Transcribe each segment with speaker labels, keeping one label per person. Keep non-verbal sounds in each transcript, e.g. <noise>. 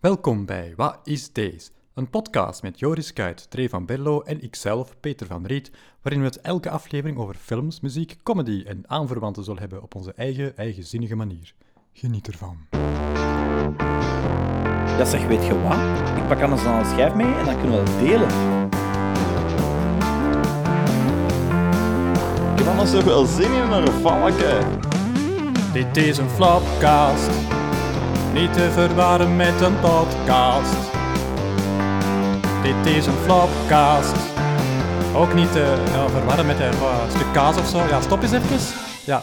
Speaker 1: Welkom bij Wat is Deze? Een podcast met Joris Kuit, Trey van Berlo en ikzelf, Peter van Riet, waarin we het elke aflevering over films, muziek, comedy en aanverwanten zullen hebben op onze eigen, eigenzinnige manier. Geniet ervan.
Speaker 2: Ja, zeg, weet je wat? Ik pak anders dan een schijf mee en dan kunnen we dat delen.
Speaker 3: Ik heb anders toch wel zin in een valken.
Speaker 1: Dit is een flopcast, niet te verwarren met een podcast. Dit is een flopcast, ook niet te ja, verwarren met een uh, stuk kaas of zo. Ja, stop eens even. Ja,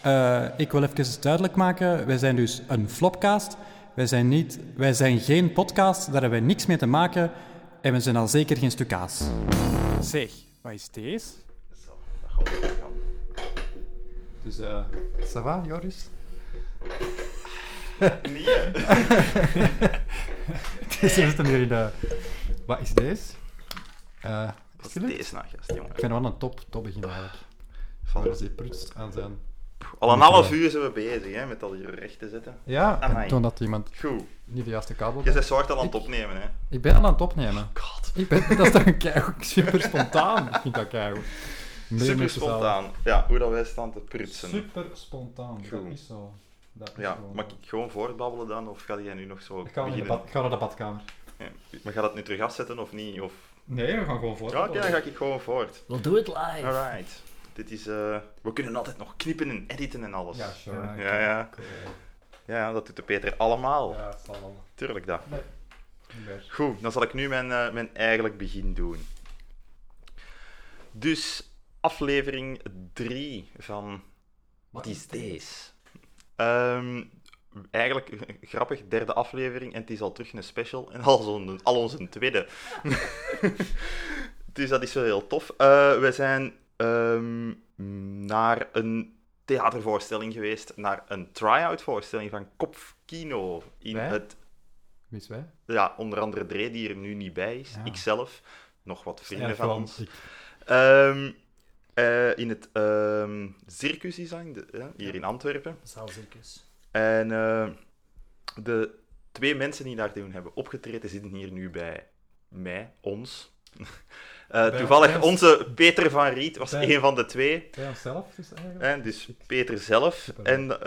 Speaker 1: eh, ik wil even duidelijk maken, wij zijn dus een flopcast. Wij zijn, niet, wij zijn geen podcast, daar hebben wij niks mee te maken. En we zijn al zeker geen stuk kaas. Zeg, wat is deze? Dus, eh, va, Joris? <laughs>
Speaker 3: Nee.
Speaker 1: Dus we zitten hier in de... Wat is deze? Eh,
Speaker 3: Wat is
Speaker 1: schillen?
Speaker 3: deze nou, gast, jongen?
Speaker 1: Ik vind het wel een top, top begin eigenlijk.
Speaker 3: Van,
Speaker 1: Als hij prutst aan zijn...
Speaker 3: al een half uur zijn we bezig, hè, met dat hier recht te zetten.
Speaker 1: Ja,
Speaker 3: Amai.
Speaker 1: en toen dat iemand
Speaker 3: Goed.
Speaker 1: niet de juiste kabel...
Speaker 3: Je bent soort al aan het opnemen, hè.
Speaker 1: Ik ben al aan het opnemen.
Speaker 3: God.
Speaker 1: Ik ben, dat is toch een keigoed, super spontaan. Ik vind dat keigoed.
Speaker 3: Super spontaan. Ja, hoe dat wij staan te prutsen.
Speaker 1: Super spontaan, dat
Speaker 3: Goed.
Speaker 1: is zo. Dat
Speaker 3: Ja,
Speaker 1: gewoon
Speaker 3: mag ik gewoon voortbabbelen dan, of ga jij nu nog zo
Speaker 1: Ik ga, naar de
Speaker 3: beginnen?
Speaker 1: bad, ik ga naar de badkamer.
Speaker 3: Ja. Maar gaat dat nu terug afzetten of niet? Of...
Speaker 1: Nee, we gaan gewoon voort.
Speaker 3: Ja, oké, dan ga ik gewoon voort.
Speaker 2: We'll do it live.
Speaker 3: Alright. Dit is... eh, We kunnen altijd nog knippen en editen en alles.
Speaker 1: Ja, sure.
Speaker 2: Ja,
Speaker 3: Ja, ja.
Speaker 1: Cool.
Speaker 3: Ja, ja, dat doet de Peter allemaal.
Speaker 1: Ja, zal wel.
Speaker 3: Tuurlijk dat.
Speaker 1: Nee.
Speaker 3: Goed, dan zal ik nu mijn, eh, mijn eigenlijk begin doen. Dus aflevering 3 van Wat is deze? Ehm, eigenlijk grappig, derde aflevering en het is al terug een special en al, zo'n, al onze tweede. <laughs> dus dat is wel heel tof. Eh, we zijn ehm, naar een theatervoorstelling geweest, naar een try-out voorstelling van Kopfkino in
Speaker 1: Wij?
Speaker 3: het
Speaker 1: Wie is wij?
Speaker 3: ja, onder andere Dre, die er nu niet bij is.
Speaker 1: Ja.
Speaker 3: Ikzelf, nog wat vrienden van ons.
Speaker 1: ik.
Speaker 3: Eh, in het ehm, Circus Design, de, ja, hier in Antwerpen.
Speaker 2: Zaalcircus.
Speaker 3: En eh, de twee mensen die daar toen hebben opgetreden zitten hier nu bij mij, ons. <laughs> Eh, toevallig
Speaker 1: ons.
Speaker 3: onze Peter van Riet was
Speaker 1: Bij-
Speaker 3: een van de twee.
Speaker 1: Bij onszelf dus eigenlijk?
Speaker 3: Hè, dus Peter zelf. En,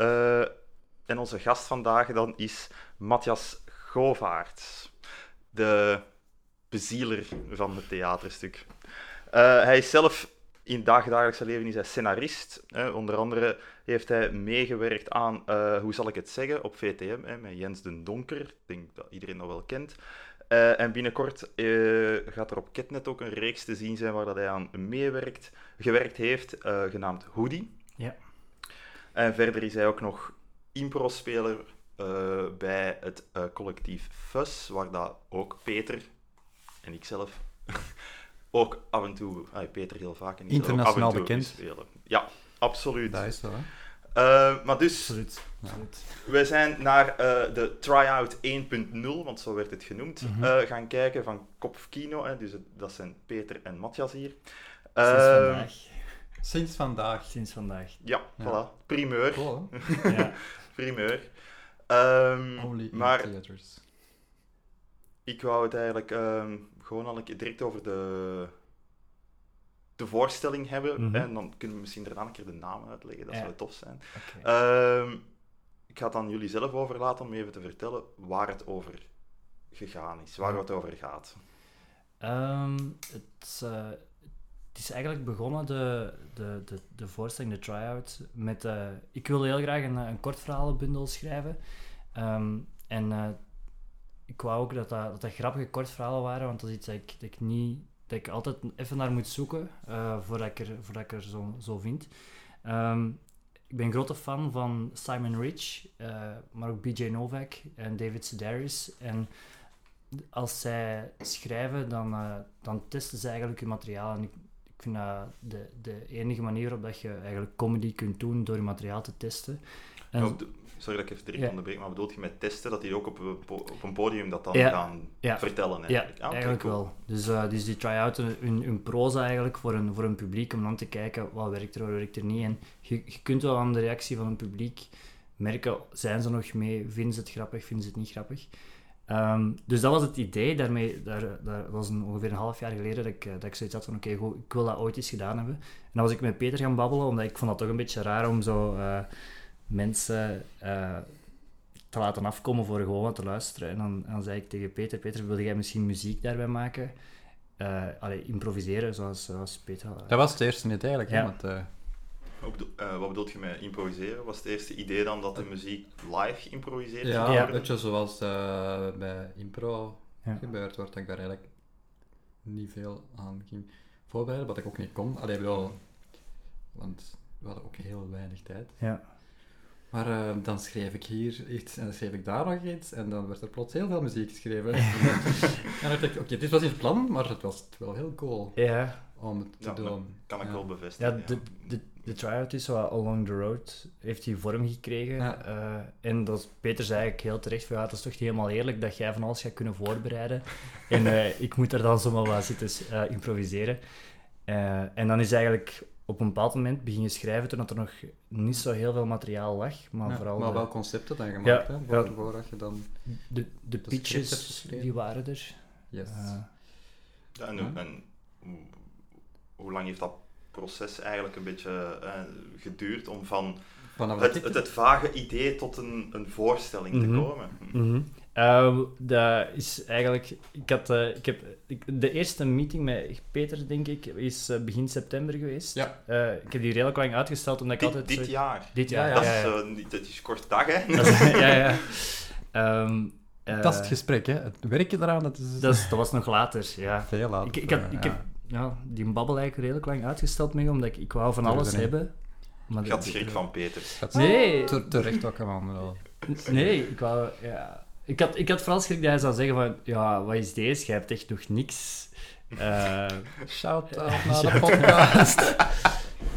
Speaker 3: en onze gast vandaag dan is Matthias Govaerts, de bezieler van het theaterstuk. Hij is zelf in het dagdagelijkse leven is hij scenarist. Hè. Onder andere heeft hij meegewerkt aan, eh, hoe zal ik het zeggen, op VTM hè, met Jens den Donker. Ik denk dat iedereen dat wel kent. Eh, en binnenkort eh, gaat er op Ketnet ook een reeks te zien zijn waar dat hij aan meewerkt, gewerkt heeft, genaamd Hoodie.
Speaker 2: Ja.
Speaker 3: En verder is hij ook nog impro-speler bij het collectief FUS, waar dat ook Peter en ikzelf ook af en toe, ah, Peter heel vaak en
Speaker 1: Internationaal
Speaker 3: af en toe
Speaker 1: bekend.
Speaker 3: spelen. Ja, absoluut.
Speaker 1: Dat is zo, hè?
Speaker 3: Eh, maar dus,
Speaker 2: Absoluut.
Speaker 3: We zijn naar eh, de Tryout 1.0, want zo werd het genoemd,
Speaker 1: Mhm.
Speaker 3: eh, gaan kijken van Kopfkino. Hè, dus het- dat zijn Peter en Matthias hier.
Speaker 2: Sinds
Speaker 3: Ehm,
Speaker 2: vandaag.
Speaker 1: Sinds vandaag.
Speaker 2: Sinds vandaag.
Speaker 3: Ja,
Speaker 1: Ja.
Speaker 3: voilà. Primeur.
Speaker 1: Cool, hè?
Speaker 2: Ja. <laughs>
Speaker 3: Primeur. Ehm,
Speaker 1: Only in
Speaker 3: maar
Speaker 1: theaters.
Speaker 3: Ik wou het eigenlijk ehm, gewoon al een keer direct over de, de voorstelling hebben.
Speaker 2: Mhm.
Speaker 3: En dan kunnen we misschien daarna een keer de naam uitleggen. Dat
Speaker 2: Ja.
Speaker 3: zou tof zijn. Ehm, ik ga het aan jullie zelf overlaten om even te vertellen waar het over gegaan is. Waar het over gaat.
Speaker 2: Ehm, het, eh, het is eigenlijk begonnen, de, de, de, de voorstelling, de try-out, met... eh, ik wilde heel graag een, eh, een kort verhalenbundel schrijven. En ik wou ook dat dat, dat grappige kort verhalen waren, want dat is iets dat ik, dat ik niet... Dat ik altijd even naar moet zoeken, eh, voordat ik er, voordat ik er zo, zo vind. Ehm, ik ben een grote fan van Simon Rich, eh, maar ook BJ Novak en David Sedaris. En als zij schrijven, dan, eh, dan testen ze eigenlijk je materiaal. En ik, ik vind dat de, de enige manier waarop dat je eigenlijk comedy kunt doen door je materiaal te testen.
Speaker 3: Sorry dat ik even direct
Speaker 2: Ja.
Speaker 3: onderbreek, maar bedoelt je met testen dat die ook op, een op een podium dat dan
Speaker 2: Ja.
Speaker 3: gaan
Speaker 2: Ja.
Speaker 3: vertellen?
Speaker 2: ja,
Speaker 3: Eigenlijk, Ah,
Speaker 2: eigenlijk
Speaker 3: cool.
Speaker 2: wel. Dus, eh, dus die try-out, hun, hun, hun proza eigenlijk voor een, voor een publiek, om dan te kijken wat werkt er, wat werkt er niet. En je, je kunt wel aan de reactie van een publiek merken, zijn ze nog mee, vinden ze het grappig, vinden ze het niet grappig. Ehm, dus dat was het idee. Daarmee, daar, daar was een, ongeveer een half jaar geleden dat ik, eh, dat ik zoiets had van oké, ik wil dat ooit eens gedaan hebben. En dan was ik met Peter gaan babbelen, omdat ik vond dat toch een beetje raar om zo eh, mensen eh, te laten afkomen voor gewoon wat te luisteren. En dan, dan zei ik tegen Peter, Peter, wil jij misschien muziek daarbij maken? Eh allee, improviseren, zoals, zoals Peter... al-
Speaker 1: Dat was het eerste niet eigenlijk.
Speaker 2: Ja.
Speaker 1: want, eh,
Speaker 3: Wat bedoel, eh, wat bedoelt je met improviseren? Was het eerste idee dan dat de muziek live geïmproviseerd
Speaker 1: ja,
Speaker 3: zou
Speaker 2: Ja.
Speaker 3: worden?
Speaker 1: weet je, zoals eh, bij impro
Speaker 2: Ja.
Speaker 1: gebeurd wordt, dat ik daar eigenlijk niet veel aan ging voorbereiden, wat ik ook niet kon. Allee, ik bedoel, want we hadden ook heel weinig tijd.
Speaker 2: Ja.
Speaker 1: Maar eh, dan schreef ik hier iets en dan schreef ik daar nog iets en dan werd er plots heel veel muziek geschreven. <laughs> en dan dacht ik, oké, dit was niet het plan, maar het was wel heel cool
Speaker 2: Ja,
Speaker 1: om het te
Speaker 3: Ja,
Speaker 1: doen.
Speaker 3: Kan ik
Speaker 1: Ja.
Speaker 3: wel bevestigen.
Speaker 2: ja de, de, de tryout is zo wat along the road, heeft hij vorm gekregen.
Speaker 1: Ja.
Speaker 2: Eh, en dat is- Peter zei eigenlijk heel terecht, van, ja, het is toch niet helemaal eerlijk dat jij van alles gaat kunnen voorbereiden. <laughs> en eh, ik moet er dan zomaar wat zitten eh, improviseren. Eh, en dan is eigenlijk op een bepaald moment beginnen schrijven toen er nog niet zo heel veel materiaal lag, maar
Speaker 1: Ja,
Speaker 2: vooral
Speaker 1: maar
Speaker 2: de-
Speaker 1: wel concepten dan gemaakt,
Speaker 2: Ja,
Speaker 1: hè,
Speaker 2: ja.
Speaker 1: voor, voordat je dan...
Speaker 2: de, de pitches, die waren er.
Speaker 1: Yes.
Speaker 2: Eh,
Speaker 3: Ja, en, hoe- hoe lang heeft dat proces eigenlijk een beetje eh, geduurd om van het,
Speaker 1: dat ik
Speaker 3: het, het vage idee tot een, een voorstelling
Speaker 2: Mhm.
Speaker 3: te komen?
Speaker 2: Mhm. Eh, dat is eigenlijk... Ik had, eh, ik heb, ik- de eerste meeting met Peter, denk ik, is eh, begin september geweest.
Speaker 1: Ja.
Speaker 2: Eh, ik heb die redelijk lang uitgesteld, omdat ik
Speaker 3: Dit,
Speaker 2: altijd...
Speaker 3: dit
Speaker 2: zo-
Speaker 3: jaar.
Speaker 2: Dit
Speaker 1: Ja,
Speaker 2: jaar,
Speaker 3: Dat
Speaker 2: ja.
Speaker 3: is,
Speaker 2: ja.
Speaker 3: dat is kort dag, hè? <laughs>
Speaker 2: Dat is- <laughs> ja, ja. Ehm, eh,
Speaker 1: Dat is het gesprek, hè. Het werken eraan, dat is,
Speaker 2: dat, is- dat was nog later, ja.
Speaker 1: veel later.
Speaker 2: Ik, ik, had, ik
Speaker 1: ja.
Speaker 2: heb ja, die babbel eigenlijk redelijk lang uitgesteld mee, omdat ik, ik wou van alles hebben. Maar
Speaker 3: Ik had schrik van
Speaker 1: is
Speaker 2: Nee.
Speaker 1: te- Terecht ook, man.
Speaker 2: Nee, ik wou... Ja. Ik, had, ik had vooral schrik dat hij zou zeggen van... Ja, wat is deze? Jij hebt echt nog niks. Eh,
Speaker 1: Shout-out naar de podcast. <laughs>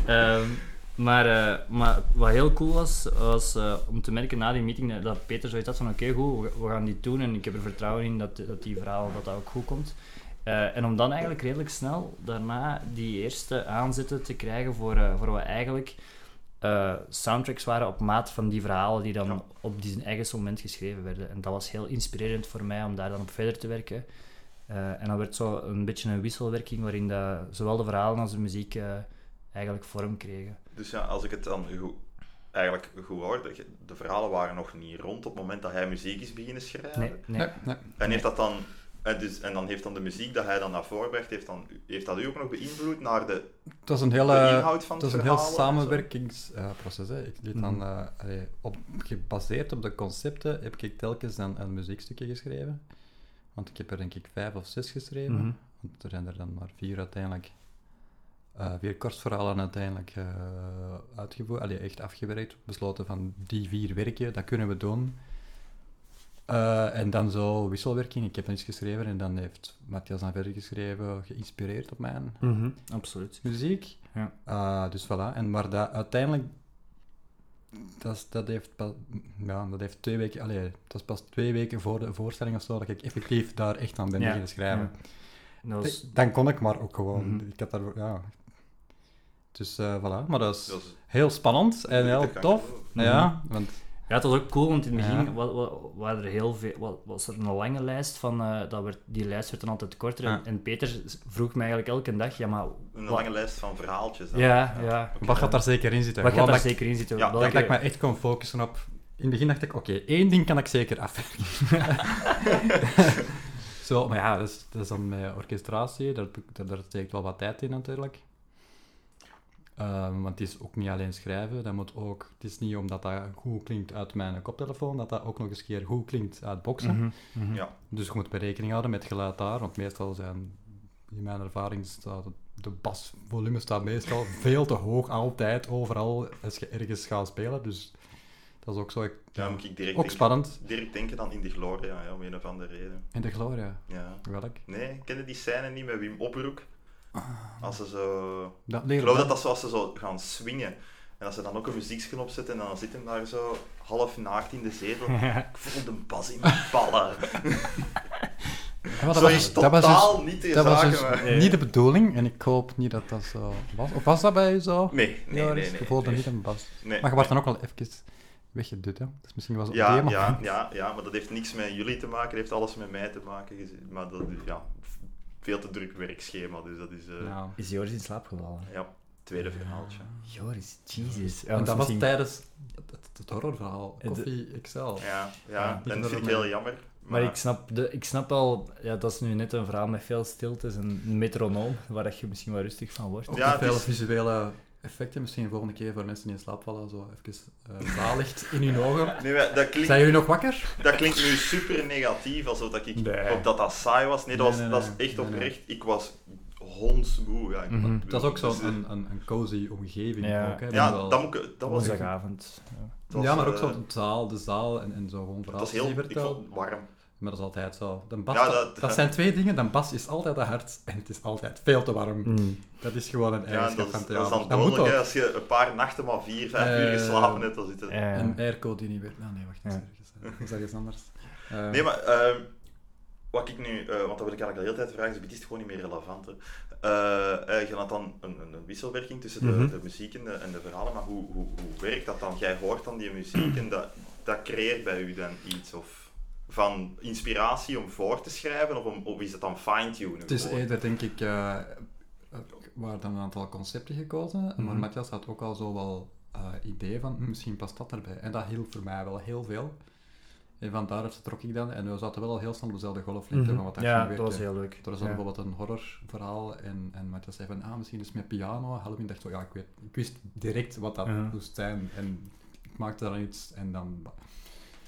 Speaker 2: Ehm, maar, eh, maar wat heel cool was, was eh, om te merken na die meeting dat- dat Peter zoiets had van oké, goed, we, gaan dit doen en ik heb er vertrouwen in dat, dat die verhaal dat dat ook goed komt. Eh, en om dan eigenlijk redelijk snel daarna die eerste aanzetten te krijgen voor, eh, voor wat eigenlijk eh, soundtracks waren op maat van die verhalen die dan
Speaker 3: Ja.
Speaker 2: op die eigen moment geschreven werden. En dat was heel inspirerend voor mij om daar dan op verder te werken. Eh, en dan werd zo een beetje een wisselwerking waarin dat, zowel de verhalen als de muziek eh, eigenlijk vorm kregen.
Speaker 3: Dus ja, als ik het dan goed, eigenlijk goed hoor, de, de verhalen waren nog niet rond op het moment dat hij muziek is beginnen schrijven.
Speaker 2: Nee, nee.
Speaker 1: Nee, nee.
Speaker 3: En, heeft dat dan, en, dus, en dan heeft dan de muziek dat hij dan naar voren brengt, heeft, dan, heeft dat u ook nog beïnvloed naar de,
Speaker 1: Het was een
Speaker 3: de
Speaker 1: hele...
Speaker 3: inhoud van
Speaker 1: Het
Speaker 3: het
Speaker 1: was een heel samenwerkingsproces. hè. Ik liet dan,
Speaker 2: Mhm.
Speaker 1: eh, allee, op, gebaseerd op de concepten heb ik telkens dan een muziekstukje geschreven. Want ik heb er denk ik vijf of zes geschreven.
Speaker 2: Mhm.
Speaker 1: Want er zijn er dan maar vier uiteindelijk. eh vier kortverhalen uiteindelijk eh uitgevoerd. Allee, echt afgewerkt. Besloten van die vier werken, dat kunnen we doen. Eh, en dan zo wisselwerking. Ik heb iets geschreven en dan heeft Matthias dan verder geschreven, geïnspireerd op mijn
Speaker 2: Mhm, absoluut.
Speaker 1: muziek.
Speaker 2: Ja.
Speaker 1: Ah, dus voilà. En, maar dat, uiteindelijk, dat, is- dat, heeft pas, ja, dat heeft twee weken, allee, dat is pas twee weken voor de voorstelling of zo, dat ik effectief daar echt aan ben
Speaker 2: Ja,
Speaker 1: beginnen schrijven.
Speaker 2: ja. Dat was,
Speaker 1: Dan kon ik maar ook gewoon.
Speaker 2: Mhm.
Speaker 1: Ik had daar, ja. Dus eh, voilà. Maar dat is
Speaker 3: Dat is-
Speaker 1: heel spannend en heel tof. Ja, want
Speaker 2: ja, het was ook cool, want in het begin
Speaker 1: Ja.
Speaker 2: wa- wa- waren er heel veel, wa- was er een lange lijst van, eh, dat werd, die lijst werd dan altijd korter. En,
Speaker 1: Ja.
Speaker 2: en Peter vroeg mij eigenlijk elke dag, ja maar...
Speaker 3: Een
Speaker 2: wat-
Speaker 3: lange lijst van verhaaltjes. dan.
Speaker 2: Ja, ja.
Speaker 1: wat gaat daar zeker in zitten?
Speaker 2: Wat gaat daar
Speaker 1: dat,
Speaker 2: zeker in zitten?
Speaker 3: Ja,
Speaker 2: Welke-
Speaker 1: dat ik me echt kon focussen op... In het begin dacht ik, oké, één ding kan ik zeker afwerken. <laughs> <laughs> Zo, maar ja, dat is, dat is dan met orchestratie, daar, daar, daar steekt wel wat tijd in natuurlijk. Ehm, want het is ook niet alleen schrijven, dat moet ook... Het is niet omdat dat goed klinkt uit mijn koptelefoon, dat dat ook nog eens een keer goed klinkt uit boksen.
Speaker 2: Mhm, mhm.
Speaker 3: Ja.
Speaker 1: Dus je moet rekening houden met geluid daar, want meestal zijn, in mijn ervaring, staat de basvolume staat meestal <laughs> veel te hoog, altijd, overal, als je ergens gaat spelen. Dus dat is ook zo, ik,
Speaker 3: Ja, moet ik direct
Speaker 1: ook
Speaker 3: denken,
Speaker 1: spannend.
Speaker 3: direct denken dan in de Gloria, ja, om een of andere reden.
Speaker 1: In de Gloria,
Speaker 3: Ja.
Speaker 1: welk?
Speaker 3: Nee, kennen die scène niet met Wim Oproek? Als ze zo...
Speaker 1: Dat,
Speaker 3: Ik geloof dat dat zoals ze zo gaan swingen. En als ze dan ook een muziekje opzetten en dan zit hem daar zo half naakt in de zetel. <laughs> Ik voel de bas in mijn ballen.
Speaker 1: Ja,
Speaker 3: Zo
Speaker 1: dat
Speaker 3: is
Speaker 1: was, dat was
Speaker 3: totaal
Speaker 1: dus,
Speaker 3: niet de
Speaker 1: dat was
Speaker 3: zaken.
Speaker 1: dus
Speaker 2: Nee.
Speaker 1: niet de bedoeling, en ik hoop niet dat dat zo was. Of was dat bij je zo?
Speaker 3: Nee, nee,
Speaker 1: Ja,
Speaker 3: nee.
Speaker 1: dus
Speaker 3: nee,
Speaker 1: je voelde
Speaker 3: nee.
Speaker 1: niet een bas.
Speaker 3: Nee,
Speaker 1: Maar je was dan ook wel even weggedut. Hè? Dat is misschien wel zo
Speaker 3: Ja, ja, ja, ja, maar dat heeft niks met jullie te maken, dat heeft alles met mij te maken. Maar dat is ja, veel te druk werkschema, dus dat is eh, ja.
Speaker 1: Ja.
Speaker 2: Is Joris in slaap gevallen?
Speaker 3: tweede verhaaltje.
Speaker 2: Joris, Jesus. Ja,
Speaker 1: En dat was tijdens het, het, het horrorverhaal, Coffee Excel.
Speaker 3: Ja, ja,
Speaker 2: Ja,
Speaker 3: dat vind ik heel jammer.
Speaker 2: Maar ik snap, de, ik snap al, ja, dat is nu net een verhaal met veel stiltes en een metronoom, waar dat je misschien wel rustig van wordt.
Speaker 1: Ook
Speaker 3: Ja,
Speaker 1: veel
Speaker 3: het is-
Speaker 1: visuele effecten, misschien volgende keer voor mensen die in slaap vallen, zo even eh zaallicht in hun ogen. <laughs>
Speaker 3: Nee, dat, klinkt,
Speaker 1: Zijn jullie nog wakker?
Speaker 3: dat klinkt nu super negatief, alsof dat ik,
Speaker 1: Nee.
Speaker 3: dat dat saai was. Nee, dat was,
Speaker 1: Nee, nee,
Speaker 3: dat is echt
Speaker 1: Nee, nee.
Speaker 3: oprecht. Ik was hondsmoe. Ja, ik-
Speaker 2: Mhm.
Speaker 1: Dat is ook
Speaker 3: dus,
Speaker 1: zo'n een, een, een cozy omgeving.
Speaker 2: Ja.
Speaker 1: ook, hè,
Speaker 3: Ja,
Speaker 1: wel-
Speaker 3: dat, ik, dat was...
Speaker 2: Woensdagavond. Ja.
Speaker 1: ja, maar ook
Speaker 3: eh,
Speaker 1: zo de zaal, de zaal en, en zo gewoon
Speaker 3: Het
Speaker 1: verhaal
Speaker 3: was heel... Ik vond het warm.
Speaker 1: Maar dat is altijd zo. De bas,
Speaker 3: Ja,
Speaker 1: dat,
Speaker 3: dat-
Speaker 1: zijn twee dingen. De bas is altijd te hard en het is altijd veel te warm.
Speaker 2: Mm.
Speaker 1: Dat is gewoon een
Speaker 3: Ja,
Speaker 1: eigenschap
Speaker 3: dat is,
Speaker 1: van
Speaker 3: dat is
Speaker 1: theater.
Speaker 3: dan
Speaker 1: moet
Speaker 3: dodelijk,
Speaker 1: ook.
Speaker 3: Als je een paar nachten maar vier, vijf uur
Speaker 1: Eh,
Speaker 3: geslapen hebt, dan zit het...
Speaker 2: Ja.
Speaker 1: Een airco die niet werkt. Nou, nee, wacht. Dat is ergens, <laughs> eh, ergens anders. Eh,
Speaker 3: Nee, maar ehm, wat ik nu, eh, want dat wil ik eigenlijk al de hele tijd vragen, dus het is het gewoon niet meer relevant. Hè. Eh, eh, je had dan een, een, een wisselwerking tussen de,
Speaker 2: Mhm.
Speaker 3: de muziek en de, en de verhalen, maar hoe, hoe, hoe werkt dat dan? Jij hoort dan die muziek en dat, dat creëert bij u dan iets of van inspiratie om voor te schrijven of, om, of is het dan fine-tunen?
Speaker 1: Het is eerder, denk ik, eh er waren dan een aantal concepten gekozen, maar
Speaker 2: Mhm.
Speaker 1: Matthias had ook al zo wel eh ideeën van, hm, misschien past dat erbij. En dat hielp voor mij wel heel veel. En van daaruit trok ik dan, en we zaten wel al heel snel op dezelfde golflengte
Speaker 2: Mhm.
Speaker 1: van wat dat
Speaker 2: Ja, dat was heel leuk.
Speaker 1: Er was
Speaker 2: Ja.
Speaker 1: bijvoorbeeld een horrorverhaal en, en Matthias zei van, ah, misschien is het met piano. Halloween dacht zo, ja, ik, weet, ik wist direct wat dat
Speaker 2: Mhm.
Speaker 1: moest zijn. En ik maakte dan iets en dan...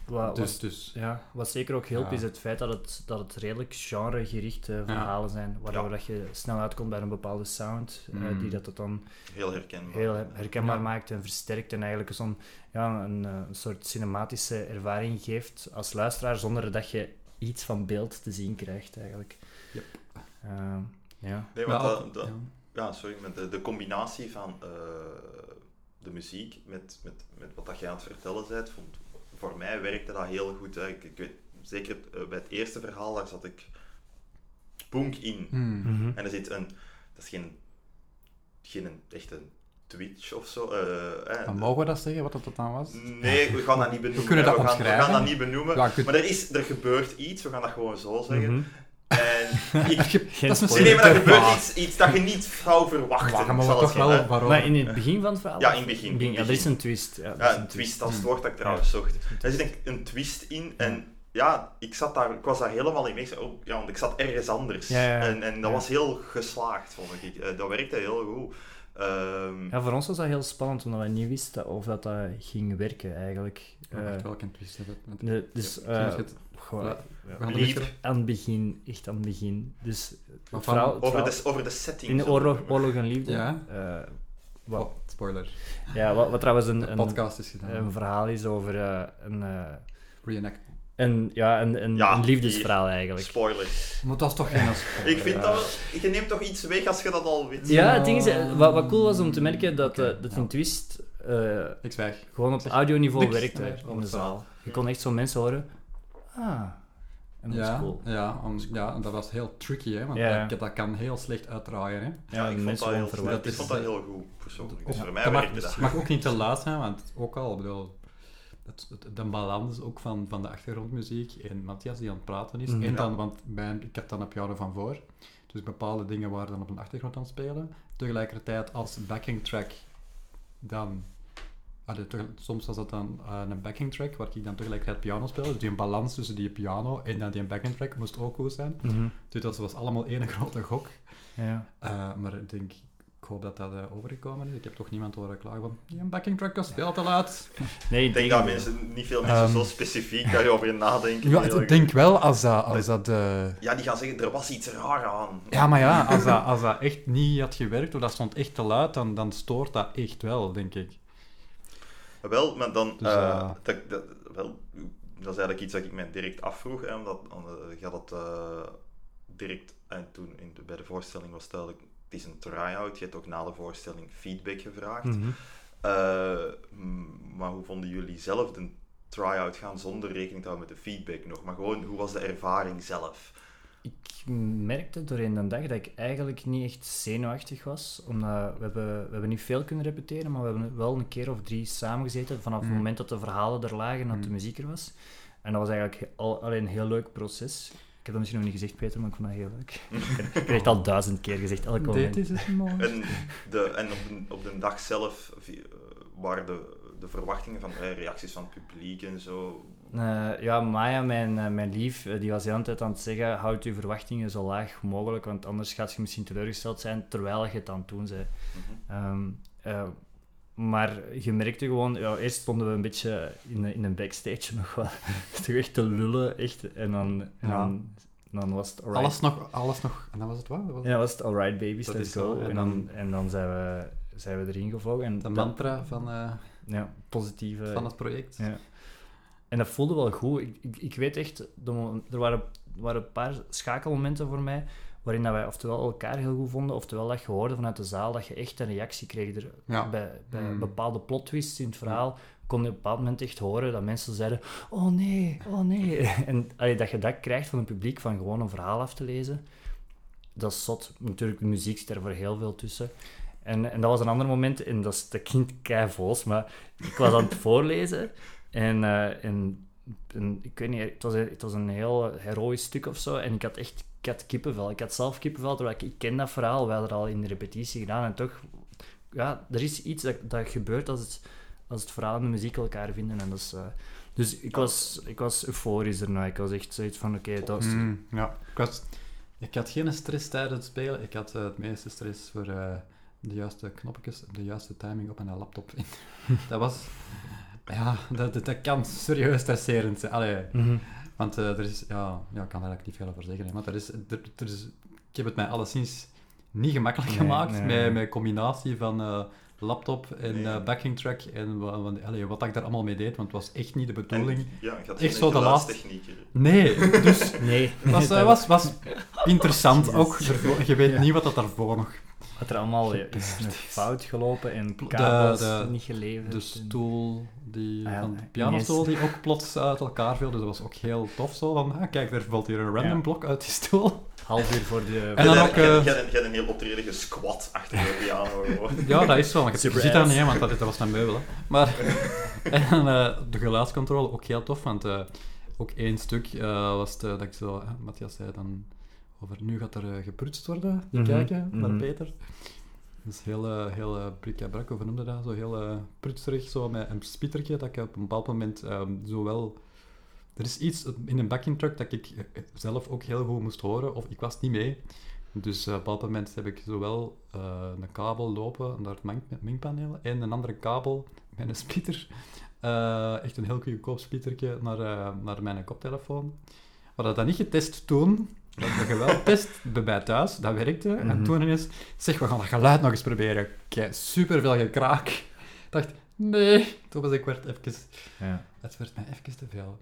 Speaker 2: Wat,
Speaker 1: Dus,
Speaker 2: wat-
Speaker 1: dus
Speaker 2: ja, wat zeker ook helpt
Speaker 1: Ja.
Speaker 2: is het feit dat het, dat het redelijk genregerichte verhalen zijn, waardoor
Speaker 3: Ja.
Speaker 2: dat je snel uitkomt bij een bepaalde sound, eh,
Speaker 1: Mm.
Speaker 2: die dat het dan
Speaker 3: Heel herkenbaar.
Speaker 2: heel her- herkenbaar
Speaker 1: Ja.
Speaker 2: maakt en versterkt en eigenlijk zo'n ja, een, eh, een soort cinematische ervaring geeft als luisteraar, zonder dat je iets van beeld te zien krijgt eigenlijk.
Speaker 1: Yep.
Speaker 2: Ehm, ja.
Speaker 3: Nee,
Speaker 1: maar
Speaker 3: want
Speaker 1: ook-
Speaker 3: dat, dat-
Speaker 1: ja.
Speaker 3: ja, sorry, met de, de combinatie van eh, de muziek met, met, met wat dat jij aan het vertellen bent, vond, voor mij werkte dat heel goed. Hè. Ik, ik weet, zeker eh, bij het eerste verhaal, daar zat ik punk in.
Speaker 1: Hmm.
Speaker 2: Mhm.
Speaker 3: En er zit een, dat is geen, geen echte Twitch of zo. eh, hè.
Speaker 1: Dan mogen we dat zeggen, wat dat dan was?
Speaker 3: Nee, we gaan dat niet benoemen.
Speaker 1: kunnen dat
Speaker 3: we, gaan, we gaan dat niet benoemen.
Speaker 1: Ja.
Speaker 3: Maar er, is, er gebeurt iets, we gaan dat gewoon zo zeggen.
Speaker 2: Mhm.
Speaker 3: En <laughs> ik,
Speaker 2: Geen
Speaker 1: dat is misschien
Speaker 3: nee, maar er gebeurt iets, iets dat je niet zou verwachten.
Speaker 1: Wagen, maar
Speaker 3: zal
Speaker 1: we
Speaker 3: het
Speaker 1: toch wel waarom?
Speaker 2: Maar in het begin van het verhaal?
Speaker 3: Ja, in het begin, in het
Speaker 2: Ja, er is een twist. Ja,
Speaker 3: een twist, dat is het woord dat ik trouwens zocht. Er zit een, een twist in en ja, ik, zat daar, ik was daar helemaal in mee. Ik zei, Oh, ja, want ik zat ergens anders.
Speaker 2: Ja, ja, ja.
Speaker 3: En, en dat
Speaker 2: Ja.
Speaker 3: was heel geslaagd, vond ik. Eh, Dat werkte heel goed. Ehm,
Speaker 2: Ja, voor ons was dat heel spannend, omdat we niet wisten of dat, dat ging werken eigenlijk. Eh,
Speaker 1: welke twist is het? Want-
Speaker 2: de- dus,
Speaker 1: Ja,
Speaker 2: eh, goh,
Speaker 1: Ja. we
Speaker 2: aan het begin, echt aan het begin. Dus
Speaker 1: van-
Speaker 2: verhaal, het
Speaker 3: over,
Speaker 2: verhaal-
Speaker 3: de, over de setting.
Speaker 2: in oorlog, oorlog en liefde.
Speaker 1: Ja.
Speaker 2: eh, wat,
Speaker 1: Oh, spoiler.
Speaker 2: ja, wat, wat trouwens een, een,
Speaker 1: podcast is gedaan.
Speaker 2: een verhaal is over eh, een, eh,
Speaker 1: Reenact.
Speaker 2: Een, ja, een, een,
Speaker 3: Ja,
Speaker 2: een liefdesverhaal eigenlijk.
Speaker 3: Spoilers.
Speaker 1: Maar dat is toch geen spoiler. <laughs>
Speaker 3: Ik vind dat wel... Je neemt toch iets weg als je dat al weet.
Speaker 2: Ja, het ding is, eh, wat, wat cool was om te merken dat,
Speaker 1: Oké,
Speaker 2: eh, dat
Speaker 1: ja.
Speaker 2: in Twist eh,
Speaker 1: Ik zwijg.
Speaker 2: gewoon op
Speaker 1: Zeg
Speaker 2: audioniveau werkte
Speaker 1: over
Speaker 2: de
Speaker 1: het
Speaker 2: zaal. Je kon echt zo mensen horen. Ah, en dat
Speaker 1: Ja,
Speaker 2: cool.
Speaker 1: ja, om, ja, en dat was heel tricky, hè, want
Speaker 2: Ja.
Speaker 1: dat, dat kan heel slecht uitdraaien. Hè.
Speaker 3: Ja, ik, vond dat heel, ik
Speaker 1: Dat is-
Speaker 3: vond dat heel goed, persoonlijk. Dus
Speaker 1: Ja,
Speaker 3: voor mij
Speaker 1: dat mag, het mag ook niet te luid zijn, want ook al, ik bedoel, het, het- de balans ook van, van de achtergrondmuziek en Matthias die aan het praten is.
Speaker 2: Mhm.
Speaker 1: En
Speaker 3: Ja.
Speaker 1: dan, want mijn, ik heb dan een piano van voor, dus bepaalde dingen waren dan op de achtergrond aan het spelen. Tegelijkertijd als backing track dan... allee, te- soms was dat dan eh, een backing track waar ik dan tegelijkertijd piano speelde. Dus die balans tussen die piano en dan die backing track moest ook goed zijn.
Speaker 2: Mhm.
Speaker 1: Dus dat was allemaal één <laughs> grote gok.
Speaker 2: Ja.
Speaker 1: Uh, maar ik denk, ik hoop dat dat eh, overgekomen is. Ik heb toch niemand horen klagen van, die een backing track was veel te luid. <laughs>
Speaker 2: Nee,
Speaker 3: Ik denk dat mensen, niet veel mensen
Speaker 1: Ehm,
Speaker 3: zo specifiek daarover nadenken.
Speaker 1: Ja, ik denk wel als dat... Als dat eh,
Speaker 3: Ja, die gaan zeggen, er was iets raar aan.
Speaker 1: Ja, maar ja, <laughs> als dat, als dat echt niet had gewerkt, of dat stond echt te luid, dan, dan stoort dat echt wel, denk ik.
Speaker 3: Wel, maar dan...
Speaker 1: Dus,
Speaker 3: eh, dat, dat, wel, dat is eigenlijk iets dat ik mij direct afvroeg, hè, omdat uh, je had het eh, direct... En toen in de, bij de voorstelling was duidelijk, het is een try-out. Je hebt ook na de voorstelling feedback gevraagd.
Speaker 2: Mhm.
Speaker 3: Eh, maar hoe vonden jullie zelf de try-out gaan zonder rekening te houden met de feedback nog? Maar gewoon, hoe was de ervaring zelf?
Speaker 2: ik merkte doorheen de dag dat ik eigenlijk niet echt zenuwachtig was. Omdat we hebben, we hebben niet veel kunnen repeteren, maar we hebben wel een keer of drie samengezeten vanaf het
Speaker 1: Mm.
Speaker 2: moment dat de verhalen er lagen en dat de
Speaker 1: Mm.
Speaker 2: muziek er was. En dat was eigenlijk al, alleen een heel leuk proces. Ik heb dat misschien nog niet gezegd, Peter, maar ik vond dat heel leuk. <laughs> ik heb het al duizend keer gezegd, elk moment.
Speaker 1: Dit is het <laughs> mooi.
Speaker 3: En, de, en op, de, op de dag zelf eh, waren de, de verwachtingen van eh, reacties van het publiek en zo.
Speaker 2: Eh, ja, Maya, mijn, mijn lief, die was de hele tijd aan het zeggen: houd uw verwachtingen zo laag mogelijk, want anders gaat je misschien teleurgesteld zijn terwijl je het aan het doen bent.
Speaker 3: Mhm.
Speaker 2: Ehm, eh, maar je merkte gewoon, ja, eerst stonden we een beetje in, in een backstage nog wat <laughs> toch echt te lullen, echt. En dan, en
Speaker 1: Ja.
Speaker 2: dan, dan was het alright.
Speaker 1: Alles nog, alles nog... En dan was het wat?
Speaker 2: Ja, dan was het alright babies,
Speaker 1: Dat
Speaker 2: let's go.
Speaker 1: en
Speaker 2: dan, en dan zijn, we, zijn we erin gevlogen. En
Speaker 1: de mantra van, eh,
Speaker 2: ja, positieve...
Speaker 1: van het project.
Speaker 2: Ja. En dat voelde wel goed. Ik, ik, ik weet echt, er waren, waren een paar schakelmomenten voor mij waarin dat wij oftewel elkaar heel goed vonden, oftewel dat je hoorde vanuit de zaal dat je echt een reactie kreeg. Er,
Speaker 1: Ja.
Speaker 2: Bij, bij
Speaker 1: Mm.
Speaker 2: bepaalde plot twists in het verhaal kon je op een bepaald moment echt horen dat mensen zeiden oh nee, oh nee. <laughs> En allee, dat je dat krijgt van het publiek, van gewoon een verhaal af te lezen, dat is zot. Natuurlijk, de muziek zit er voor heel veel tussen. En, en dat was een ander moment, en dat, is, dat klinkt keivols, maar ik was aan het <laughs> voorlezen en, eh, en, ik weet niet, het was, het was een heel heroïsch stuk of zo, en ik had echt ik had kippenvel. Ik had zelf kippenvel, terwijl ik, ik ken dat verhaal, we hadden al in de repetitie gedaan, en toch, ja, er is iets dat, dat gebeurt als het, als het verhaal en de muziek elkaar vinden, en dat eh, dus ik was, ik was euforisch erna. Ik was echt zoiets van, oké, dat is...
Speaker 1: Mm, ja, ik, was, ik had geen stress tijdens het spelen. Ik had eh, het meeste stress voor eh, de juiste knopjes, de juiste timing op mijn laptop. <laughs> dat was... Ja, dat, dat, dat kan serieus stresserend zijn. Allee,
Speaker 2: Mhm.
Speaker 1: want eh, er is... Ja, ja, ik kan daar eigenlijk niet veel over zeggen. hè, Maar er is, er, er is, ik heb het mij alleszins niet gemakkelijk
Speaker 2: Nee,
Speaker 1: gemaakt
Speaker 2: nee,
Speaker 1: met,
Speaker 2: nee.
Speaker 1: met combinatie van eh, laptop en
Speaker 3: Nee.
Speaker 1: eh, backing track en allee, wat ik daar allemaal mee deed, want het was echt niet de
Speaker 3: En,
Speaker 1: bedoeling.
Speaker 3: ja, ik had
Speaker 1: Echt zo de laatste-. Nee, dus <laughs>
Speaker 2: Nee.
Speaker 1: het was, was, was <laughs> interessant ook. Je weet
Speaker 2: Ja.
Speaker 1: niet wat dat daarvoor nog...
Speaker 2: Wat er allemaal is fout gelopen en
Speaker 1: De-
Speaker 2: kabels
Speaker 1: de-
Speaker 2: niet geleverd.
Speaker 1: De stoel, die,
Speaker 2: Ah ja,
Speaker 1: van de
Speaker 2: nee,
Speaker 1: pianostoel, die ook plots uit elkaar viel. Dus dat was ook heel tof zo. Van, ah, kijk, daar valt hier een random
Speaker 2: Ja.
Speaker 1: blok uit die stoel.
Speaker 2: Half uur voor de...
Speaker 1: En dan ook,
Speaker 3: jij-
Speaker 1: eh,
Speaker 3: jij- jij had een heel optreden gesquat achter de piano. gewoon. <laughs>
Speaker 1: Ja, dat is zo. want Je ziet dat niet, want dat, dat was een meubel. Hè. Maar <laughs> en, eh, de geluidscontrole ook heel tof, want eh, ook één stuk eh, was het, dat ik zo... Matthias zei dan over nu gaat er eh, geprutst worden, die
Speaker 2: Mhm,
Speaker 1: kijken naar
Speaker 2: mhm.
Speaker 1: Peter. Dus heel, eh, heel uh, brik hoe noemde dat? Zo heel eh prutserig, zo met een spietertje, dat ik op een bepaald moment ehm, zo wel... Er is iets in een backing track dat ik eh, zelf ook heel goed moest horen, of ik was niet mee. Dus eh, op een bepaald moment heb ik zowel eh, een kabel lopen naar het meng- mengpaneel en een andere kabel met een splitter. <laughs> eh, echt een heel goedkoop splittertje naar, eh, naar mijn koptelefoon. We hadden dat niet getest toen. Dat wel getest bij mij thuis. Dat werkte. En
Speaker 2: Mhm.
Speaker 1: toen ineens, zeg, we gaan dat geluid nog eens proberen. Kijk, superveel gekraak. Ik dacht, nee. Toen was ik werd even...
Speaker 2: Ja.
Speaker 1: Het werd mij even te veel.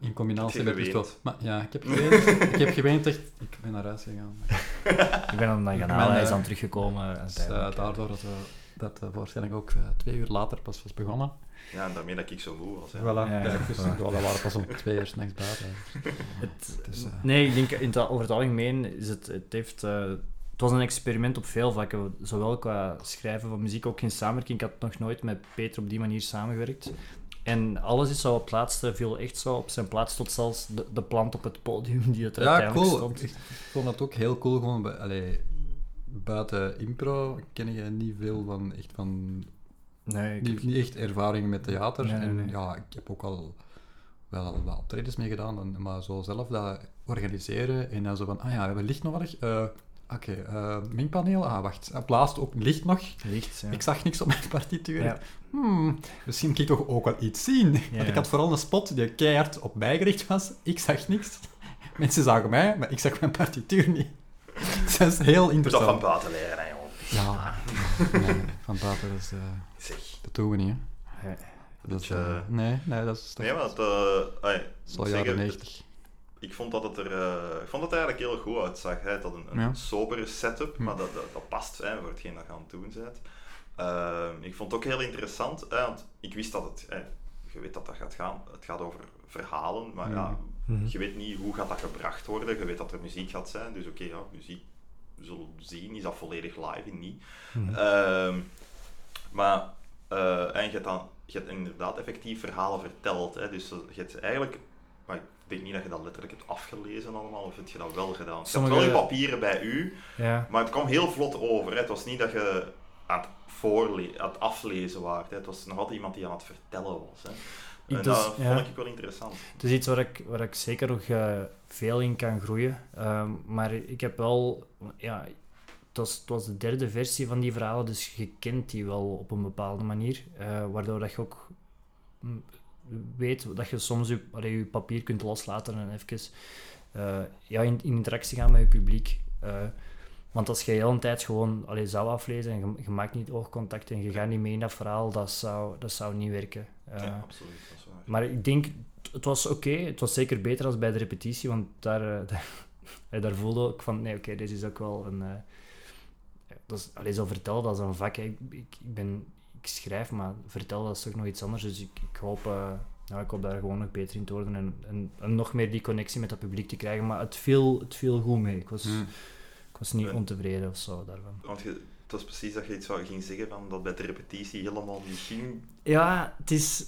Speaker 1: In combinatie met stof. Maar ja, ik heb geweend. ik heb geweend echt... Ik ben naar huis gegaan.
Speaker 2: Ik ben hem dan gaan
Speaker 1: ben,
Speaker 2: halen, hij is
Speaker 1: eh,
Speaker 2: dan teruggekomen.
Speaker 1: Dus, eh,
Speaker 2: eh.
Speaker 1: daardoor dat, we, dat de voorstelling ook twee uur later pas was begonnen.
Speaker 3: Ja, en daarmee dat ik zo moe was. hè.
Speaker 1: Voilà,
Speaker 2: Ja,
Speaker 1: kijk, dus,
Speaker 2: voilà.
Speaker 1: waren pas om twee uur s'nachts buiten.
Speaker 2: Het,
Speaker 1: Dus, eh,
Speaker 2: nee, ik denk in het, over het algemeen is het, het heeft... eh, het was een experiment op veel vlakken, zowel qua schrijven van muziek, ook in samenwerking. Ik had nog nooit met Peter op die manier samengewerkt. En alles is zo op plaats, viel echt zo op zijn plaats, tot zelfs de, de plant op het podium die het
Speaker 1: Ja,
Speaker 2: uiteindelijk
Speaker 1: cool.
Speaker 2: stond.
Speaker 1: Ik vond dat ook heel cool. Gewoon bij, allee, buiten impro ken je niet veel van echt van
Speaker 2: Nee, ik-
Speaker 1: niet, niet echt ervaring met theater.
Speaker 2: Nee, nee,
Speaker 1: en ja, ik heb ook al wel wat optredens mee gedaan, en- maar zo zelf dat organiseren en dan zo van, ah ja, we hebben licht nodig. Eh, Oké, eh, mengpaneel. Ah, wacht. Het blaast ook licht nog.
Speaker 2: licht. Ja.
Speaker 1: Ik zag niks op mijn partituur.
Speaker 2: Ja.
Speaker 1: Hmm, misschien kan ik toch ook wel iets zien. Want ik had vooral een spot die keihard op mij gericht was. Ik zag niks. Mensen zagen mij, maar ik zag mijn partituur niet. <laughs> dat is heel
Speaker 3: dat van
Speaker 1: interessant.
Speaker 3: buiten leren.
Speaker 1: Ja, nee, van buiten, dat, is, eh,
Speaker 3: Zeg.
Speaker 1: dat doen we niet. Hè.
Speaker 2: Ja.
Speaker 1: Dat is, eh, nee, nee, dat is toch
Speaker 3: Nee, want... eh ai,
Speaker 1: al jaren
Speaker 3: zeggen,
Speaker 1: 90.
Speaker 3: Ik vond dat het er eh, ik vond dat het eigenlijk heel goed uitzag. Hè. Het had een, een
Speaker 1: Ja.
Speaker 3: sobere setup,
Speaker 1: Hm.
Speaker 3: maar dat, dat, dat past hè, voor hetgeen dat je aan het doen bent. Ehm, ik vond het ook heel interessant, hè, want ik wist dat het, hè, je weet dat dat gaat gaan, het gaat over verhalen, maar ja,
Speaker 1: Ja.
Speaker 2: Mhm.
Speaker 3: Je weet niet hoe gaat dat gebracht worden. Je weet dat er muziek gaat zijn. Dus oké, ja, muziek we zullen zien. Is dat volledig live? Niet.
Speaker 2: Mhm.
Speaker 3: Ehm, maar eh, en je, hebt dan, je hebt inderdaad effectief verhalen verteld. Hè? Dus je hebt eigenlijk... Maar ik denk niet dat je dat letterlijk hebt afgelezen allemaal. Of heb je dat wel gedaan? Je
Speaker 2: Sommige-
Speaker 3: hebt wel je papieren bij u.
Speaker 2: Ja.
Speaker 3: Maar het kwam heel vlot over. Hè? Het was niet dat je aan het, aan het aflezen waart. Hè? Het was nog altijd iemand die aan het vertellen was. Hè? En
Speaker 2: dus-
Speaker 3: dat vond ik wel interessant.
Speaker 2: Het is iets waar ik, waar ik zeker nog eh, veel in kan groeien. Ehm, maar ik heb wel... Ja, het, was, het was de derde versie van die verhalen, dus je kent die wel op een bepaalde manier. eh, waardoor dat je ook mm, weet dat je soms je, allee, je papier kunt loslaten en even eh, ja, in, in interactie gaan met je publiek. Want als je de hele tijd gewoon allee, zou aflezen en je, je maakt niet oogcontact en je gaat niet mee in dat verhaal, dat zou, dat zou niet werken. Eh,
Speaker 3: ja, absoluut. Dat is waar.
Speaker 2: maar ik denk, het was oké. Het was zeker beter als bij de repetitie, want daar, eh, <laughs> daar, eh, daar voelde ik van, nee, oké, dit is ook wel een... eh, dat is, allee, zo vertellen, dat is een vak. hè. Ik, ik, ik, ben, ik schrijf, maar vertellen, dat is toch nog iets anders. Dus ik, ik, hoop, eh, nou, ik hoop daar gewoon nog beter in te worden en, en, en nog meer die connectie met dat publiek te krijgen. Maar het viel, het viel goed mee. Ik was,
Speaker 1: Mm.
Speaker 2: Ik was niet ontevreden of zo daarvan.
Speaker 3: Want je, het was precies dat je iets zou ging zeggen van dat bij de repetitie helemaal niet ging.
Speaker 2: Ja, het is...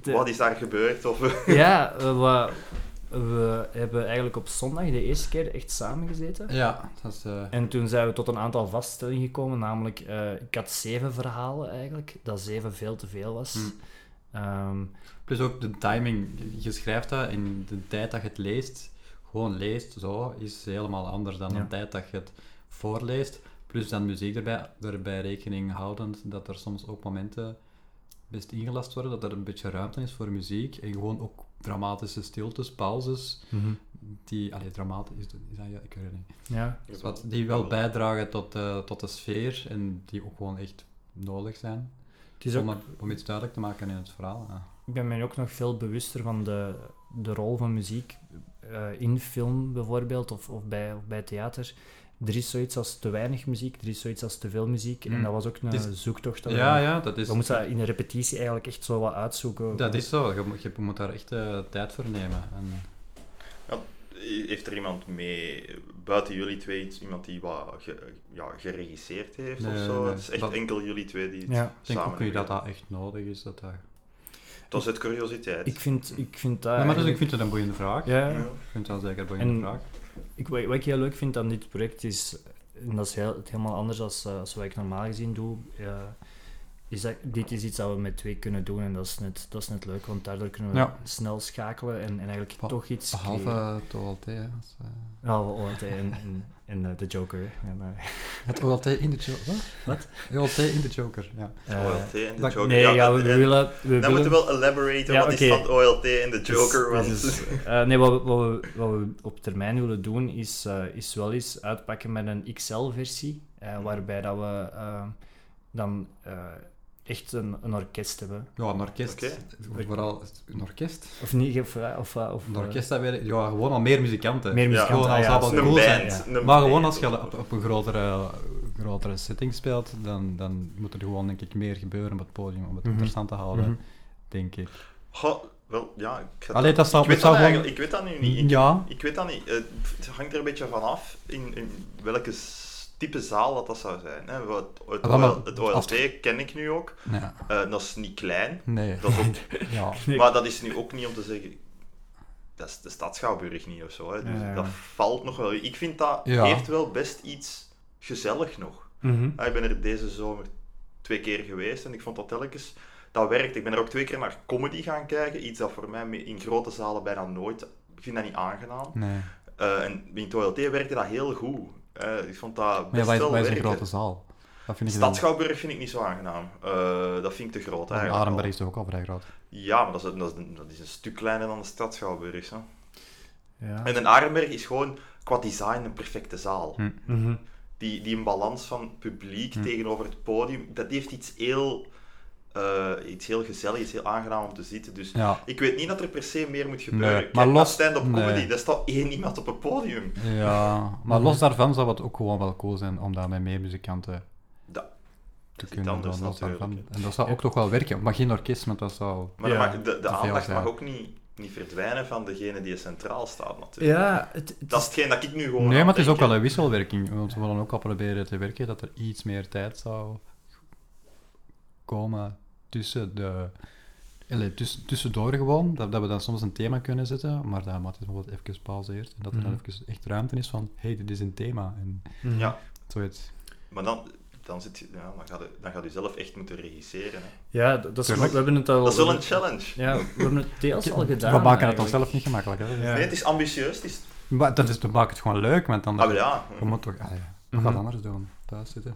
Speaker 2: de-
Speaker 3: Wat is daar gebeurd? Of, <laughs>
Speaker 2: Ja, we, we, we hebben eigenlijk op zondag de eerste keer echt samengezeten.
Speaker 1: Ja, dat is... eh,
Speaker 2: En toen zijn we tot een aantal vaststellingen gekomen, namelijk eh, ik had zeven verhalen eigenlijk, dat zeven veel te veel was. Ehm,
Speaker 1: Plus ook de timing. Je schrijft dat in de tijd dat je het leest, gewoon leest, zo, is helemaal anders dan
Speaker 2: Ja.
Speaker 1: de tijd dat je het voorleest. Plus dan muziek erbij, erbij rekening houdend dat er soms ook momenten best ingelast worden, dat er een beetje ruimte is voor muziek. En gewoon ook dramatische stiltes, pauzes, die... Allee, dramatisch, is, dat- is dat... Ja, ik weet het niet.
Speaker 2: ja.
Speaker 1: Dus wat, die wel bijdragen tot, eh, tot de sfeer en die ook gewoon echt nodig zijn.
Speaker 2: Het is ook,
Speaker 1: Om, om iets duidelijk te maken in het verhaal. ja.
Speaker 2: ik ben mij ook nog veel bewuster van de, de rol van muziek eh, in film bijvoorbeeld, of, of, bij, of bij theater. Er is zoiets als te weinig muziek, er is zoiets als te veel muziek. En
Speaker 1: Hmm.
Speaker 2: dat was ook een
Speaker 1: is-
Speaker 2: zoektocht. dat
Speaker 1: Ja,
Speaker 2: we-
Speaker 1: ja, dat is...
Speaker 2: We moeten dat in de repetitie eigenlijk echt zo wat uitzoeken.
Speaker 1: Dat is zo, je moet, je moet daar echt eh, tijd voor nemen. En,
Speaker 3: heeft er iemand mee, buiten jullie twee, iets- iemand die wat ge- ja, geregisseerd heeft of zo?
Speaker 1: nee.
Speaker 3: Het is echt
Speaker 1: Dat-
Speaker 3: enkel jullie twee die het
Speaker 2: Ja.
Speaker 1: ik denk
Speaker 3: samen
Speaker 1: ook niet dat dat echt nodig is. Dat dat...
Speaker 3: Dat is het curiositeit.
Speaker 2: Ik vind, ik vind dat...
Speaker 1: Ja, maar dus ik vind het een boeiende vraag.
Speaker 2: Ja,
Speaker 3: Ja.
Speaker 1: Ik vind het wel zeker een boeiende
Speaker 2: En-
Speaker 1: vraag.
Speaker 2: Ik, wat, wat ik heel leuk vind aan dit project is, en dat is heel, het helemaal anders als, eh, als wat ik normaal gezien doe, eh, is dat dit is iets dat we met twee kunnen doen en dat is net, dat is net leuk, want daardoor kunnen we
Speaker 1: Ja.
Speaker 2: snel schakelen en, en eigenlijk
Speaker 1: Be-
Speaker 2: toch iets
Speaker 1: Behalve
Speaker 2: creëren.
Speaker 1: het OLT. hè, als, eh,
Speaker 2: Ja, OLT en, en, en de Joker. En, <laughs>
Speaker 1: het OLT in de Joker.
Speaker 2: Wat?
Speaker 1: OLT in de Joker, ja.
Speaker 2: eh,
Speaker 3: OLT en de Joker.
Speaker 2: nee, ja, we,
Speaker 3: en-
Speaker 2: we willen... We
Speaker 3: dan
Speaker 2: willen
Speaker 3: moeten we wel elaboraten
Speaker 2: Ja,
Speaker 3: wat
Speaker 2: oké.
Speaker 3: is van OLT en de Joker.
Speaker 2: Dus-
Speaker 3: want...
Speaker 2: dus, eh, nee, wat we, wat, we, wat we op termijn willen doen, is, eh, is wel eens uitpakken met een XL-versie, eh, waarbij dat we dan eh, echt een, een orkest hebben.
Speaker 1: Ja, een orkest. Vooral een orkest.
Speaker 2: Of niet, of, eh, of, eh, of
Speaker 1: Een
Speaker 2: eh,
Speaker 1: orkest, dat weet ik- ja, gewoon al meer muzikanten.
Speaker 2: meer muzikanten.
Speaker 1: Gewoon
Speaker 2: ah,
Speaker 1: als
Speaker 2: ja,
Speaker 1: dat cool
Speaker 3: band.
Speaker 1: zijn.
Speaker 3: een
Speaker 1: Maar gewoon als je op, een grotere, grotere setting speelt, dan, dan moet er gewoon denk ik meer gebeuren op het podium om het
Speaker 2: Mhm.
Speaker 1: interessant te houden,
Speaker 2: Mhm.
Speaker 1: denk ik.
Speaker 3: Goh, wel, ja, ik, ga
Speaker 1: Allee, dat zou-
Speaker 3: ik, weet
Speaker 1: dat
Speaker 3: dat
Speaker 1: gewoon-
Speaker 3: ik weet dat nu niet. Ik,
Speaker 1: Ja,
Speaker 3: ik weet dat niet. Eh, Het hangt er een beetje van af in, in welke type zaal dat, dat zou zijn. Hè. Wat- Het,
Speaker 1: Ah,
Speaker 3: OL het
Speaker 1: als-
Speaker 3: OLT ken ik nu ook.
Speaker 1: ja.
Speaker 3: Eh, dat is niet klein.
Speaker 1: nee.
Speaker 3: Dat ook, <laughs>
Speaker 1: Ja.
Speaker 3: Maar dat is nu ook niet om te zeggen... Dat is de Stadschouwburg niet of zo. Hè. Dus
Speaker 2: Ja, ja.
Speaker 3: dat valt nog wel. Ik vind dat
Speaker 1: Ja.
Speaker 3: heeft wel best iets gezellig nog.
Speaker 2: Mhm.
Speaker 3: Ah, Ik ben er deze zomer twee keer geweest en ik vond dat telkens... Dat werkt. Ik ben er ook twee keer naar comedy gaan kijken. Iets dat voor mij in grote zalen bijna nooit... Ik vind dat niet aangenaam.
Speaker 1: Nee.
Speaker 3: Eh, en in het OLT werkte dat heel goed. Eh, ik vond dat
Speaker 1: Maar
Speaker 3: best
Speaker 1: wij,
Speaker 3: wel
Speaker 1: wij grote zaal. Dat vind ik dan...
Speaker 3: Stadschouwburg vind ik niet zo aangenaam. Eh, dat vind ik te groot eigenlijk.
Speaker 1: Arenberg is toch ook al vrij groot.
Speaker 3: Ja, maar dat is, dat, is een, dat is een stuk kleiner dan de Stadschouwburg. Hè.
Speaker 2: Ja.
Speaker 3: En een Arenberg is gewoon qua design een perfecte zaal.
Speaker 1: Hm.
Speaker 2: Mhm.
Speaker 3: Die, die een balans van publiek
Speaker 1: Hm.
Speaker 3: tegenover het podium, dat heeft iets heel, eh, iets heel gezellig, iets heel aangenaam om te zitten. Dus
Speaker 1: Ja.
Speaker 3: ik weet niet dat er per se meer moet gebeuren.
Speaker 1: Nee,
Speaker 3: Kijk,
Speaker 1: maar
Speaker 3: naar
Speaker 1: los-
Speaker 3: stand-up comedy,
Speaker 1: nee.
Speaker 3: daar staat één iemand op een podium.
Speaker 1: ja, maar los daarvan zou het ook gewoon wel cool zijn om daar met meer muzikanten
Speaker 3: Dat,
Speaker 1: te kunnen
Speaker 3: anders
Speaker 1: doen. En dat zou ook toch wel werken, maar geen orkest, want dat zou...
Speaker 3: maar
Speaker 2: Ja,
Speaker 3: dan mag, de, aandacht
Speaker 1: zijn.
Speaker 3: mag ook niet niet verdwijnen van degene die centraal staat, natuurlijk.
Speaker 2: Ja, het, het
Speaker 3: Dat is hetgeen dat ik nu gewoon
Speaker 1: Nee, maar het is ook wel een wisselwerking. Want we willen ook al proberen te werken dat er iets meer tijd zou komen tussen de... Allee, tuss- tussendoor gewoon, dat, dat we dan soms een thema kunnen zetten, maar dat Matthias bijvoorbeeld even pauzeert. En dat er dan
Speaker 2: Mhm.
Speaker 1: even echt ruimte is van, hey, dit is een thema. En.
Speaker 3: Ja,
Speaker 1: zoiets.
Speaker 3: maar dan, dan, zit je, ja, dan, je, dan gaat je zelf echt moeten regisseren. Hè.
Speaker 2: Ja, dat is,
Speaker 1: Tuurlijk.
Speaker 2: we hebben het al...
Speaker 3: Dat is wel een challenge.
Speaker 2: Ja, we hebben het deels al gedaan.
Speaker 1: we maken het onszelf niet gemakkelijk. Hè?
Speaker 2: Ja.
Speaker 3: Nee, het is ambitieus. Het is...
Speaker 1: Maar dat is, we maken het gewoon leuk, want dan...
Speaker 3: Ah, ja.
Speaker 1: We moeten toch... Ah, ja, we gaan
Speaker 2: Mhm.
Speaker 1: anders doen. Thuis zitten.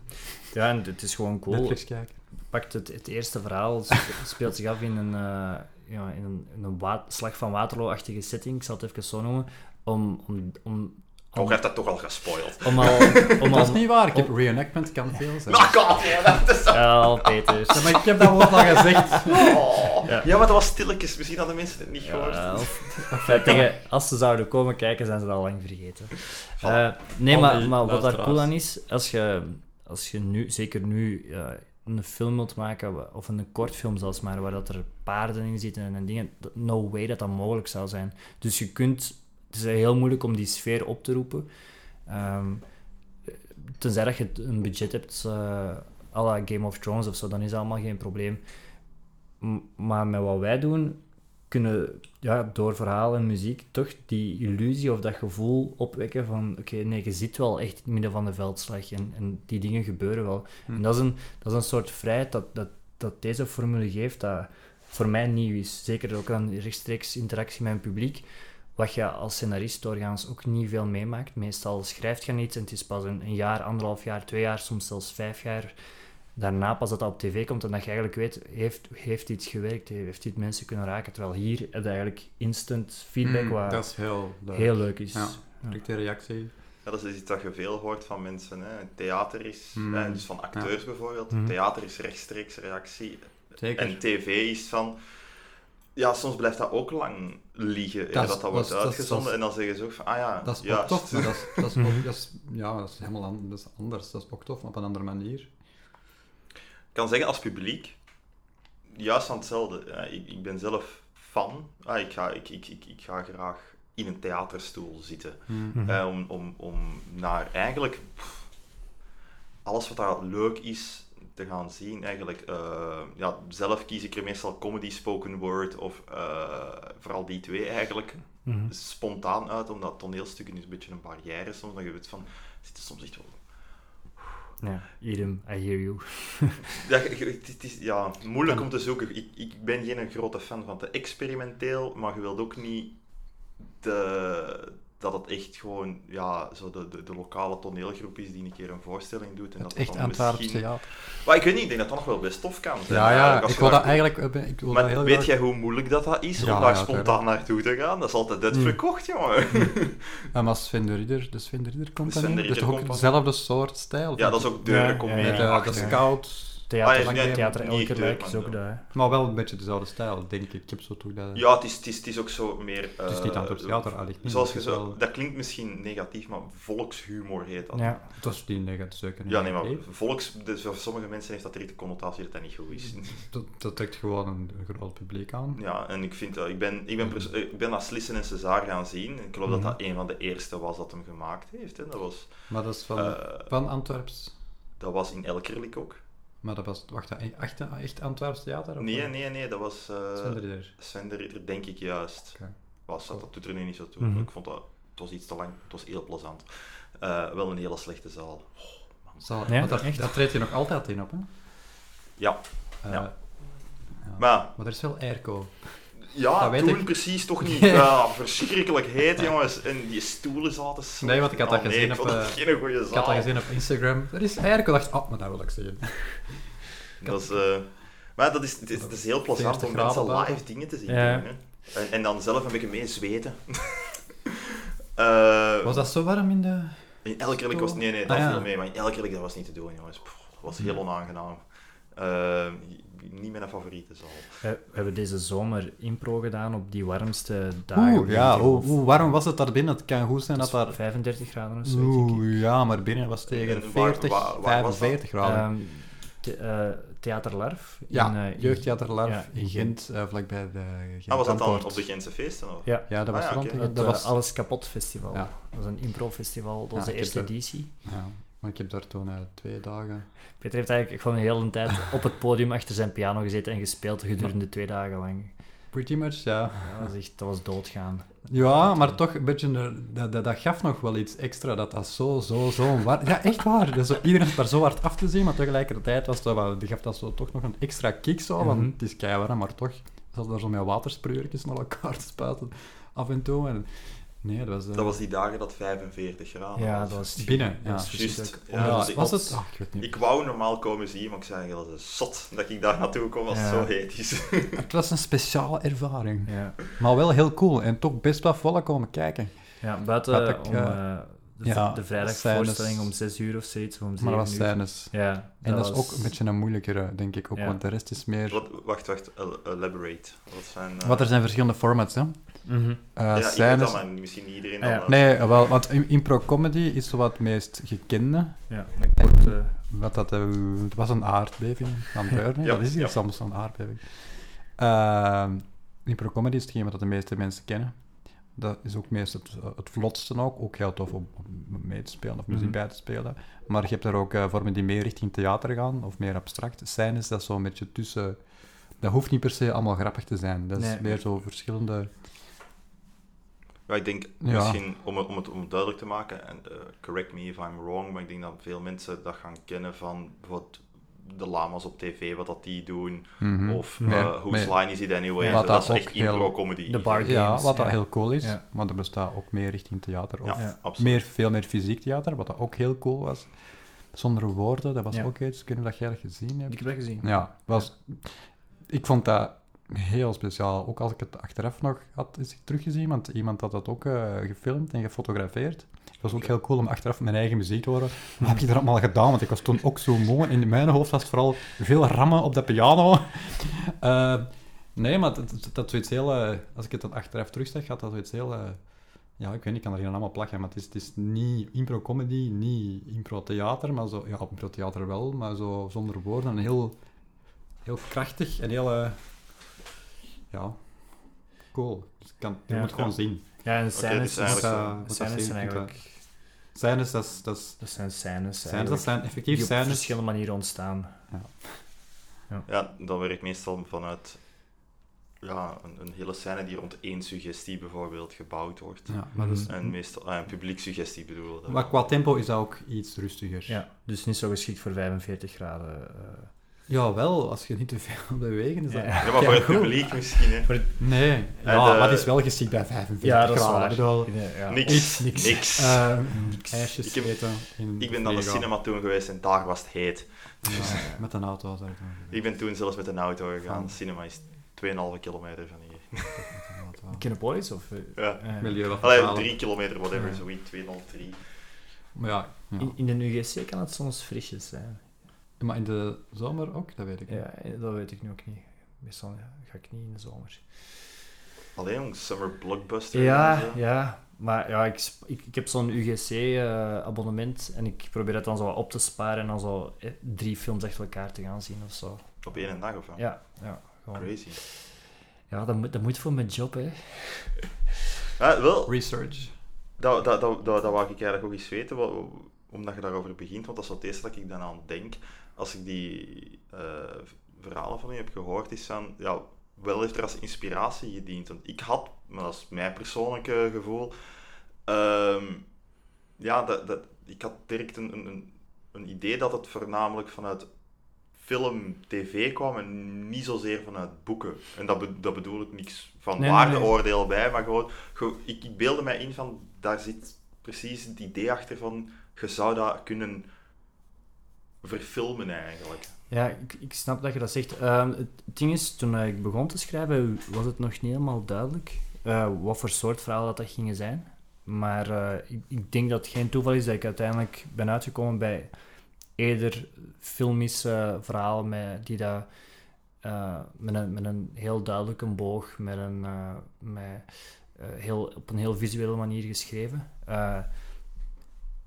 Speaker 2: Ja, en het is gewoon cool.
Speaker 1: Netflix kijken.
Speaker 2: Pakt het, het eerste verhaal, spe- speelt zich af in een, eh, ja, in een, in een wa- slag van Waterloo-achtige setting, ik zal het even zo noemen, om, om, om,
Speaker 3: Oh, je hebt dat toch al gespoild.
Speaker 2: om al... <laughs> Om
Speaker 1: Dat is
Speaker 2: al
Speaker 1: niet waar. Ik heb reenactment kan veel zijn.
Speaker 3: Nou, god, ja, dat is...
Speaker 2: ja, al Peter.
Speaker 1: Ja, maar ik heb dat woord al gezegd. <laughs>
Speaker 3: Oh.
Speaker 2: Ja.
Speaker 3: Ja. maar dat was stilletjes. Misschien hadden mensen het niet gehoord.
Speaker 2: Ja, <laughs> tegen, als ze zouden komen kijken, zijn ze dat al lang vergeten. Eh, nee, maar, maar wat daar cool aan is, als je, als je nu, zeker nu, eh, een film wilt maken, of een kortfilm zelfs maar, waar dat er paarden in zitten en dingen, no way dat dat mogelijk zou zijn. Dus je kunt, het is heel moeilijk om die sfeer op te roepen. Ehm, tenzij dat je een budget hebt, eh à la Game of Thrones of zo, dan is dat allemaal geen probleem. Maar met wat wij doen, kunnen ja, door verhaal en muziek toch die illusie of dat gevoel opwekken van oké, nee, je zit wel echt in het midden van de veldslag en, en die dingen gebeuren wel.
Speaker 1: Hm.
Speaker 2: En dat is, een, dat is een soort vrijheid dat, dat, dat deze formule geeft, dat voor mij nieuw is. Zeker ook aan rechtstreeks interactie met een publiek, wat je als scenarist doorgaans ook niet veel meemaakt. Meestal schrijft je iets en het is pas een, een jaar, anderhalf jaar, twee jaar, soms zelfs vijf jaar daarna pas dat dat op tv komt en dat je eigenlijk weet, heeft, heeft iets gewerkt, heeft dit mensen kunnen raken. Terwijl hier heb je eigenlijk instant feedback,
Speaker 1: Mm,
Speaker 2: wat
Speaker 1: dat is heel leuk.
Speaker 2: heel leuk is.
Speaker 1: Ja. Directe reactie.
Speaker 3: Ja, dat is iets dat je veel hoort van mensen. Hè. Theater is,
Speaker 1: Mm.
Speaker 3: hè, dus van acteurs bijvoorbeeld.
Speaker 2: Mhm.
Speaker 3: Theater is rechtstreeks reactie.
Speaker 1: Zeker.
Speaker 3: En tv is van... Ja, soms blijft dat ook lang liggen,
Speaker 1: Dat
Speaker 3: dat dat, wordt
Speaker 1: dat
Speaker 3: uitgezonden.
Speaker 1: dat
Speaker 3: en dan zeggen ze ook van, ah ja,
Speaker 1: dat is
Speaker 3: juist.
Speaker 1: ook tof, maar dat is, dat is, <laughs> ook- dat is, ja, dat is helemaal an- dat is anders. Dat is ook tof, maar op een andere manier.
Speaker 3: Ik kan zeggen, als publiek, juist van hetzelfde. Ja, ik, ik ben zelf fan. Ah, ik, ga, ik, ik, ik, ik ga graag in een theaterstoel zitten.
Speaker 2: Mhm.
Speaker 3: Eh, om, om, om naar eigenlijk pff, alles wat daar leuk is te gaan zien. Eigenlijk, eh, ja, zelf kies ik er meestal comedy, spoken word of eh, vooral die twee eigenlijk
Speaker 2: Mhm.
Speaker 3: spontaan uit, omdat toneelstukken is een beetje een barrière soms. Dat je weet van, zit er soms echt wel
Speaker 2: Ja, idem, I hear you.
Speaker 3: Ja, het is ja, moeilijk
Speaker 1: En-
Speaker 3: om te zoeken. Ik, ik ben geen grote fan van te experimenteel, maar je wilt ook niet de, dat het echt gewoon ja, zo de, de, de lokale toneelgroep is die een keer een voorstelling doet. En dat
Speaker 1: Het echt Antwerps
Speaker 3: misschien...
Speaker 1: theater.
Speaker 3: Maar ik weet niet, ik denk dat dat nog wel best tof kan zijn.
Speaker 1: Ja, ja, ik wil dat eigenlijk... ik wil dat
Speaker 3: Maar
Speaker 1: heel
Speaker 3: weet
Speaker 1: graag-
Speaker 3: jij hoe moeilijk dat, dat is
Speaker 1: Ja,
Speaker 3: om daar
Speaker 1: ja,
Speaker 3: spontaan naartoe te gaan? Dat is altijd uitverkocht, jongen. <laughs>
Speaker 1: En maar Sven de Ridder, de Sven de Ridder Company,
Speaker 3: Sven de
Speaker 1: dat is ook dezelfde soort stijl?
Speaker 3: Ja, dat is ook de
Speaker 2: Ja, ja,
Speaker 3: comedie.
Speaker 2: ja, Theater,
Speaker 3: Ah, ja, ja,
Speaker 2: theater
Speaker 3: niet
Speaker 2: elke
Speaker 3: maar
Speaker 2: is ook dat. hè.
Speaker 1: maar wel een beetje dezelfde stijl, denk ik. Ik heb zo toch dat...
Speaker 3: Ja, het is, het, is, het is ook zo meer...
Speaker 1: het is niet
Speaker 3: eh,
Speaker 1: Antwerps theater, allicht niet.
Speaker 3: Zoals je zo,
Speaker 1: wel-
Speaker 3: dat klinkt misschien negatief, maar volkshumor heet dat.
Speaker 2: Ja.
Speaker 1: Dat is die negatief, zeker niet.
Speaker 3: Ja, nee, maar
Speaker 1: Nee,
Speaker 3: volks, dus voor sommige mensen heeft dat direct de connotatie dat dat niet goed is.
Speaker 1: Dat, dat trekt gewoon een, een groot publiek aan.
Speaker 3: Ja, en ik vind dat, ik ben, ik ben, ik ben dat Slissen en César gaan zien. Ik geloof
Speaker 2: Mhm.
Speaker 3: dat dat een van de eerste was dat hem gemaakt heeft. Hè. Dat, was,
Speaker 1: Maar dat is van,
Speaker 3: eh,
Speaker 1: van Antwerps.
Speaker 3: dat was in Elkerlijk ook.
Speaker 1: Maar dat was, wacht, echt, echt Antwerps theater? of
Speaker 3: Nee, nee, nee, dat was eh.
Speaker 1: Sven de
Speaker 3: Ritter, denk ik juist.
Speaker 1: Oké.
Speaker 3: Was dat, dat doet er nu niet zo toe.
Speaker 2: Mhm.
Speaker 3: Ik vond dat, het was iets te lang, het was heel plezant. Eh, wel een hele slechte zaal.
Speaker 1: Want dat,
Speaker 2: echt?
Speaker 1: dat treedt je nog altijd in op, hè?
Speaker 3: Ja,
Speaker 1: Eh,
Speaker 3: Ja.
Speaker 1: ja.
Speaker 3: maar
Speaker 1: Maar er is wel airco.
Speaker 3: Ja,
Speaker 1: Dat weet
Speaker 3: toen
Speaker 1: ik.
Speaker 3: precies toch niet. <laughs> Ja, verschrikkelijk heet, jongens. En die stoelen zaten zo.
Speaker 1: Nee, want ik had dat
Speaker 3: Oh,
Speaker 1: gezien
Speaker 3: ik
Speaker 1: op, eh,
Speaker 3: geen goede zaal.
Speaker 1: Ik had dat gezien op Instagram. Er is. Ik dacht, oh, maar dat wil ik zeggen. <laughs>
Speaker 3: Dat is, eh, maar dat is, het is, het is heel plezant
Speaker 1: 40
Speaker 3: om mensen
Speaker 1: buiten.
Speaker 3: live dingen te zien
Speaker 2: Ja.
Speaker 3: doen. Hè. En, en dan zelf een beetje mee zweten. <laughs> Eh,
Speaker 1: Was dat zo warm in de...
Speaker 3: In elke keer was nee, nee, dat
Speaker 1: Ah, ja.
Speaker 3: viel mee, maar in elke keer dat was niet te doen, jongens. Pff, dat was heel onaangenaam. Niet mijn favoriete zaal.
Speaker 2: We we hebben deze zomer impro gedaan op die warmste dagen.
Speaker 1: Oeh, ja, hoe, hoe warm was het daar binnen? Het kan goed zijn
Speaker 2: Dat
Speaker 1: daar...
Speaker 2: 35 graden of zo.
Speaker 1: Oeh, ja, maar binnen was het tegen
Speaker 3: En waar-
Speaker 1: 40,
Speaker 3: waar- waar was dat?
Speaker 1: 45 graden.
Speaker 2: Ehm, te- eh, Theater Larf.
Speaker 1: Ja,
Speaker 2: in, eh,
Speaker 1: Jeugdtheater Larf
Speaker 2: ja,
Speaker 1: in Gent, eh, vlakbij de Gent
Speaker 3: Ah, was dat dan op de Gentse feesten? Of?
Speaker 2: Ja,
Speaker 1: Ja, dat was
Speaker 3: Ah, ja,
Speaker 2: het
Speaker 1: dat was,
Speaker 2: Alles Kapot Festival.
Speaker 1: Ja.
Speaker 2: Dat was een impro-festival, dat was de eerste
Speaker 1: er-
Speaker 2: editie.
Speaker 1: ja, maar ik heb daar toen eh, twee dagen...
Speaker 2: Peter heeft eigenlijk gewoon een hele tijd <laughs> op het podium achter zijn piano gezeten en gespeeld gedurende twee dagen lang.
Speaker 1: Pretty much, ja.
Speaker 2: Ja, dat, was echt, dat was doodgaan.
Speaker 1: Ja, maar toch een beetje... Dat, dat, dat gaf nog wel iets extra, dat dat zo, zo, zo... War... Ja, echt waar. Dus iedereen is daar zo hard af te zien, maar tegelijkertijd was dat wel... Die gaf dat zo toch nog een extra kick zo, want
Speaker 2: Mhm.
Speaker 1: het is keiwarm, maar toch... Zat daar zo met waterspreurtjes naar elkaar te spuiten, af en toe. En, nee, dat was... eh,
Speaker 3: Dat was die dagen dat 45 graden
Speaker 2: Ja,
Speaker 3: was.
Speaker 2: dat was
Speaker 1: Binnen, ja.
Speaker 2: was
Speaker 3: Juist, ja,
Speaker 1: ja,
Speaker 3: dus ik-
Speaker 1: was het? Ik weet niet.
Speaker 3: Ik wou normaal komen zien, maar ik zei, dat is zot dat ik daar naartoe kom als het zo heet is. <laughs>
Speaker 1: Het was een speciale ervaring.
Speaker 2: Ja.
Speaker 1: Maar wel heel cool. En toch best wel volk komen kijken.
Speaker 2: ja, buiten om,
Speaker 1: eh,
Speaker 2: eh, de,
Speaker 1: ja,
Speaker 2: de vrijdagvoorstelling om 6 uur of zoiets, of om 7
Speaker 1: Maar dat was.
Speaker 2: Ja,
Speaker 1: En dat, is
Speaker 2: was-
Speaker 1: ook een beetje een moeilijkere, denk ik ook.
Speaker 2: Ja.
Speaker 1: Want de rest is meer...
Speaker 3: Wat, wacht, wacht, el- elaborate. Wat zijn... eh,
Speaker 1: Wat er zijn verschillende formats, hè.
Speaker 2: Mhm.
Speaker 1: Eh,
Speaker 3: ja, ik weet
Speaker 1: scènes...
Speaker 3: dat, maar misschien niet iedereen
Speaker 2: Ah, ja.
Speaker 3: dan... eh,
Speaker 1: Nee, wel, want im- impro-comedy is zo wat het meest gekende.
Speaker 2: Ja, met korte...
Speaker 1: Wat dat, eh, het was een aardbeving van <laughs> Deurne.
Speaker 3: Ja,
Speaker 1: dat is hier
Speaker 3: ja.
Speaker 1: soms een aardbeving. Uh, impro-comedy is hetgeen wat de meeste mensen kennen. Dat is ook meest het, het vlotste ook. Ook heel tof om, om mee te spelen of muziek
Speaker 2: Mhm.
Speaker 1: bij te spelen. Maar je hebt er ook eh, vormen die meer richting theater gaan, of meer abstract. Scènes, dat is zo'n beetje tussen... Dat hoeft niet per se allemaal grappig te zijn. Dat is meer zo verschillende...
Speaker 3: Ja, ik denk
Speaker 1: Ja.
Speaker 3: misschien, om het, om, het, om het duidelijk te maken, en eh, correct me if I'm wrong, maar ik denk dat veel mensen dat gaan kennen van bijvoorbeeld de lama's op tv, wat dat die doen,
Speaker 1: Mhm.
Speaker 3: of
Speaker 1: Nee,
Speaker 3: eh Whose
Speaker 1: nee.
Speaker 3: Line Is It Anyway,
Speaker 2: Ja,
Speaker 3: dat, dat is
Speaker 1: dat
Speaker 3: echt impro-comedy.
Speaker 2: De bar
Speaker 1: Ja, wat dat
Speaker 2: ja.
Speaker 1: heel cool is.
Speaker 2: Ja.
Speaker 1: Maar er bestaat ook meer richting theater. Of
Speaker 3: Ja,
Speaker 2: Ja.
Speaker 3: absoluut.
Speaker 1: meer, veel meer fysiek theater, wat dat ook heel cool was. Zonder woorden, dat was
Speaker 2: Ja.
Speaker 1: ook iets. Ik weet niet of dat jij dat gezien hebt.
Speaker 2: Ik heb dat gezien.
Speaker 1: Ja, was, ik vond dat heel speciaal. Ook als ik het achteraf nog had eens teruggezien, want iemand had dat ook eh, gefilmd en gefotografeerd. Het was ook heel cool om achteraf mijn eigen muziek te horen. Wat heb je er allemaal gedaan? Want ik was toen ook zo moe. In mijn hoofd was het vooral veel rammen op de piano. <laughs> Eh, nee, maar dat, dat, dat zoiets heel... eh, als ik het dan achteraf terugzag, had dat zoiets heel... ja, ik weet niet, ik kan er geen allemaal plakken, maar het is, het is niet impro-comedy, niet impro-theater, maar zo... Ja, impro-theater wel, maar zo zonder woorden. En heel, heel krachtig en heel... ja, cool. Dus ik kan, je
Speaker 2: Ja.
Speaker 1: moet gewoon
Speaker 3: Ja.
Speaker 1: zien.
Speaker 2: Ja, en
Speaker 3: dit
Speaker 2: scènes,
Speaker 3: eigenlijk
Speaker 2: eh, zijn
Speaker 1: ik
Speaker 2: eigenlijk...
Speaker 1: Scènes, dat is... Dat is
Speaker 2: Dat zijn scènes,
Speaker 1: scènes, dat zijn effectief
Speaker 2: die op
Speaker 1: scènes.
Speaker 2: verschillende manieren ontstaan.
Speaker 3: Ja, dat werkt meestal vanuit ja, een, een hele scène die rond één suggestie bijvoorbeeld gebouwd wordt.
Speaker 1: Ja, maar dus,
Speaker 3: En meestal, ah, een publieksuggestie bedoel ik.
Speaker 1: maar qua tempo is dat ook iets rustiger.
Speaker 2: Ja, dus niet zo geschikt voor 45 graden. eh.
Speaker 1: Ja, wel, als je niet te veel bewegen is dat...
Speaker 2: Ja.
Speaker 3: Ja, maar voor het
Speaker 1: goed.
Speaker 3: publiek misschien, hè.
Speaker 1: Nee,
Speaker 3: En
Speaker 1: ja,
Speaker 3: de-
Speaker 1: maar het is wel geschikt bij 45
Speaker 2: Ja, dat is
Speaker 1: graden.
Speaker 2: waar.
Speaker 1: Ik bedoel,
Speaker 2: Ja.
Speaker 3: Niks,
Speaker 1: niks.
Speaker 3: niks.
Speaker 1: eh, ijsjes
Speaker 3: Ik heb-
Speaker 1: eten in
Speaker 3: ik ben dan de cinema toen geweest en daar was het heet.
Speaker 1: Ja, met een auto. zou ik
Speaker 3: ben toen zelfs met een auto gegaan. De cinema is 2,5 kilometer van hier. <laughs>
Speaker 2: Kinepolis of... eh,
Speaker 3: Ja.
Speaker 2: eh,
Speaker 1: Milieu
Speaker 3: Allee, 3 kilometer, whatever, zoiets, 2,5, 3.
Speaker 1: Maar ja, ja.
Speaker 2: In, in de UGC kan het soms frisjes zijn.
Speaker 1: Maar in de zomer ook, dat weet ik niet.
Speaker 2: Ja, eh, dat weet ik nu ook niet. Meestal ga ik niet in de zomer.
Speaker 3: Alleen jong, summer blockbuster.
Speaker 2: Ja,
Speaker 3: zo.
Speaker 2: ja. Maar ja, ik, ik, ik heb zo'n UGC-abonnement en ik probeer dat dan zo wat op te sparen en dan zo eh, drie films achter elkaar te gaan zien of zo.
Speaker 3: Op één dag of wat?
Speaker 2: Ja, ja. Gewoon.
Speaker 3: Crazy.
Speaker 2: Ja, dat moet, dat moet voor mijn job, hè. <laughs>
Speaker 3: Ja, wel,
Speaker 1: Research.
Speaker 3: dat, dat, dat, dat, dat wou ik eigenlijk ook eens weten, omdat je daarover begint, want dat is het eerste dat ik dan aan denk. Als ik die eh, verhalen van u heb gehoord, is van, ja, wel heeft er als inspiratie gediend. Want ik had, maar dat is mijn persoonlijke gevoel, ehm, ja, dat, dat, ik had direct een, een, een, idee dat het voornamelijk vanuit film, tv kwam en niet zozeer vanuit boeken. En dat, be- dat bedoel ik niks van
Speaker 2: Nee, nee, nee.
Speaker 3: waardeoordeel bij, maar gewoon, ge- ik, ik beelde mij in van, daar zit precies het idee achter van, je zou dat kunnen verfilmen eigenlijk.
Speaker 2: Ja, ik, ik snap dat je dat zegt. Ehm, het ding is, toen ik begon te schrijven, was het nog niet helemaal duidelijk eh, wat voor soort verhalen dat, dat gingen zijn. Maar eh, ik, ik denk dat het geen toeval is dat ik uiteindelijk ben uitgekomen bij eerder filmische verhalen met, die dat, eh, met, een, met een heel duidelijke boog, met een, met, heel, op een heel visuele manier geschreven.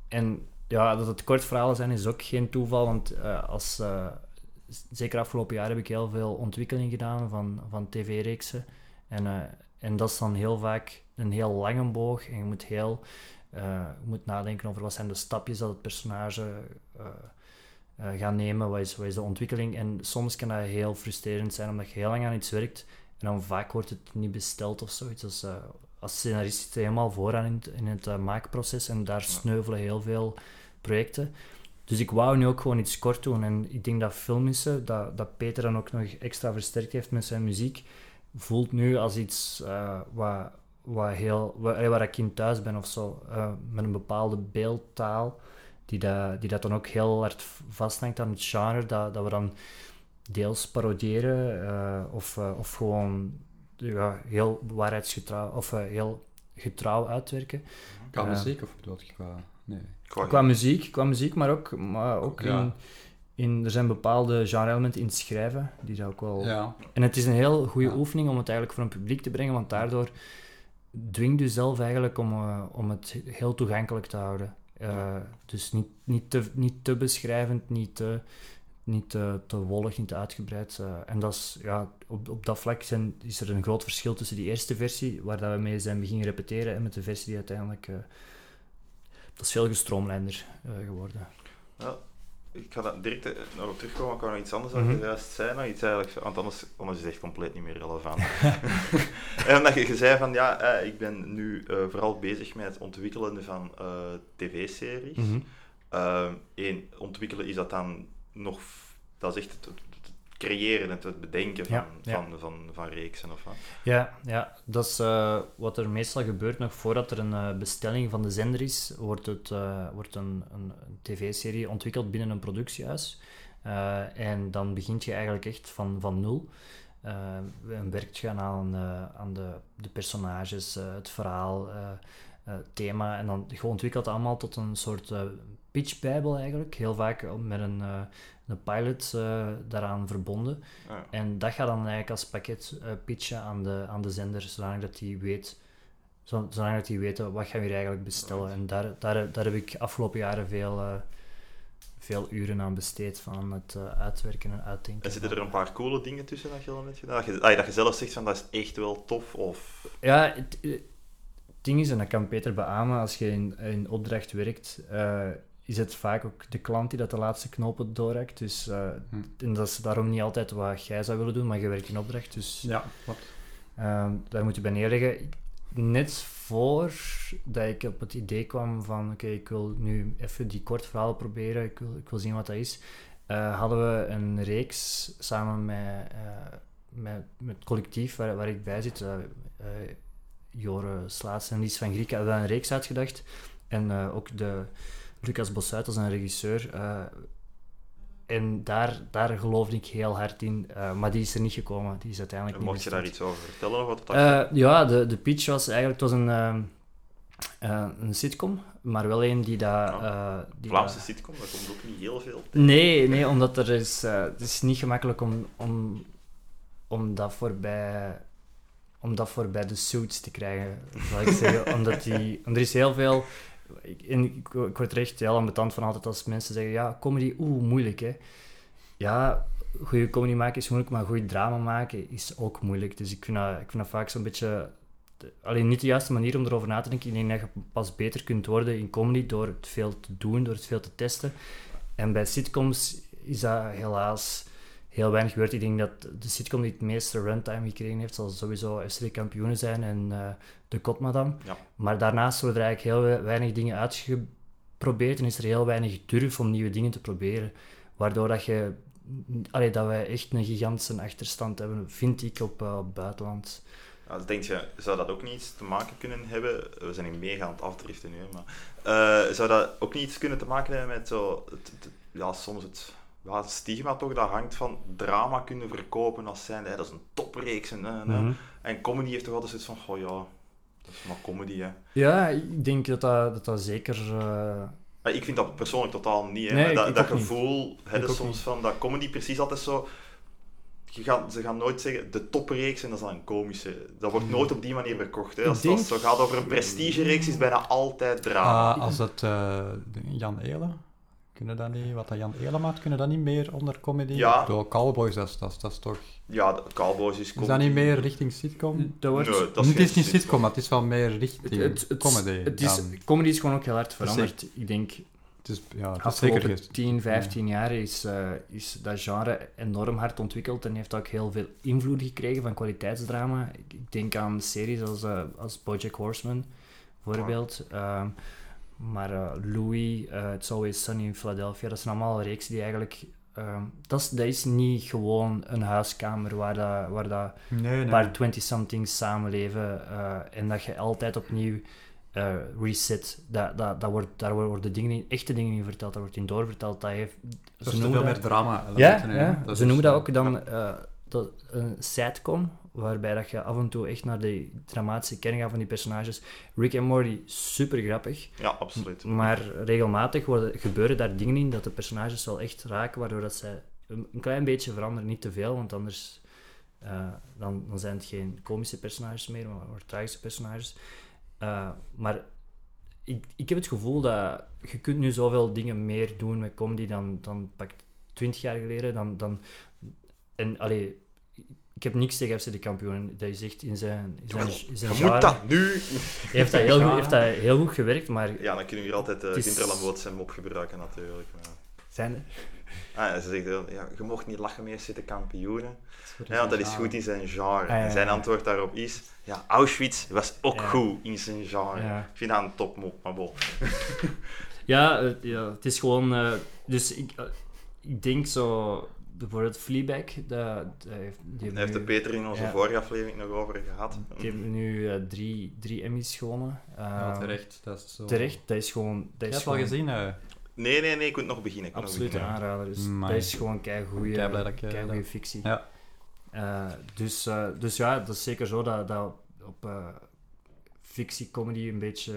Speaker 2: En ja, dat het kort verhalen zijn is ook geen toeval, want eh, als, eh, zeker afgelopen jaar heb ik heel veel ontwikkeling gedaan van, van tv-reeksen. En, eh, en dat is dan heel vaak een heel lange boog. En je moet heel je moet nadenken over wat zijn de stapjes dat het personage gaat nemen, wat is, wat is de ontwikkeling. En soms kan dat heel frustrerend zijn, omdat je heel lang aan iets werkt en dan vaak wordt het niet besteld of zoiets. Dus, als scenarist zit je helemaal vooraan in het, in het maakproces en daar sneuvelen heel veel projecten. Dus ik wou nu ook gewoon iets kort doen. En ik denk dat filmissen, dat, dat Peter dan ook nog extra versterkt heeft met zijn muziek, voelt nu als iets eh, wat, wat heel, waar, waar ik in thuis ben of zo. eh, met een bepaalde beeldtaal, die dat, die dat dan ook heel hard vasthangt aan het genre, dat, dat we dan deels parodiëren eh, of, of gewoon ja, heel waarheidsgetrouw of heel getrouw uitwerken.
Speaker 1: Qua muziek of bedoel je qua... Nee.
Speaker 3: Qua-
Speaker 2: Qua muziek, qua muziek maar ook, maar ook
Speaker 1: Ja.
Speaker 2: in, in... Er zijn bepaalde genre-elementen in het schrijven, die dat ook wel...
Speaker 1: Ja,
Speaker 2: En het is een heel goede
Speaker 1: Ja.
Speaker 2: oefening om het eigenlijk voor een publiek te brengen, want daardoor dwing je zelf eigenlijk om, eh, om het heel toegankelijk te houden. Eh, dus niet, niet, te, niet te beschrijvend, niet te, niet te, te wollig, niet te uitgebreid. eh. en dat is, ja, op, op dat vlak zijn, is er een groot verschil tussen die eerste versie, waar dat we mee zijn beginnen repeteren, en met de versie die uiteindelijk... dat is veel gestroomlijnder eh, geworden.
Speaker 3: Ja, ik ga daar direct eh, nog op terugkomen. Ik wou nog iets anders
Speaker 2: Mhm.
Speaker 3: mm juist zei. Nog iets eigenlijk, want anders, anders is het echt compleet niet meer relevant. <laughs> en omdat je, je zei van, ja, eh, ik ben nu vooral bezig met het ontwikkelen van tv-series.
Speaker 2: Mhm.
Speaker 3: Eén, ontwikkelen is dat dan nog... Dat is echt het creëren, het, het bedenken van,
Speaker 2: Ja, ja.
Speaker 3: Van, van, van reeksen of wat.
Speaker 2: Ja, ja, dat is eh, wat er meestal gebeurt nog voordat er een eh, bestelling van de zender is, wordt, het, eh, wordt een, een, een tv-serie ontwikkeld binnen een productiehuis. Eh, en dan begint je eigenlijk echt van, van nul. En werkt je aan, aan de, de personages, het verhaal, het thema. En dan je ontwikkelt allemaal tot een soort pitchbijbel eigenlijk. Heel vaak met een, een pilot eh, daaraan verbonden.
Speaker 3: Ja.
Speaker 2: En dat gaat dan eigenlijk als pakket eh, pitchen aan de, aan de zender, zodat dat die weet, zo- zodat dat die weten wat gaan we hier eigenlijk bestellen. En daar, daar, daar heb ik afgelopen jaren veel, eh, veel uren aan besteed van het uitwerken en uitdenken.
Speaker 3: En zitten er een paar coole dingen tussen dat je dan hebt gedaan? Dat je, ah, dat je zelf zegt van, dat is echt wel tof, of...
Speaker 2: Ja, het, het ding is, en dat kan Peter beamen, als je in, in opdracht werkt, is het vaak ook de klant die dat de laatste knopen doorhakt. Dus, eh,
Speaker 1: Hm.
Speaker 2: en dat is daarom niet altijd wat jij zou willen doen, maar je werkt in opdracht. Dus
Speaker 1: ja klopt.
Speaker 2: Ehm, daar moet je bij neerleggen. Net voor dat ik op het idee kwam van oké, ik wil nu even die kort verhalen proberen, ik wil, ik wil zien wat dat is, eh, hadden we een reeks samen met, eh, met, met het collectief waar, waar ik bij zit, Jore Slaats en Lies van Grieken, hadden we een reeks uitgedacht. En ook de Lucas Bossuit als een regisseur. eh, en daar, daar geloofde ik heel hard in, eh, maar die is er niet gekomen. Die is uiteindelijk niet
Speaker 3: Mocht je daar iets over vertellen? Of wat dat
Speaker 2: Eh, ja, de, de pitch was eigenlijk het was een, ehm, eh, een sitcom, maar wel een die daar.
Speaker 3: Ja.
Speaker 2: die
Speaker 3: Vlaamse
Speaker 2: dat-
Speaker 3: sitcom, dat komt ook niet heel veel.
Speaker 2: Nee, nee, omdat er is, het is niet gemakkelijk om, om, om dat voorbij om dat voorbij de suits te krijgen, zal ik zeggen. <laughs> omdat die, er is heel veel... Ik, en ik, ik word er echt heel ambetant van altijd als mensen zeggen, ja, comedy, oeh, moeilijk, hè. Ja, goede comedy maken is moeilijk, maar goed drama maken is ook moeilijk. Dus ik vind dat, ik vind dat vaak zo'n beetje... alleen niet de juiste manier om erover na te denken. Ik denk dat je pas beter kunt worden in comedy door het veel te doen, door het veel te testen. En bij sitcoms is dat helaas heel weinig gebeurd. Ik denk dat de sitcom die het meeste runtime gekregen heeft, zal sowieso FC Kampioenen zijn en eh, De Kotmadam.
Speaker 3: Ja.
Speaker 2: Maar daarnaast worden er eigenlijk heel we- weinig dingen uitgeprobeerd en is er heel weinig durf om nieuwe dingen te proberen. Waardoor dat je... Allee, dat wij echt een gigantische achterstand hebben, vind ik, op, eh, op buitenland.
Speaker 3: Ja, dus denk je, zou dat ook niet iets te maken kunnen hebben? We zijn hier mega aan het afdriften nu, maar... eh, zou dat ook niet iets kunnen te maken hebben met zo... Het, het- ja, soms het... Ja, het stigma toch, dat hangt van drama kunnen verkopen als zijn, hè, dat is een topreeks. En, en,
Speaker 2: Mhm.
Speaker 3: en comedy heeft toch altijd zoiets van, oh ja, dat is maar comedy, hè.
Speaker 2: Ja, ik denk dat dat, dat, dat zeker... eh,
Speaker 3: ik vind dat persoonlijk totaal niet. Hè.
Speaker 2: Nee,
Speaker 3: Maar
Speaker 2: ik-
Speaker 3: dat,
Speaker 2: ik
Speaker 3: dat gevoel soms
Speaker 2: niet.
Speaker 3: van dat comedy precies altijd zo. Je gaat, ze gaan nooit zeggen de topreeks en dat is dan een komische. Dat wordt nooit op die manier verkocht. Hè. Als, als het
Speaker 2: denk-
Speaker 3: zo gaat over een prestigereeks, is bijna altijd drama.
Speaker 1: Ah, als het eh, Jan Eelen, Kunnen dat niet, wat dat Jan Elemaat, kunnen dat niet meer onder comedy?
Speaker 3: Ja.
Speaker 1: Door Cowboys, dat is, dat is, dat is toch...
Speaker 3: Ja, de Cowboys is
Speaker 1: Is dat
Speaker 3: comedy.
Speaker 1: niet meer richting sitcom?
Speaker 2: Dat wordt,
Speaker 3: Nee, dat is
Speaker 1: het is niet sitcom, maar het is wel meer richting
Speaker 2: het, het, het,
Speaker 1: comedy.
Speaker 2: het is,
Speaker 1: dan.
Speaker 2: comedy is gewoon ook heel hard veranderd. Ik denk,
Speaker 1: het is, ja, het is zeker ges-
Speaker 2: 10, 15 jaar is, eh, is dat genre enorm hard ontwikkeld en heeft ook heel veel invloed gekregen van kwaliteitsdrama. Ik, denk aan series als, eh, als BoJack Horseman, bijvoorbeeld. Ehm, maar eh, Louis, eh It's Always Sunny in Philadelphia, dat zijn allemaal reeksen die eigenlijk... ehm, dat, is, dat is niet gewoon een huiskamer waar, dat, waar dat
Speaker 1: Nee, nee.
Speaker 2: een paar 20-somethings samenleven eh, en dat je altijd opnieuw eh, reset. Dat, dat, dat wordt, daar worden dingen in, echte dingen in verteld, daar wordt in doorverteld. Dat heeft,
Speaker 1: is
Speaker 2: noemen
Speaker 1: veel
Speaker 2: dat-
Speaker 1: meer drama.
Speaker 2: ja.
Speaker 1: Dat
Speaker 2: ze
Speaker 1: is-
Speaker 2: noemen dat ook dan eh, dat, een sitcom, waarbij dat je af en toe echt naar de dramatische kern gaat van die personages. Rick en Morty, super grappig,
Speaker 3: Ja, absoluut.
Speaker 2: maar regelmatig worden, gebeuren daar dingen in dat de personages wel echt raken, waardoor dat zij een, een klein beetje veranderen, niet te veel, want anders eh, dan, dan zijn het geen komische personages meer, maar, maar tragische personages. Eh, maar ik, ik heb het gevoel dat je kunt nu zoveel dingen meer doen met comedy dan, dan pak 20 jaar geleden. Dan, dan, en allee, ik heb niks tegen FC de kampioen. Dat is echt in zijn, in zijn, in zijn
Speaker 3: Je moet dat nu...
Speaker 2: Hij heeft dat, heel goed, heeft dat heel goed gewerkt, maar
Speaker 3: Ja, dan kunnen we hier altijd uh,
Speaker 2: is-
Speaker 3: zijn mop gebruiken natuurlijk. Maar...
Speaker 2: zijn er...
Speaker 3: Ah, ze zegt, ja, je mocht niet lachen meer zitten kampioenen. Ja, want dat is goed in zijn genre.
Speaker 2: Ah, ja,
Speaker 3: En zijn antwoord daarop is, ja, Auschwitz was ook goed in zijn genre. Ik vind dat een topmop, maar bon. <laughs>
Speaker 2: Ja, ja, het is gewoon... eh, dus ik, eh, ik denk zo... Bijvoorbeeld Fleabag, dat heeft, die
Speaker 3: Daar heeft de Peter in onze
Speaker 2: Ja.
Speaker 3: vorige aflevering nog over gehad.
Speaker 2: Die hebben nu eh, drie, drie Emmys gewonnen. Eh,
Speaker 1: Ja, terecht. Dat is zo...
Speaker 2: Terecht, dat is gewoon... Dat
Speaker 1: Je
Speaker 2: is
Speaker 1: hebt al
Speaker 2: gewoon
Speaker 1: gezien, hè?
Speaker 3: Nee, nee, nee, ik moet nog beginnen. Ik nog
Speaker 2: Absoluut een
Speaker 3: beginnen.
Speaker 2: aanrader. Dus
Speaker 1: Amai.
Speaker 2: dat is gewoon keigoeie,
Speaker 1: Kei ik, eh,
Speaker 2: fictie.
Speaker 1: Ja.
Speaker 2: Eh, dus, eh, dus ja, dat is zeker zo dat, dat op eh fictie-comedy een beetje...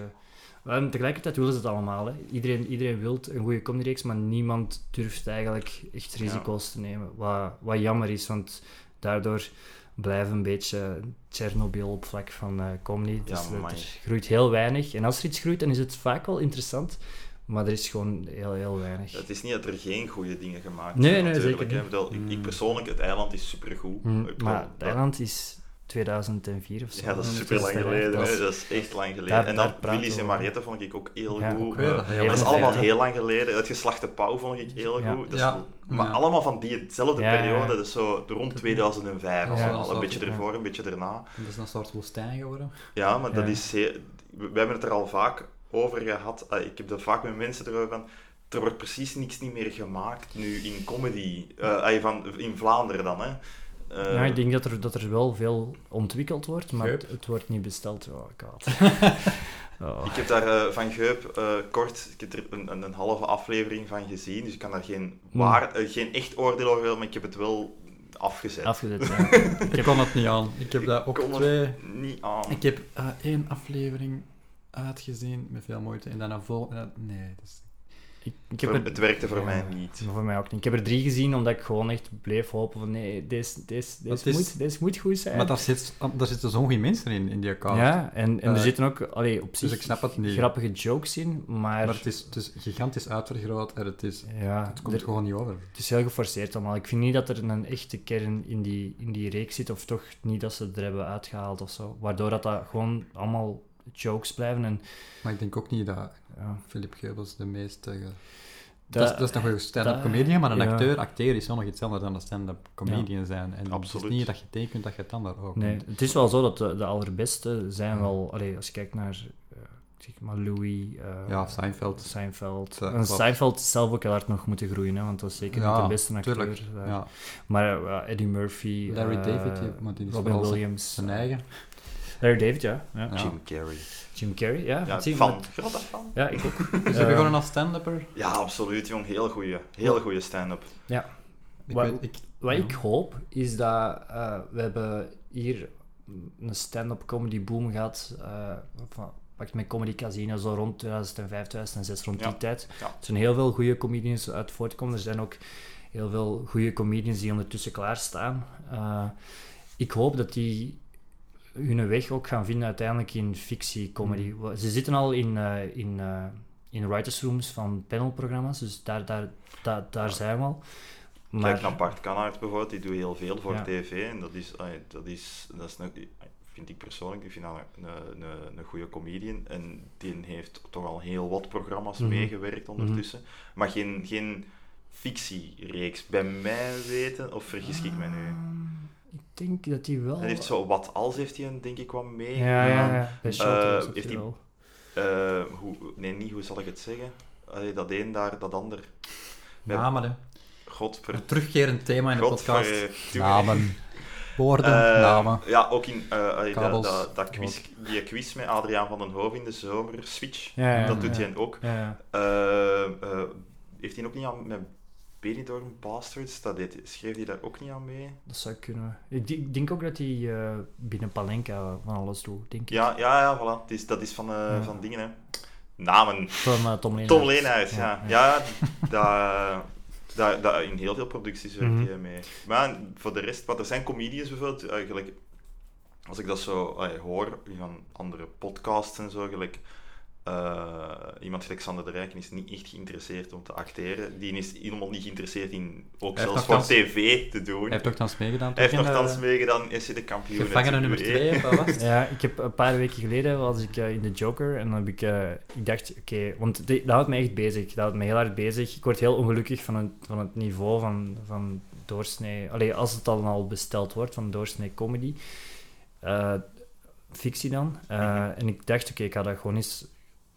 Speaker 2: En tegelijkertijd willen ze het allemaal. Hè. Iedereen, iedereen wil een goede comedyreeks, maar niemand durft eigenlijk echt risico's te nemen. Wat, wat jammer is, want daardoor blijven een beetje Chernobyl op vlak van eh, comedy. Dus
Speaker 3: amai.
Speaker 2: er groeit heel weinig. En als er iets groeit, dan is het vaak wel interessant, maar er is gewoon heel, heel weinig.
Speaker 3: Het is niet dat er geen goede dingen gemaakt
Speaker 2: Nee,
Speaker 3: zijn,
Speaker 2: nee,
Speaker 3: natuurlijk.
Speaker 2: zeker niet.
Speaker 3: Ik, bedoel, ik, ik persoonlijk, het eiland is supergoed.
Speaker 2: Mm,
Speaker 3: bedoel,
Speaker 2: maar het eiland is 2004 of zo.
Speaker 3: Ja, dat is
Speaker 2: Dus
Speaker 3: super lang geleden.
Speaker 2: dat is-
Speaker 3: Dat is echt lang geleden.
Speaker 2: Daar-
Speaker 3: en dan Willy's en. Mariette vond ik ook heel
Speaker 2: Ja,
Speaker 3: goed.
Speaker 1: ook dat heel
Speaker 3: dat is allemaal
Speaker 2: geleden.
Speaker 3: heel lang geleden. Het geslachte pauw vond ik heel
Speaker 2: Ja.
Speaker 3: goed. Dat is. Maar
Speaker 1: Ja.
Speaker 3: allemaal van diezelfde periode. Dus zo rond 2005 of
Speaker 2: Ja,
Speaker 3: zo.
Speaker 2: dat
Speaker 3: Al een beetje ervoor, een beetje erna.
Speaker 1: Dat is een soort woestijn geworden.
Speaker 3: Ja, maar dat is. We hebben het er al vaak over gehad. Ah, Ik heb dat vaak met mensen erover van... Er wordt precies niks niet meer gemaakt nu in comedy. Eh, ah, van, in Vlaanderen dan, hè. Eh,
Speaker 2: Ja, ik denk dat er, dat er wel veel ontwikkeld wordt, maar het, het wordt niet besteld. Oh, god. <laughs> Oh.
Speaker 3: Ik heb daar eh, van Geup eh, kort ik heb er een, een, een halve aflevering van gezien, dus ik kan daar geen,
Speaker 2: Hmm.
Speaker 3: waar, geen echt oordeel over hebben, maar ik heb het wel afgezet.
Speaker 2: Afgezet, ja. <laughs>
Speaker 1: Ik kon het niet aan. Ik heb dat ook
Speaker 3: kon
Speaker 1: twee...
Speaker 3: Niet aan.
Speaker 1: Ik heb eh, één aflevering uitgezien met veel moeite en dan een vol... nee, is...
Speaker 2: Ik, ik heb
Speaker 3: Voor-
Speaker 2: er,
Speaker 3: het werkte voor
Speaker 2: ja,
Speaker 3: mij niet.
Speaker 2: Voor mij ook niet. Ik heb er drie gezien omdat ik gewoon echt bleef hopen van nee, deze, deze,
Speaker 1: Dat
Speaker 2: deze,
Speaker 1: is-
Speaker 2: moet, deze moet goed zijn.
Speaker 1: Maar daar, zit, daar zitten zo'n goede mensen in, in die account.
Speaker 2: ja, en, en er
Speaker 1: Eh,
Speaker 2: zitten ook allee, op zich
Speaker 1: ik snap het niet.
Speaker 2: grappige jokes in, maar,
Speaker 1: Maar het is, het is gigantisch uitvergroot en het, is,
Speaker 2: ja,
Speaker 1: het komt
Speaker 2: er-
Speaker 1: gewoon niet over.
Speaker 2: Het is heel geforceerd allemaal. Ik vind niet dat er een echte kern in die, in die reeks zit, of toch niet dat ze het er hebben uitgehaald of zo. Waardoor dat, dat gewoon allemaal jokes blijven. En,
Speaker 1: Maar ik denk ook niet dat
Speaker 2: ja,
Speaker 1: Philip Geubels de meeste... ge-
Speaker 2: Dat-
Speaker 1: Dat, is, dat is nog een stand-up comedian, maar een
Speaker 2: ja.
Speaker 1: acteur, acteur is wel nog iets anders dan een stand-up comedian zijn. En
Speaker 3: Absoluut.
Speaker 1: het is niet dat je tekent dat je het dan daar ook
Speaker 2: nee, het is wel zo dat de, de allerbeste zijn
Speaker 1: Ja.
Speaker 2: wel... Allee, als je kijkt naar eh, zeg maar Louis, eh,
Speaker 1: Ja, Seinfeld.
Speaker 2: Seinfeld.
Speaker 1: Ja,
Speaker 2: en. Seinfeld is zelf ook heel hard nog moeten groeien, hè, want dat is zeker
Speaker 1: Ja,
Speaker 2: niet de beste acteur.
Speaker 1: tuurlijk.
Speaker 2: eh.
Speaker 1: Ja.
Speaker 2: Maar eh, Eddie Murphy,
Speaker 1: Larry
Speaker 2: eh,
Speaker 1: David, die- maar die is
Speaker 2: Robin Williams.
Speaker 1: Zijn eigen.
Speaker 2: Larry David, ja. ja.
Speaker 1: Ja.
Speaker 3: Jim Carrey.
Speaker 2: Jim Carrey, ja.
Speaker 3: Ja,
Speaker 2: je,
Speaker 3: fan. Grote fan.
Speaker 2: Ja, ik ook.
Speaker 1: Is <laughs>
Speaker 2: Eh,
Speaker 1: hij begonnen als stand-upper?
Speaker 3: Ja, absoluut, jong. Heel goeie. Heel goede stand-up.
Speaker 2: Ja.
Speaker 1: Ik
Speaker 2: Wat-
Speaker 1: weet, ik,
Speaker 2: Wat
Speaker 1: Ja.
Speaker 2: ik hoop, is dat eh, we hebben hier een stand-up comedy boom gehad. eh van, pak met Comedy Casino, zo rond 2005, 2006, rond
Speaker 3: Ja.
Speaker 2: die tijd.
Speaker 3: Ja.
Speaker 2: Er zijn heel veel goede comedians uit voortgekomen. Er zijn ook heel veel goede comedians die ondertussen klaarstaan. Eh ik hoop dat die hun weg ook gaan vinden uiteindelijk in fictie-comedy. Ze zitten al in, eh, in, eh, in writers rooms van panelprogramma's, dus daar, daar, daar, daar zijn we al.
Speaker 3: Kijk
Speaker 2: Maar,
Speaker 3: naar Bart Kanaert bijvoorbeeld, die doet heel veel voor
Speaker 2: Ja.
Speaker 3: tv. En dat is, dat is, dat is een, vind ik persoonlijk, ik vind een, een, een, goede comedian. En die heeft toch al heel wat programma's
Speaker 2: Mhm.
Speaker 3: meegewerkt ondertussen. Maar geen, geen fictiereeks, bij mij weten, of vergis ik mij nu?
Speaker 2: Ik denk dat hij wel...
Speaker 3: Hij heeft zo wat als heeft hij denk ik wat
Speaker 2: Ja,
Speaker 3: meegedaan.
Speaker 2: ja, ja. Bij Shelter
Speaker 3: Eh, heeft
Speaker 2: hij wel.
Speaker 3: Eh, hoe, nee, niet hoe zal ik het zeggen? Allee, dat een daar, dat ander. Ja.
Speaker 1: Namen, hè.
Speaker 3: Godver...
Speaker 1: Een terugkerend thema in de podcast.
Speaker 3: Godver...
Speaker 1: Namen. <laughs> Woorden,
Speaker 3: Eh,
Speaker 1: namen.
Speaker 3: Ja, ook in eh, allee, dat, dat, dat quiz, die quiz met Adriaan van den Hoof in de zomer, Switch,
Speaker 2: Ja, ja,
Speaker 3: dat doet
Speaker 2: ja.
Speaker 3: hij ook.
Speaker 2: Ja, ja.
Speaker 3: Eh, eh, heeft hij ook niet aan met Benidorm Bastards, dat deed, schreef hij daar ook niet aan mee?
Speaker 2: Dat zou kunnen. Ik, denk- ik denk ook dat hij eh, binnen Palenka van alles doet, denk ik.
Speaker 3: Ja, ja, ja, voilà. Het is, dat is van, eh,
Speaker 2: Ja.
Speaker 3: van dingen, hè. Namen.
Speaker 2: Van eh, Tom Leenaert.
Speaker 3: Tom Leenaert, ja. Ja, dat, dat, dat, in heel veel producties werkt
Speaker 2: Mhm.
Speaker 3: hij mee. Maar voor de rest, wat er zijn comedians bijvoorbeeld, eigenlijk, als ik dat zo hoor van andere podcasts en zo, gelijk, eh, iemand gelijk Sander de Rijken is niet echt geïnteresseerd om te acteren. Die is helemaal niet geïnteresseerd in ook
Speaker 1: Hij
Speaker 3: zelfs voor
Speaker 1: nogthans-
Speaker 3: tv te doen.
Speaker 1: Hij heeft nogthans meegedaan.
Speaker 3: Hij heeft
Speaker 1: toch
Speaker 3: nogthans
Speaker 1: eh,
Speaker 3: meegedaan is hij de kampioen.
Speaker 1: Gevangene
Speaker 3: de
Speaker 1: nummer
Speaker 3: UE.
Speaker 1: 2, of wat was het? <laughs> <laughs>
Speaker 2: Ja, ik heb een paar weken geleden was ik eh, in de Joker en dan heb ik, eh, ik dacht, oké, want dat houdt me echt bezig. Dat houdt me heel hard bezig. Ik word heel ongelukkig van het, van het niveau van, van doorsnee, allee, als het dan al besteld wordt, van doorsnee comedy. Eh, fictie dan. Eh,
Speaker 3: Mhm.
Speaker 2: En ik dacht, oké, ik ga dat gewoon eens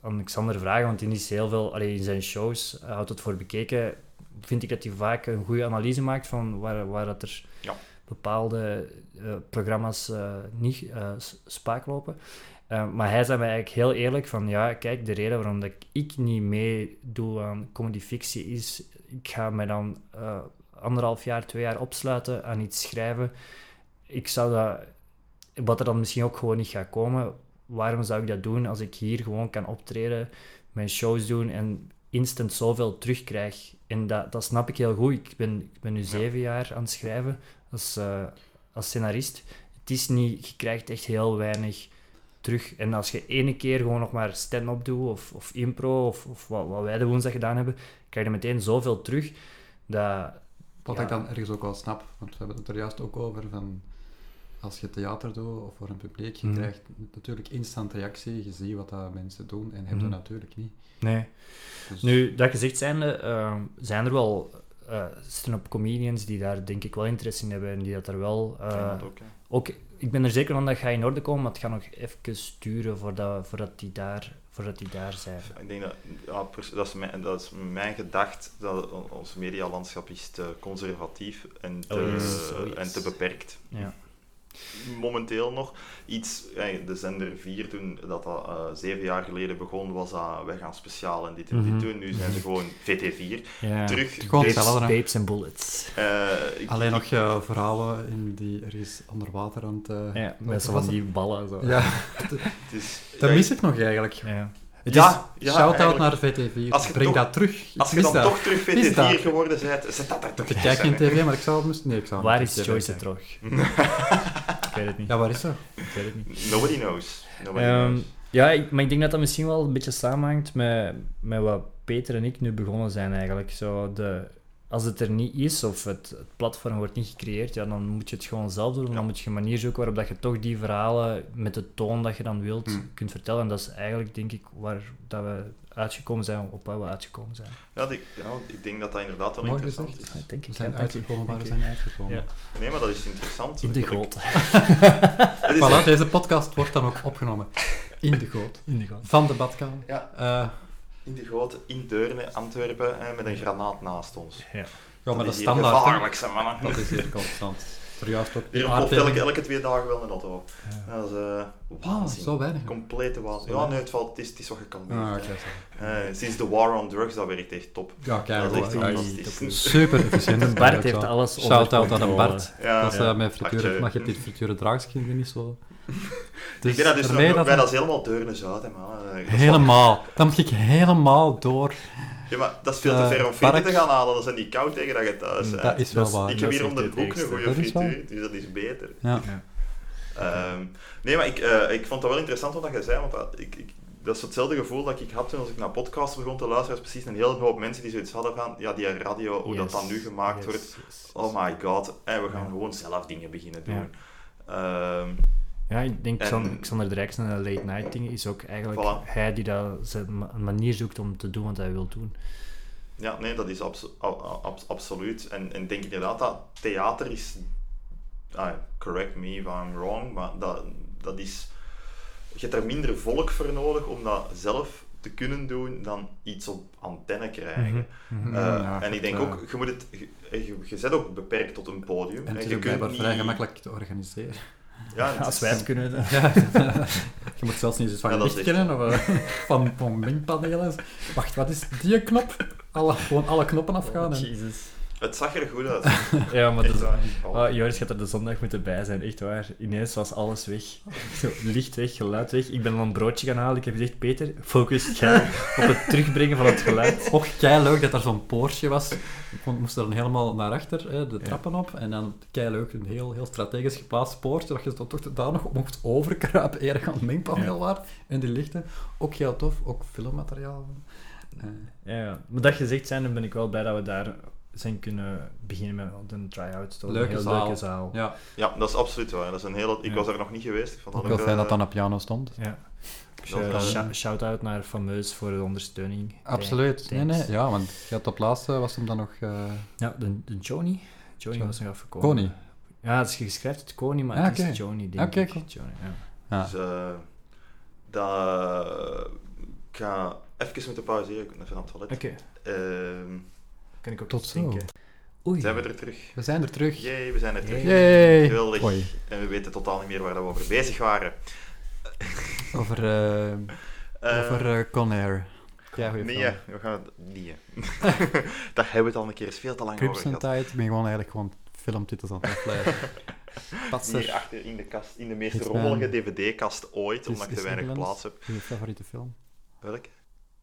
Speaker 2: aan Alexander vragen, want die is heel veel, allee, in zijn shows, eh, houdt het voor bekeken, vind ik dat hij vaak een goede analyse maakt van waar, waar dat er
Speaker 3: Ja.
Speaker 2: bepaalde eh, programma's eh, niet spaak lopen. Maar hij zei mij eigenlijk heel eerlijk van, ja, kijk, de reden waarom dat ik niet meedoe aan comedy fictie is, ik ga mij dan anderhalf jaar, twee jaar opsluiten aan iets schrijven. Ik zou dat, wat er dan misschien ook gewoon niet gaat komen, waarom zou ik dat doen als ik hier gewoon kan optreden, mijn shows doen en instant zoveel terugkrijg? En dat, dat snap ik heel goed. Ik ben, ik ben nu zeven jaar aan het schrijven als, eh, als scenarist. Het is niet, je krijgt echt heel weinig terug. En als je ene keer gewoon nog maar stand-up doet, of, of impro, of, of wat, wat wij de woensdag gedaan hebben, krijg je meteen zoveel terug, dat...
Speaker 1: Wat
Speaker 2: ja,
Speaker 1: ik dan ergens ook wel snap, want we hebben het er juist ook over van als je theater doet of voor een publiek, je
Speaker 2: Mhm.
Speaker 1: krijgt natuurlijk instant reactie, je ziet wat dat mensen doen en heb je
Speaker 2: Mhm.
Speaker 1: natuurlijk niet.
Speaker 2: Nee.
Speaker 1: Dus
Speaker 2: Nu, dat gezegd zijnde, eh, zijn er wel eh stand-up comedians die daar denk ik wel interesse in hebben en die dat er wel...
Speaker 3: Ja,
Speaker 2: eh,
Speaker 3: dat ook, hè.
Speaker 2: ook, ik ben er zeker van dat gaat in orde komen, maar het gaat nog even duren voordat, voordat, die, daar, voordat die daar zijn.
Speaker 3: Ik denk dat, ja, dat, is mijn, dat is mijn gedacht, dat on- ons medialandschap is te conservatief en te,
Speaker 2: Oh, yes. Oh, yes.
Speaker 3: en te beperkt.
Speaker 2: Ja.
Speaker 3: Momenteel nog. Iets, de zender 4, toen dat, dat eh, zeven jaar geleden begon, was dat wij gaan speciaal en dit en
Speaker 2: Mhm.
Speaker 3: dit doen. Nu zijn ze gewoon VT4.
Speaker 2: Ja.
Speaker 3: Terug.
Speaker 1: Hè.
Speaker 2: babes en bullets.
Speaker 3: Eh, ik-
Speaker 1: Alleen nog eh, verhalen in die er is onder water aan het...
Speaker 2: Ja,
Speaker 1: wat
Speaker 2: met zo van die ballen. Zo.
Speaker 1: Ja, <laughs> dat
Speaker 3: ja,
Speaker 1: mis ik nog eigenlijk.
Speaker 2: Ja.
Speaker 1: Het
Speaker 3: Ja,
Speaker 1: is
Speaker 3: ja,
Speaker 1: shout-out naar VT4.
Speaker 3: Als je
Speaker 1: Breng
Speaker 3: toch-
Speaker 1: dat terug.
Speaker 3: Als je dan
Speaker 1: dat.
Speaker 3: toch terug
Speaker 1: Mis dat.
Speaker 3: VT4 geworden bent, zet dat er toch
Speaker 1: Ik
Speaker 3: in,
Speaker 1: kijk geen
Speaker 3: hè.
Speaker 1: tv, maar ik zou het misschien... Nee, ik zou
Speaker 2: Waar is
Speaker 1: TV
Speaker 2: Joyce terug? <laughs> ik weet het niet.
Speaker 1: Ja, waar is dat?
Speaker 2: Ik weet het niet.
Speaker 3: Nobody knows. Nobody
Speaker 2: Ehm,
Speaker 3: knows.
Speaker 2: ja, ik, maar ik denk dat dat misschien wel een beetje samenhangt met, met wat Peter en ik nu begonnen zijn eigenlijk. Zo de, als het er niet is, of het, het platform wordt niet gecreëerd, ja, dan moet je het gewoon zelf doen.
Speaker 3: Ja.
Speaker 2: Dan moet je een manier zoeken waarop dat je toch die verhalen met de toon dat je dan wilt
Speaker 1: Hmm.
Speaker 2: kunt vertellen. En dat is eigenlijk, denk ik, waar dat we uitgekomen zijn, op waar we uitgekomen zijn.
Speaker 3: Ja, ik, ja, ik denk dat dat inderdaad wel interessant
Speaker 1: gezegd.
Speaker 3: is.
Speaker 2: Ja, denk
Speaker 1: We
Speaker 2: ik.
Speaker 1: zijn
Speaker 2: dank u.
Speaker 1: uitgekomen waar we zijn uitgekomen.
Speaker 2: Ja.
Speaker 3: Nee, maar dat is interessant.
Speaker 2: In de goot. <laughs>
Speaker 1: Voilà, deze podcast wordt dan ook opgenomen. In de goot.
Speaker 2: In de goot.
Speaker 1: Van de badkamer.
Speaker 3: Ja.
Speaker 1: Eh,
Speaker 3: in de grote, in Deurne, Antwerpen, hè, met een granaat naast ons.
Speaker 2: Ja.
Speaker 1: ja, maar dat
Speaker 3: is
Speaker 1: is
Speaker 3: hier
Speaker 1: standaard.
Speaker 3: gevaarlijk, zijn mannen.
Speaker 1: Dat is hier constant. Er juist ook
Speaker 3: Hier elke, elke twee dagen wel een auto.
Speaker 2: Ja.
Speaker 3: Dat is eh waanzin.
Speaker 1: zo weinig.
Speaker 3: Complete waanzin. Ja, nee, het, valt, het, is, het is wat gekalmeerd.
Speaker 1: Ah, zo.
Speaker 3: Eh, sinds de war on drugs, dat werkt echt top.
Speaker 1: Ja, kijk,
Speaker 3: Dat is echt
Speaker 1: Super <laughs> efficiënt.
Speaker 2: De Bart heeft alles onder
Speaker 1: Shout-out aan. Bart.
Speaker 3: Ja,
Speaker 1: dat is
Speaker 3: ja.
Speaker 1: eh, mijn frituur. Je dit frituren draagskind niet zo? <laughs>
Speaker 3: ik ben dat dus nog,
Speaker 1: ermee
Speaker 3: nog-
Speaker 1: dat-
Speaker 3: wij, dat is helemaal Deurne Zuid, hè, man. Eh,
Speaker 1: Helemaal. Dan moet ik helemaal door.
Speaker 3: Ja, maar dat is veel te
Speaker 1: Eh,
Speaker 3: ver om frieten te gaan halen. Dat is niet koud tegen dat je thuis bent.
Speaker 1: Dat is wel waar.
Speaker 3: Ik heb hier om de hoek een goede
Speaker 1: Dat is waar.
Speaker 3: frituur, dus dat is beter.
Speaker 1: Ja.
Speaker 2: Ja.
Speaker 3: Ehm, nee, maar ik, eh, ik vond dat wel interessant wat je zei, want dat, ik, ik dat is hetzelfde gevoel dat ik had toen als ik naar podcasts begon te luisteren. Er was precies een hele hoop mensen die zoiets hadden van, ja, die radio, hoe dat dan nu gemaakt
Speaker 2: Yes,
Speaker 3: wordt.
Speaker 2: yes.
Speaker 3: Oh my god, en we gaan
Speaker 2: Ja.
Speaker 3: gewoon zelf dingen beginnen doen.
Speaker 2: Ja.
Speaker 3: Ehm,
Speaker 2: Ja, ik denk
Speaker 3: En-
Speaker 2: Xander, de Rijksen en late night ding is ook eigenlijk
Speaker 3: Voilà.
Speaker 2: hij die dat een manier zoekt om te doen wat hij wil doen.
Speaker 3: ja, nee, dat is abso- absoluut. En, en ik denk inderdaad dat theater is, ah, correct me if I'm wrong, maar dat, dat is, je hebt er minder volk voor nodig om dat zelf te kunnen doen dan iets op antenne krijgen.
Speaker 2: Mhm.
Speaker 3: Eh,
Speaker 1: Ja,
Speaker 3: en ik denk
Speaker 1: eh,
Speaker 3: ook, je, moet het, je, je, je bent ook beperkt tot een podium.
Speaker 1: En het is
Speaker 3: je
Speaker 1: ook vrij
Speaker 3: niet-
Speaker 1: gemakkelijk te organiseren.
Speaker 3: Ja, <laughs>
Speaker 2: Als
Speaker 3: is-
Speaker 2: wij het kunnen.
Speaker 1: Ja, <laughs> je moet zelfs niet eens van
Speaker 3: Ja,
Speaker 1: licht kennen of eh, van, mengpanelen. Wacht, wat is die knop? Alle, gewoon alle knoppen afgaan. En...
Speaker 2: Jezus.
Speaker 3: Het zag er goed uit. <laughs>
Speaker 2: Ja, maar
Speaker 3: Echt
Speaker 2: dat is...
Speaker 3: waar.
Speaker 2: Oh, Joris gaat er de zondag moeten bij zijn, echt waar. Ineens was alles weg. Zo, licht weg, geluid weg. Ik ben dan een broodje gaan halen. Ik heb gezegd, Peter, focus jij op het terugbrengen van het geluid.
Speaker 1: Ook leuk dat er zo'n poortje was. Ik kon- moest dan helemaal naar achter, hè, de trappen op. En dan leuk een heel, heel strategisch geplaatst poortje, dat je dan toch daar nog mocht overkruipen eer je aan het mengpaneel was. En die lichten. Ook heel tof, ook filmmateriaal. Eh,
Speaker 2: Ja, ja. Maar dat gezegd zijn, dan ben ik wel blij dat we daar zijn kunnen beginnen met een try-out. Dat
Speaker 1: Leuke
Speaker 2: een heel
Speaker 1: zaal.
Speaker 2: leuke zaal.
Speaker 1: ja,
Speaker 3: Ja, dat is absoluut waar. Dat is een hele... Ik
Speaker 2: Ja.
Speaker 3: was er nog niet geweest. Ik vond dat
Speaker 1: ook wel
Speaker 3: ook,
Speaker 1: fijn
Speaker 3: eh,
Speaker 1: dat aan de piano stond.
Speaker 2: Ja. Shout-out naar Fameus voor de ondersteuning.
Speaker 1: Absoluut. Nee, nee. Ja, want je had op laatste was hem dan nog... eh,
Speaker 2: Ja, de, de. Joni
Speaker 1: Zo.
Speaker 2: was nog afgekomen.
Speaker 1: Kony.
Speaker 2: Ja, het is geschreven het Kony, maar
Speaker 1: Ah,
Speaker 2: het is Joni, denk
Speaker 1: Oké,
Speaker 2: ik.
Speaker 1: cool.
Speaker 2: Joni, ja.
Speaker 1: Ja.
Speaker 3: Dus eh, dat... Ik ga even moeten pauzeren. Ik moet even aan het toilet.
Speaker 2: Oké,
Speaker 3: Ehm,
Speaker 2: kan ik ook
Speaker 1: Tot
Speaker 2: denken. Oei.
Speaker 3: zijn we er terug?
Speaker 1: We zijn er terug.
Speaker 3: Jee, we zijn er terug.
Speaker 1: Yay.
Speaker 3: Geweldig.
Speaker 1: Hoi.
Speaker 3: En we weten totaal niet meer waar we over bezig waren. <laughs>
Speaker 1: Over, eh
Speaker 3: Eh,
Speaker 1: over eh, Conair. Ja,
Speaker 3: nee,
Speaker 1: film.
Speaker 3: we gaan het... Nee. <laughs> Daar hebben we het al een keer eens veel te lang over
Speaker 1: Crimson
Speaker 3: gehad.
Speaker 1: Tide, ik ben gewoon eigenlijk gewoon filmtitels aan het afleiden. <laughs>
Speaker 3: Hier
Speaker 1: Patser,
Speaker 3: achter in de kast, in de meest rommelige dvd-kast ooit,
Speaker 1: Is-
Speaker 3: omdat ik te weinig plaats heb.
Speaker 1: je favoriete film?
Speaker 3: Welk?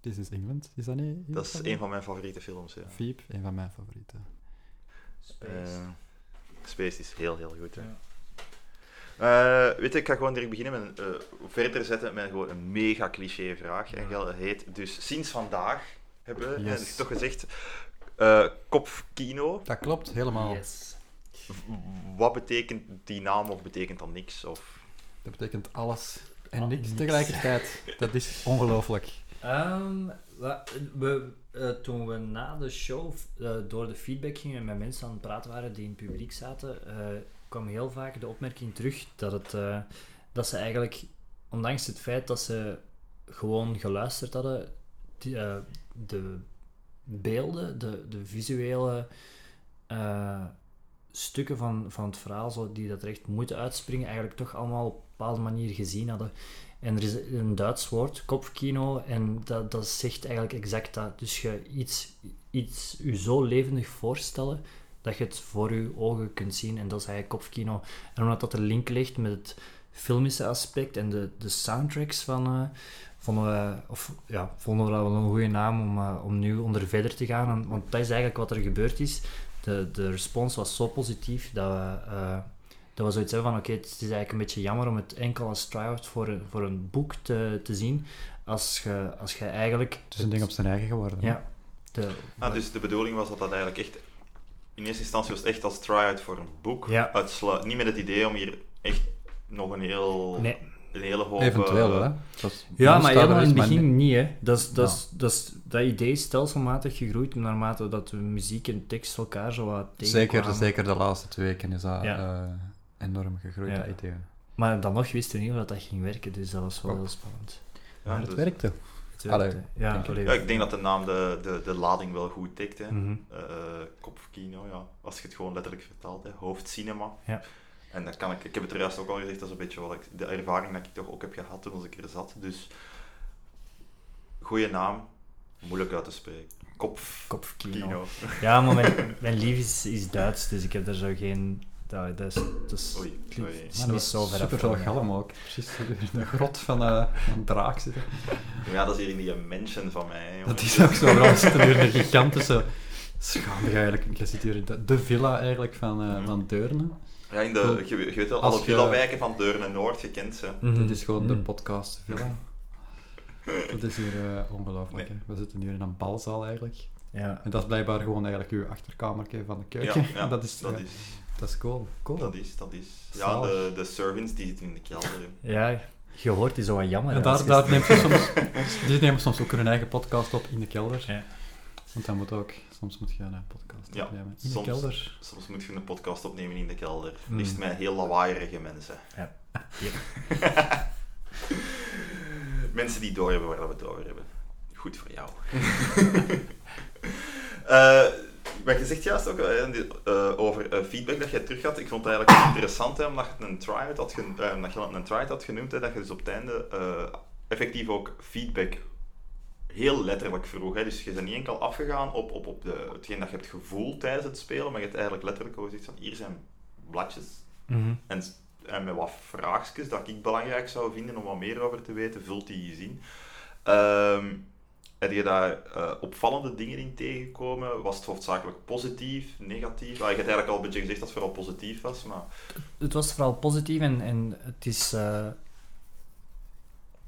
Speaker 1: This is England, is dat niet?
Speaker 3: Dat is een van mijn favoriete films, ja.
Speaker 1: Veep, een van mijn favorieten.
Speaker 3: Eh, Space is heel, heel goed. Hè. Eh, weet je, ik ga gewoon direct beginnen met een, eh, verder zetten met gewoon een mega cliché vraag. En dat heet dus sinds vandaag hebben we
Speaker 1: Yes.
Speaker 3: toch gezegd eh kopkino.
Speaker 1: Dat klopt, helemaal.
Speaker 2: Yes.
Speaker 3: Wat betekent die naam of betekent dat niks? Of...
Speaker 1: Dat betekent alles en
Speaker 2: Ah,
Speaker 1: niks
Speaker 2: niks.
Speaker 1: tegelijkertijd. Dat is ongelooflijk.
Speaker 2: Ehm, we, eh, toen we na de show eh, door de feedback gingen en met mensen aan het praten waren die in het publiek zaten, eh, kwam heel vaak de opmerking terug dat, het, dat ze eigenlijk, ondanks het feit dat ze gewoon geluisterd hadden, de beelden, de, de visuele stukken van, van het verhaal, zo, die dat er echt moeten uitspringen, eigenlijk toch allemaal op een bepaalde manier gezien hadden. En er is een Duits woord, kopkino, en dat, dat zegt eigenlijk exact dat. Dus je iets, iets je zo levendig voorstellen dat je het voor je ogen kunt zien, en dat is eigenlijk kopkino. En omdat dat er link ligt met het filmische aspect en de, de soundtracks van, eh, vonden we, of ja, vonden we dat wel een goede naam om, eh, om nu onder verder te gaan. Want dat is eigenlijk wat er gebeurd is. De, de respons was zo positief dat we, eh, dat we zoiets hebben van, oké, het is eigenlijk een beetje jammer om het enkel als try-out voor, een- voor een boek te, te zien, als je, als je eigenlijk...
Speaker 1: Het is een ding op zijn eigen geworden.
Speaker 2: Ja. De,
Speaker 3: Ah, dus de bedoeling was dat dat eigenlijk echt... In eerste instantie was het echt als try-out voor een boek.
Speaker 2: Ja.
Speaker 3: Uitslu- niet met het idee om hier echt nog een heel...
Speaker 2: nee.
Speaker 3: Een hele hoop...
Speaker 1: Eventueel
Speaker 3: eh,
Speaker 1: wel, hè. Dat
Speaker 2: Ja, maar helemaal in het
Speaker 1: maar
Speaker 2: begin
Speaker 1: nee.
Speaker 2: niet, hè. Dat, is, dat, is, dat, is, dat idee is stelselmatig gegroeid naarmate dat de muziek en tekst elkaar zo wat
Speaker 1: Zeker,
Speaker 2: tegenkwamen.
Speaker 1: zeker de laatste twee weken is dat
Speaker 2: Ja.
Speaker 1: eh, enorm gegroeid,
Speaker 2: Ja.
Speaker 1: dat idee.
Speaker 2: Maar dan nog wisten we niet hoe dat, dat ging werken, dus dat was wel heel spannend.
Speaker 3: ja,
Speaker 1: maar het
Speaker 3: dus-
Speaker 1: werkte.
Speaker 2: Het
Speaker 1: Allee,
Speaker 2: werkte. ja,
Speaker 1: denk ik.
Speaker 2: allee.
Speaker 3: Ja, ik denk dat de naam de, de, de lading wel goed tikt. Hè.
Speaker 2: Mhm.
Speaker 3: Eh, kopkino, ja. Als je het gewoon letterlijk vertaalt, hè. hoofdcinema.
Speaker 2: Ja.
Speaker 3: En dat kan ik, ik heb het er juist ook al gezegd, dat is een beetje wat ik, de ervaring dat ik toch ook heb gehad toen als ik er zat. Dus, goede naam, moeilijk uit te spreken. Kopkino.
Speaker 2: Kopkino. Ja, maar mijn, <laughs> mijn lief is, is Duits, dus ik heb daar zo geen... Dat, dat is, dat is,
Speaker 3: Oei,
Speaker 2: het
Speaker 3: oei.
Speaker 2: is
Speaker 1: Maar
Speaker 2: niet
Speaker 1: dat
Speaker 2: zo ver
Speaker 1: super
Speaker 2: af
Speaker 1: veel galm ook. Precies in de grot van eh, een draak zitten.
Speaker 3: Ja, dat is hier in die mensen van mij. jongen.
Speaker 1: Dat is ook zo, we zitten hier een gigantische... Schandig eigenlijk. Je zit hier in de, de villa eigenlijk van, eh,
Speaker 3: Mhm.
Speaker 1: van Deurne.
Speaker 3: Ja, in de, je, je weet wel, alle villa-wijken van Deurne Noord, je kent ze.
Speaker 2: Mhm.
Speaker 1: Dit is gewoon de
Speaker 2: Mhm.
Speaker 1: podcast villa. <laughs> Dat is hier eh, ongelooflijk. hè. We zitten hier in een balzaal eigenlijk.
Speaker 2: Ja.
Speaker 1: En dat is blijkbaar gewoon eigenlijk uw achterkamertje van de keuken.
Speaker 3: Ja, ja, <laughs>
Speaker 1: dat, is,
Speaker 3: dat
Speaker 1: eh,
Speaker 3: is,
Speaker 1: dat is cool. cool.
Speaker 3: dat is, dat is. Ja, de, de servants die zitten in de kelder.
Speaker 2: ja, je hoort die zo wat jammer.
Speaker 1: En daar,
Speaker 2: je-
Speaker 1: daar neemt ze soms, <laughs> die nemen soms ook hun eigen podcast op in de kelder.
Speaker 2: Ja.
Speaker 1: Want dan moet ook, soms moet je een podcast
Speaker 3: Ja,
Speaker 1: opnemen. In
Speaker 3: soms.
Speaker 1: de kelder.
Speaker 3: Soms moet je een podcast opnemen in de kelder.
Speaker 2: Hmm.
Speaker 3: Liefst met heel lawaaierige mensen.
Speaker 2: Ja. <laughs>
Speaker 3: mensen die doorhebben waar we het over hebben. Goed voor jou. <laughs> Eh, maar je zegt juist ook eh, eh, over eh, feedback dat jij terug had. Ik vond het eigenlijk interessant, hè, omdat je een try-out had, gen- omdat je een try had genoemd, hè, dat je dus op het einde effectief ook feedback heel letterlijk vroeg. Hè. Dus je bent niet enkel afgegaan op, op, op de, hetgeen dat je hebt gevoeld tijdens het spelen, maar je hebt eigenlijk letterlijk ook gezegd van hier zijn bladjes
Speaker 2: Mhm.
Speaker 3: en, en met wat vraagjes dat ik belangrijk zou vinden om wat meer over te weten, vult die eens in. Heb je daar eh, opvallende dingen in tegengekomen? Was het hoofdzakelijk positief, negatief? Ah, je hebt eigenlijk al een beetje gezegd dat het vooral positief was, maar...
Speaker 2: Het was vooral positief en, en het is... eh,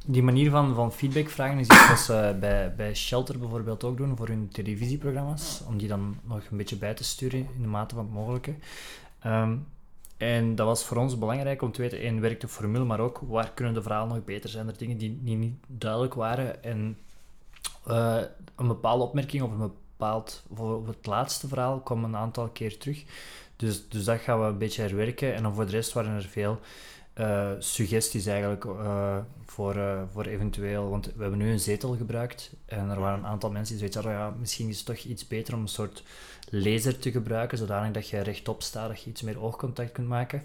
Speaker 2: die manier van, van feedback vragen is iets wat ze bij, bij Shelter bijvoorbeeld ook doen voor hun televisieprogramma's. Om die dan nog een beetje bij te sturen in de mate van het mogelijke. Ehm, en dat was voor ons belangrijk om te weten, één, werkt de formule, maar ook waar kunnen de verhalen nog beter zijn. Er dingen die, die niet duidelijk waren en eh, een bepaalde opmerking of een bepaald, voor het laatste verhaal kwam een aantal keer terug. Dus, dus dat gaan we een beetje herwerken. En dan voor de rest waren er veel eh, suggesties eigenlijk eh, voor, voor eventueel... Want we hebben nu een zetel gebruikt en er waren een aantal mensen die zoiets hadden, ja, misschien is het toch iets beter om een soort laser te gebruiken, zodanig dat je rechtop staat, iets meer oogcontact kunt maken.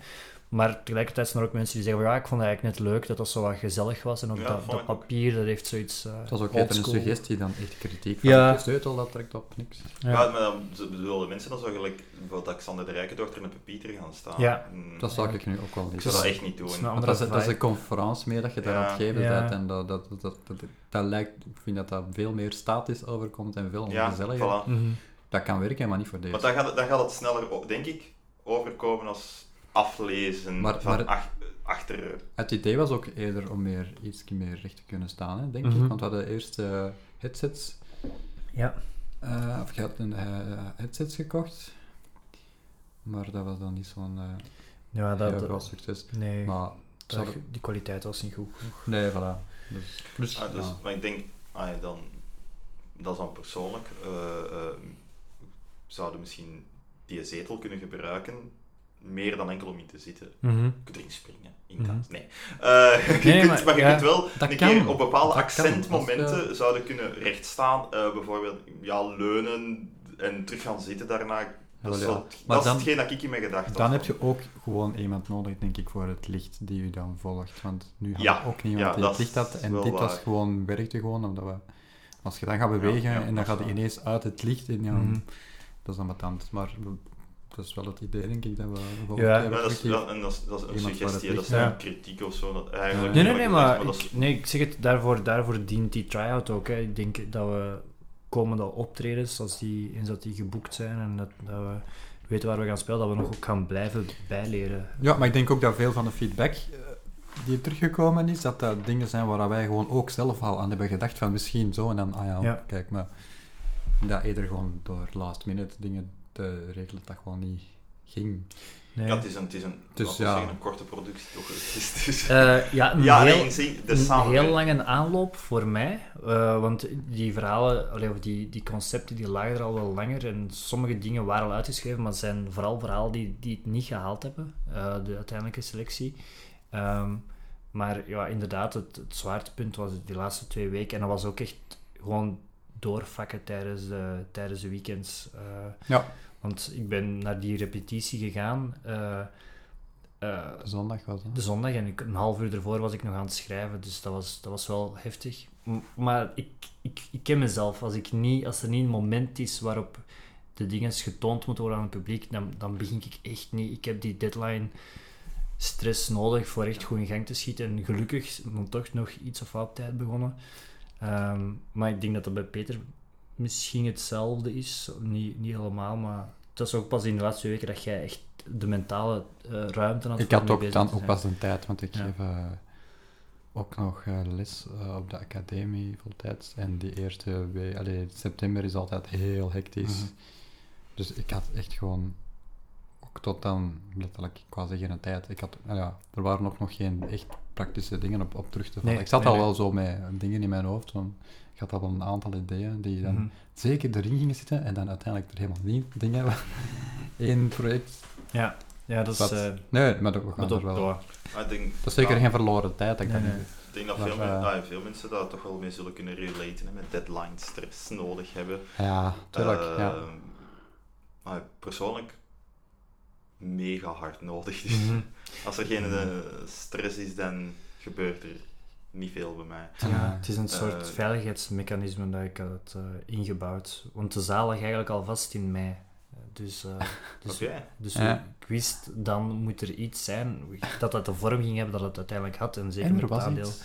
Speaker 2: Maar tegelijkertijd zijn er ook mensen die zeggen, van, ja, ik vond het eigenlijk net leuk dat dat zo wat gezellig was. En ook
Speaker 3: Ja,
Speaker 2: dat, dat
Speaker 3: ik ook.
Speaker 2: papier, dat heeft zoiets uh,
Speaker 1: Het was ook even een suggestie, dan echt kritiek van
Speaker 2: Ja.
Speaker 1: de sleutel, dat trekt op niks.
Speaker 3: Ja.
Speaker 2: Ja.
Speaker 3: maar dan bedoelden mensen dan zo gelijk, bijvoorbeeld dat Xander de Rijkendochter en een papieter gaan staan.
Speaker 2: Ja.
Speaker 3: Mm,
Speaker 1: Dat zou ik nu ook wel
Speaker 3: ik
Speaker 1: niet
Speaker 3: zou dat echt niet doen.
Speaker 2: is
Speaker 1: dat, is, dat is een conferentie meer dat je daar
Speaker 3: Ja.
Speaker 1: aan het geven
Speaker 2: Ja.
Speaker 1: bent. En dat, dat, dat, dat, dat, dat lijkt, ik vind dat dat veel meer statisch overkomt en veel
Speaker 3: Ja,
Speaker 1: gezelliger.
Speaker 3: voilà.
Speaker 2: Mhm.
Speaker 1: Dat kan werken, maar niet voor deze.
Speaker 3: Want dan gaat, het, dan gaat het sneller, denk ik, overkomen als aflezen
Speaker 1: Maar-
Speaker 3: van
Speaker 1: maar-
Speaker 3: ach- achter...
Speaker 1: Het idee was ook eerder om meer, iets meer recht te kunnen staan, hè, denk
Speaker 2: Mhm.
Speaker 1: ik. Want we hadden eerst eh, headsets.
Speaker 2: Ja.
Speaker 1: eh, of je had een eh, headsets gekocht. Maar dat was dan niet zo'n eh
Speaker 2: Ja, dat,
Speaker 1: heel groot succes.
Speaker 2: nee,
Speaker 1: Maar
Speaker 2: dat- die kwaliteit was niet goed genoeg.
Speaker 1: nee, voilà. Dus, plus,
Speaker 3: Ah, dus,
Speaker 1: ja.
Speaker 3: Maar ik denk, ah, ja, dan, dat is dan persoonlijk, eh, eh, zouden misschien die zetel kunnen gebruiken, meer dan enkel om in te zitten. Je kunt erin springen, in kans. Nee. Eh, <laughs> je
Speaker 2: Nee,
Speaker 3: kunt,
Speaker 2: maar-
Speaker 3: maar, je
Speaker 2: ja,
Speaker 3: kunt wel een
Speaker 1: kan.
Speaker 3: keer op bepaalde
Speaker 1: Dat
Speaker 3: accentmomenten
Speaker 1: je-
Speaker 3: zouden kunnen rechtstaan. eh bijvoorbeeld ja, leunen en terug gaan zitten daarna. Dat is,
Speaker 1: Ja,
Speaker 3: wel-
Speaker 1: ja.
Speaker 3: dat is hetgeen dat ik in mijn gedachten
Speaker 1: Dan heb je ook gewoon iemand nodig, denk ik, voor het licht die u dan volgt. Want nu had
Speaker 3: Ja,
Speaker 1: ook niemand
Speaker 3: ja,
Speaker 1: die
Speaker 3: dat
Speaker 1: het licht had. En dit was gewoon, werkte gewoon, omdat we... Als je dan gaat bewegen
Speaker 3: ja,
Speaker 1: en dan gaat je ineens uit het licht in, ja,
Speaker 2: Mhm.
Speaker 1: dat is dan wat anders. Maar we- dat is wel het idee, denk ik, dat we volgende
Speaker 2: Ja.
Speaker 3: Maar dat is, wel- en dat is, dat is een suggestie, dat is een kritiek of zo. Dat eigenlijk
Speaker 2: Nee, nee, nee, maar, ik, nee, ik zeg het, daarvoor, daarvoor dient die try-out ook. Hè. Ik denk dat we komende optredens, als die, eens dat die geboekt zijn en dat, dat we weten waar we gaan spelen, dat we nog ook gaan blijven bijleren.
Speaker 1: Ja, maar ik denk ook dat veel van de feedback eh, die teruggekomen is, dat dat dingen zijn waar wij gewoon ook zelf al aan hebben gedacht van misschien zo en dan, ah ja,
Speaker 2: Ja.
Speaker 1: kijk, maar dat eerder gewoon door last minute dingen te regelen, dat dat gewoon niet ging.
Speaker 2: Nee.
Speaker 3: Ja, het is een, het is een,
Speaker 1: Dus ja.
Speaker 3: zeggen, een korte productie. Toch? <laughs>
Speaker 2: Eh, ja, een
Speaker 3: ja,
Speaker 2: heel,
Speaker 3: nee, zie, de
Speaker 2: een heel lange aanloop voor mij. eh, want die verhalen, of die, die concepten, die lagen er al wel langer. En sommige dingen waren al uitgeschreven, maar het zijn vooral verhalen die, die het niet gehaald hebben. eh, de uiteindelijke selectie. Ehm, maar ja, inderdaad, het, het zwaartepunt was die laatste twee weken. En dat was ook echt gewoon doorvakken tijdens de, tijdens de weekends. eh,
Speaker 1: Ja.
Speaker 2: Want ik ben naar die repetitie gegaan. eh, eh,
Speaker 1: Zondag was dat.
Speaker 2: de zondag en ik, een half uur ervoor was ik nog aan het schrijven, dus dat was, dat was wel heftig. M- Maar ik, ik, ik ken mezelf. Als, ik niet, als er niet een moment is waarop de dingen getoond moeten worden aan het publiek, dan, dan begin ik echt niet. Ik heb die deadline stress nodig voor echt goed in gang te schieten. En gelukkig is het dan toch nog iets of wat op tijd begonnen. Ehm, maar ik denk dat dat bij Peter misschien hetzelfde is. Niet, niet helemaal, maar het was ook pas in de laatste weken dat jij echt de mentale eh, ruimte had
Speaker 1: Ik had ook dan ook pas een tijd, want ik
Speaker 2: Ja.
Speaker 1: heb... eh, ook nog eh, les op de academie voltijds. En die eerste week, allee, september is altijd heel hectisch.
Speaker 2: Mhm.
Speaker 1: Dus ik had echt gewoon, ook tot dan, letterlijk, ik wou zeggen een tijd, ik had, nou ja, er waren ook nog geen echt praktische dingen op, op terug te vallen.
Speaker 2: Nee,
Speaker 1: ik zat
Speaker 2: nee,
Speaker 1: al
Speaker 2: nee.
Speaker 1: wel zo met dingen in mijn hoofd, van, ik had al een aantal ideeën die dan
Speaker 2: Mhm.
Speaker 1: zeker erin gingen zitten en dan uiteindelijk er helemaal niet dingen <laughs> Eén project.
Speaker 2: Ja, ja dat is...
Speaker 1: Wat?
Speaker 2: eh,
Speaker 1: Nee, maar dat- we gaan er wel...
Speaker 3: denk,
Speaker 1: Dat is zeker
Speaker 3: ja,
Speaker 1: geen verloren tijd. Ik
Speaker 2: Nee,
Speaker 1: denk.
Speaker 2: nee.
Speaker 3: Ik denk dat
Speaker 1: Maar,
Speaker 3: veel, men- ah, veel mensen daar toch wel mee zullen kunnen relaten, hè, met deadline stress nodig hebben.
Speaker 1: Ja, tuurlijk. ja.
Speaker 3: Ehm, maar persoonlijk mega hard nodig. Dus
Speaker 2: Mhm.
Speaker 3: Als er geen eh, stress is, dan gebeurt er niet veel bij mij.
Speaker 2: Ja, het is een soort
Speaker 3: Eh,
Speaker 2: veiligheidsmechanisme dat ik had eh, ingebouwd. Want de zaal lag eigenlijk al vast in mei. Eh, Dus, eh, <laughs> dus, dus
Speaker 1: Ja.
Speaker 2: ik wist, dan moet er iets zijn dat dat de vorm ging hebben dat het uiteindelijk had. En zeker
Speaker 1: En er
Speaker 2: met
Speaker 1: was
Speaker 2: het aandeel.
Speaker 1: iets.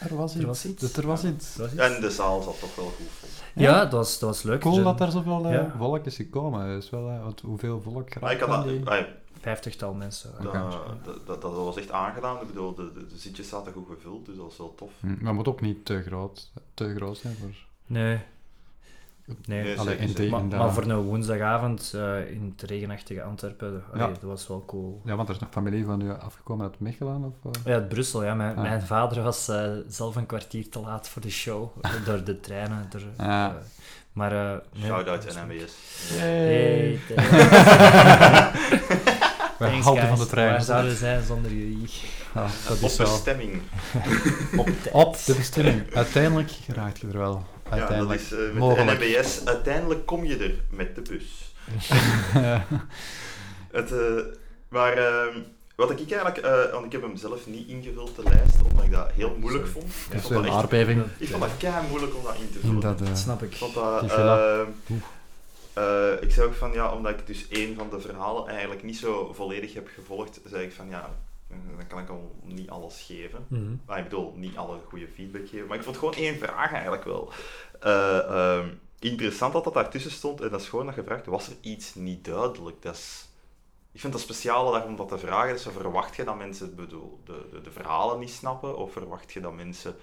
Speaker 1: Er was
Speaker 2: Er
Speaker 1: iets.
Speaker 2: was iets.
Speaker 1: Dus er was iets.
Speaker 2: Dat was iets.
Speaker 3: En de zaal zat toch wel goed vol.
Speaker 2: Ja, dat was, dat was leuk.
Speaker 1: Cool
Speaker 2: Er
Speaker 1: dat er zoveel
Speaker 2: Ja.
Speaker 1: volk is gekomen. Is wel, want hoeveel volk
Speaker 3: Maar ik had dat,
Speaker 1: die?
Speaker 2: Vijftigtal mensen.
Speaker 3: Dat, dat, dat, dat was echt aangedaan. Ik bedoel, de, de, de zitjes zaten goed gevuld, dus dat was wel tof.
Speaker 1: Hm, Maar het moet ook niet te groot, te groot zijn voor...
Speaker 2: Nee. Nee.
Speaker 3: Nee,
Speaker 1: Allee,
Speaker 3: zeker,
Speaker 1: in de-
Speaker 2: Maar,
Speaker 1: in
Speaker 2: maar voor een woensdagavond eh, in het regenachtige Antwerpen, allee,
Speaker 1: Ja.
Speaker 2: dat was wel cool.
Speaker 1: Ja, want er is nog familie van u afgekomen uit Mechelen? Of, eh?
Speaker 2: Ja, uit Brussel, ja. Mijn,
Speaker 1: Ah.
Speaker 2: mijn vader was eh, zelf een kwartier te laat voor de show. <laughs> door de treinen. Door,
Speaker 1: Ah.
Speaker 2: maar... eh nee,
Speaker 3: Shout-out NMBS.
Speaker 2: Hey, <laughs>
Speaker 1: Wij
Speaker 2: thanks,
Speaker 1: houden van de trein.
Speaker 2: Waar zouden we zijn zonder jullie?
Speaker 1: Ja, <laughs> dat
Speaker 3: Op
Speaker 1: is wel...
Speaker 3: bestemming. <laughs>
Speaker 2: Op tijd.
Speaker 1: Op de bestemming. Uiteindelijk geraakt je er wel.
Speaker 3: Ja, dat
Speaker 1: Uiteindelijk.
Speaker 3: is eh, met
Speaker 1: mogelijk.
Speaker 3: de NMBS. Uiteindelijk kom je er met de bus. <laughs> Het, eh, maar ehm, wat ik eigenlijk, eh, want ik heb hem zelf niet ingevuld, de lijst, omdat ik dat heel moeilijk vond. Ik
Speaker 1: Dat is
Speaker 3: vond
Speaker 1: een
Speaker 3: dat echt- ik vond dat kei moeilijk om dat in te vullen.
Speaker 1: dat,
Speaker 2: Dat snap ik.
Speaker 3: Dat, Eh, ik zei ook van ja, omdat ik dus één van de verhalen eigenlijk niet zo volledig heb gevolgd, zei ik van ja, dan kan ik al niet alles geven.
Speaker 2: Mhm.
Speaker 3: Maar ik bedoel, niet alle goede feedback geven. Maar ik vond gewoon één vraag eigenlijk wel eh, ehm, interessant dat dat daartussen stond. En dat is gewoon dat je vraagt, was er iets niet duidelijk? Dat is, ik vind het speciaal daarom dat te vragen is, verwacht je dat mensen bedoel, de, de, de verhalen niet snappen? Of verwacht je dat mensen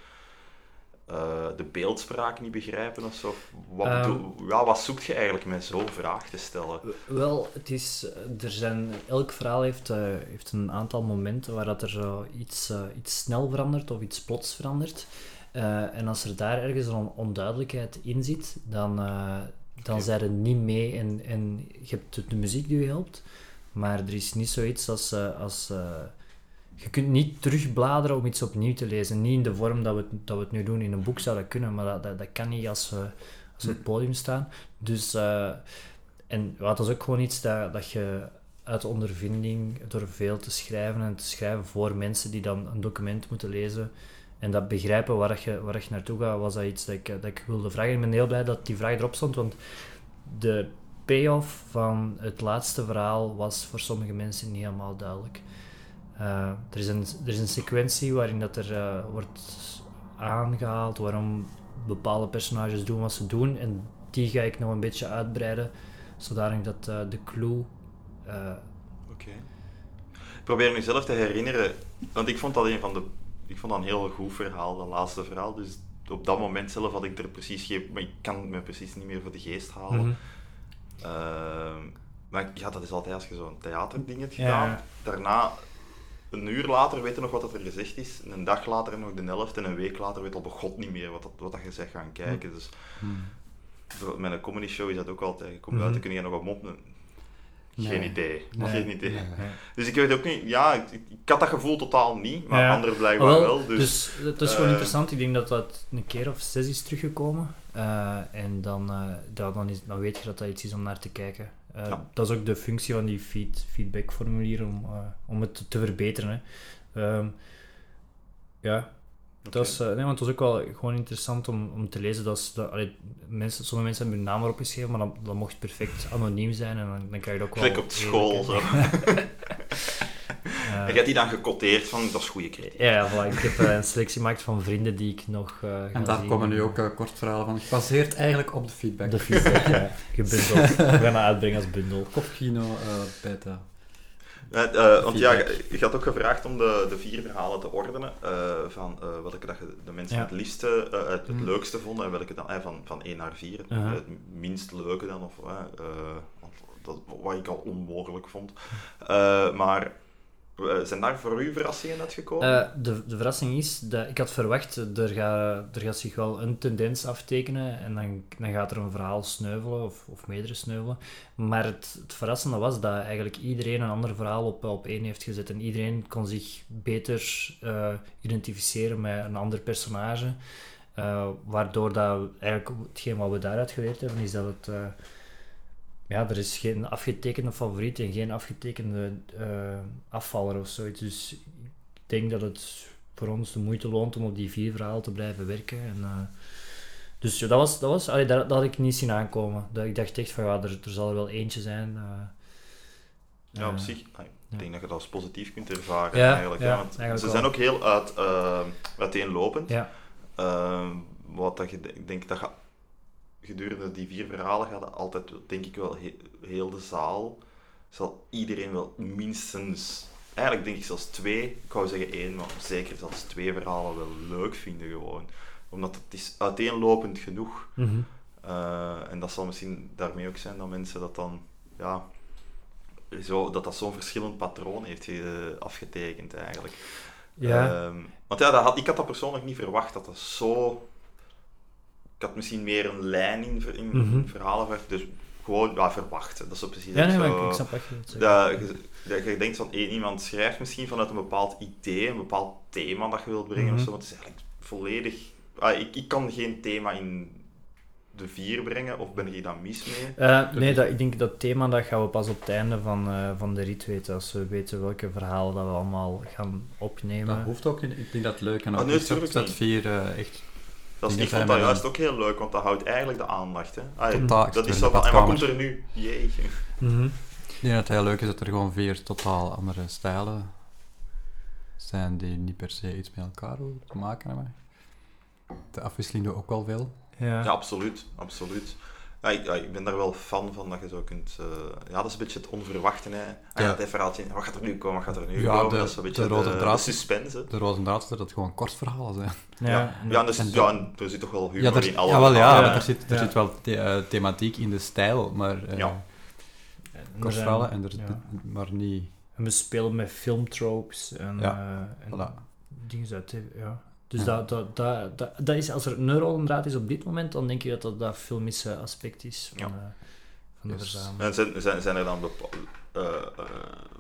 Speaker 3: eh, de beeldspraak niet begrijpen of zo? Wat,
Speaker 2: Ehm.
Speaker 3: ja, wat zoekt je eigenlijk met zo'n vraag te stellen?
Speaker 2: Wel, het is, eh, er zijn, elk verhaal heeft, eh, heeft een aantal momenten waar dat er zo iets, iets snel verandert of iets plots verandert. En als er daar ergens een on- onduidelijkheid in zit, dan, dan zijn er niet mee en, en je hebt de, de muziek die je helpt, maar er is niet zoiets als... als je kunt niet terugbladeren om iets opnieuw te lezen. Niet in de vorm dat we, het- dat we het nu doen. In een boek zou dat kunnen, maar dat, dat, kan niet als we, als op het podium staan. Dus... eh, en is ook gewoon iets dat, dat je uit ondervinding, door veel te schrijven en te schrijven voor mensen die dan een document moeten lezen en dat begrijpen waar je, waar je naartoe gaat, was dat iets dat ik, dat ik wilde vragen. Ik ben heel blij dat die vraag erop stond, want de payoff van het laatste verhaal was voor sommige mensen niet helemaal duidelijk. Eh, er, is een, er is een sequentie waarin dat er eh, wordt aangehaald waarom bepaalde personages doen wat ze doen en die ga ik nog een beetje uitbreiden zodanig dat eh, de clue.
Speaker 3: Oké. Ik probeer me zelf te herinneren, want ik vond dat een van de. Ik vond dat een heel goed verhaal, dat laatste verhaal. Dus op dat moment zelf had ik er precies geen. Maar ik kan het me precies niet meer voor de geest halen.
Speaker 2: mhm.
Speaker 3: Ehm, maar ja, dat is altijd als je zo'n theaterding hebt gedaan.
Speaker 2: ja.
Speaker 3: Daarna, een uur later, weet je nog wat dat er gezegd is. En een dag later nog de helft. En een week later weet al bij god niet meer wat, dat, wat dat je zegt gaan kijken. Dus
Speaker 1: Hmm.
Speaker 3: met een comedy show is dat ook altijd. Je komt
Speaker 2: Mhm.
Speaker 3: buiten, kun je nog wat moppen. Geen
Speaker 1: Nee.
Speaker 3: idee.
Speaker 2: Nee.
Speaker 3: Geen idee.
Speaker 1: Nee.
Speaker 3: Dus ik weet ook niet, ja, ik, ik had dat gevoel totaal niet, maar
Speaker 2: Ja.
Speaker 3: anderen blijkbaar
Speaker 2: Ah,
Speaker 3: wel. Dus,
Speaker 2: dus het is gewoon
Speaker 3: eh,
Speaker 2: interessant. Ik denk dat dat een keer of zes is teruggekomen. Eh, en dan, eh, dan, dan, is, dan weet je dat dat iets is om naar te kijken. Eh,
Speaker 3: Ja.
Speaker 2: Dat is ook de functie van die feed, feedbackformulier om, eh, om het te verbeteren. Hè. Ehm, ja, dat is, eh, nee, want het was ook wel gewoon interessant om, om te lezen. Dat, dat allee, mensen, sommige mensen hebben hun naam erop geschreven, maar dan, dan mocht perfect anoniem zijn. En dan, dan krijg je dat ook wel...
Speaker 3: Gelijk op school. Zo. <laughs>
Speaker 2: Eh,
Speaker 3: En je hebt die dan gecoteerd van, dat is goede kreeg.
Speaker 2: ja, ja, voilà. ik heb eh, een selectie gemaakt van vrienden die ik nog eh, ga
Speaker 1: En daar
Speaker 2: zien.
Speaker 1: komen nu ook kort verhalen van, gebaseerd eigenlijk op de feedback.
Speaker 2: De feedback, ja. <laughs> Gebundeld. We gaan dat uitbrengen als bundel.
Speaker 1: Kopkino, eh beta.
Speaker 3: Want ja, je, je had ook gevraagd om de, de vier verhalen te ordenen. eh, van eh, welke dat je de mensen
Speaker 2: Ja.
Speaker 3: het liefste, eh, het, het
Speaker 2: Mhm.
Speaker 3: leukste vonden en welke dan van, van 1 naar 4.
Speaker 2: Uh-huh.
Speaker 3: het minst leuke dan, of wat ik al onmogelijk vond. Eh, maar zijn daar voor u verrassingen uitgekomen?
Speaker 2: Eh, de, de verrassing is dat ik had verwacht, er gaat, er gaat zich wel een tendens aftekenen en dan, dan gaat er een verhaal sneuvelen of, of meerdere sneuvelen. Maar het, het verrassende was dat eigenlijk iedereen een ander verhaal op, op één heeft gezet en iedereen kon zich beter eh, identificeren met een ander personage. Eh, waardoor dat eigenlijk hetgeen wat we daaruit geleerd hebben is dat het. Ja, er is geen afgetekende favoriet en geen afgetekende eh, afvaller of zoiets. Dus ik denk dat het voor ons de moeite loont om op die vier verhalen te blijven werken. En, eh, dus ja, dat was, dat, was allee, dat, dat had ik niet zien aankomen. Dat, ik dacht echt van ja, er, er zal er wel eentje zijn. eh,
Speaker 3: ja, op zich. Ik
Speaker 2: ja.
Speaker 3: denk dat je dat als positief kunt ervaren
Speaker 2: Ja,
Speaker 3: eigenlijk.
Speaker 2: ja,
Speaker 3: want
Speaker 2: eigenlijk
Speaker 3: ze
Speaker 2: wel.
Speaker 3: zijn ook heel uit, uiteenlopend.
Speaker 2: Ja,
Speaker 3: wat dat je, ik denk dat je gedurende die vier verhalen gaat altijd, denk ik wel, he- heel de zaal, zal iedereen wel minstens, eigenlijk denk ik zelfs twee, ik wou zeggen één, maar zeker zelfs twee verhalen wel leuk vinden gewoon. Omdat het is uiteenlopend genoeg.
Speaker 2: Mhm.
Speaker 3: Eh, en dat zal misschien daarmee ook zijn dat mensen dat dan, ja, zo, dat dat zo'n verschillend patroon heeft eh, afgetekend eigenlijk.
Speaker 2: ja.
Speaker 3: Ehm, want ja, dat had, ik had dat persoonlijk niet verwacht, dat dat zo... Ik had misschien meer een lijn in, ver- in
Speaker 2: Mhm.
Speaker 3: verhalen verwacht, dus gewoon ja, verwachten. Dat is zo precies
Speaker 2: ja, nee,
Speaker 3: zo...
Speaker 2: maar ik, ik snap je
Speaker 3: dat, je, dat je denkt van één iemand schrijft misschien vanuit een bepaald idee, een bepaald thema dat je wilt brengen of
Speaker 2: Mhm.
Speaker 3: zo, want het is eigenlijk volledig... Ah, ik, ik kan geen thema in de vier brengen, of ben ik hier dan mis mee?
Speaker 2: Eh, nee, dat, ik denk dat thema dat gaan we pas op het einde van, eh, van de rit weten. Als we weten welke verhalen dat we allemaal gaan opnemen.
Speaker 1: Dat hoeft ook niet. Ik denk dat het leuk en
Speaker 3: Ah,
Speaker 1: ook
Speaker 3: nee,
Speaker 1: is dat vier eh, echt
Speaker 3: Dat is, ik vond dat juist ook heel leuk, want dat houdt eigenlijk de aandacht. Hè. Ah, dat is zo van, en wat komt er nu? Jeetje.
Speaker 2: Mhm.
Speaker 1: Ik denk dat het heel leuk is dat er gewoon vier totaal andere stijlen zijn die niet per se iets met elkaar te maken hebben. De afwisseling doet ook wel veel.
Speaker 2: Ja.
Speaker 3: Ja, absoluut. absoluut. Ja, ik, ja, ik ben daar wel fan van dat je zo kunt... eh, ja, dat is een beetje het onverwachte. Hè. Ah,
Speaker 1: Ja.
Speaker 3: Het verhaaltje, wat gaat er nu komen, wat gaat er nu
Speaker 1: Ja,
Speaker 3: komen?
Speaker 1: de-
Speaker 3: dat is een beetje
Speaker 1: de rode
Speaker 3: de,
Speaker 1: draad.
Speaker 3: de suspense.
Speaker 1: De roze draad is dat het gewoon kort verhalen zijn.
Speaker 3: Ja, ja, en dus,
Speaker 1: en
Speaker 3: ja, en er zit toch wel humor
Speaker 1: Ja, er,
Speaker 3: in alle
Speaker 1: ja,
Speaker 3: verhalen.
Speaker 2: Ja.
Speaker 1: er, zit, er
Speaker 2: Ja.
Speaker 1: zit wel the- eh, thematiek in de stijl, maar eh
Speaker 3: Ja.
Speaker 2: Er
Speaker 1: kort verhalen en er,
Speaker 2: ja.
Speaker 1: maar niet.
Speaker 2: En we spelen met filmtropes en,
Speaker 1: Ja,
Speaker 2: eh, en
Speaker 1: Voilà.
Speaker 2: dingen uit ja. Dus
Speaker 1: Ja.
Speaker 2: Dat, dat, dat, dat, dat is, als er een is op dit moment, dan denk je dat dat dat filmische aspect is van,
Speaker 3: Ja.
Speaker 2: eh, van de
Speaker 1: Yes.
Speaker 2: verzameling.
Speaker 3: En zijn, zijn, zijn er dan bepa- eh, eh,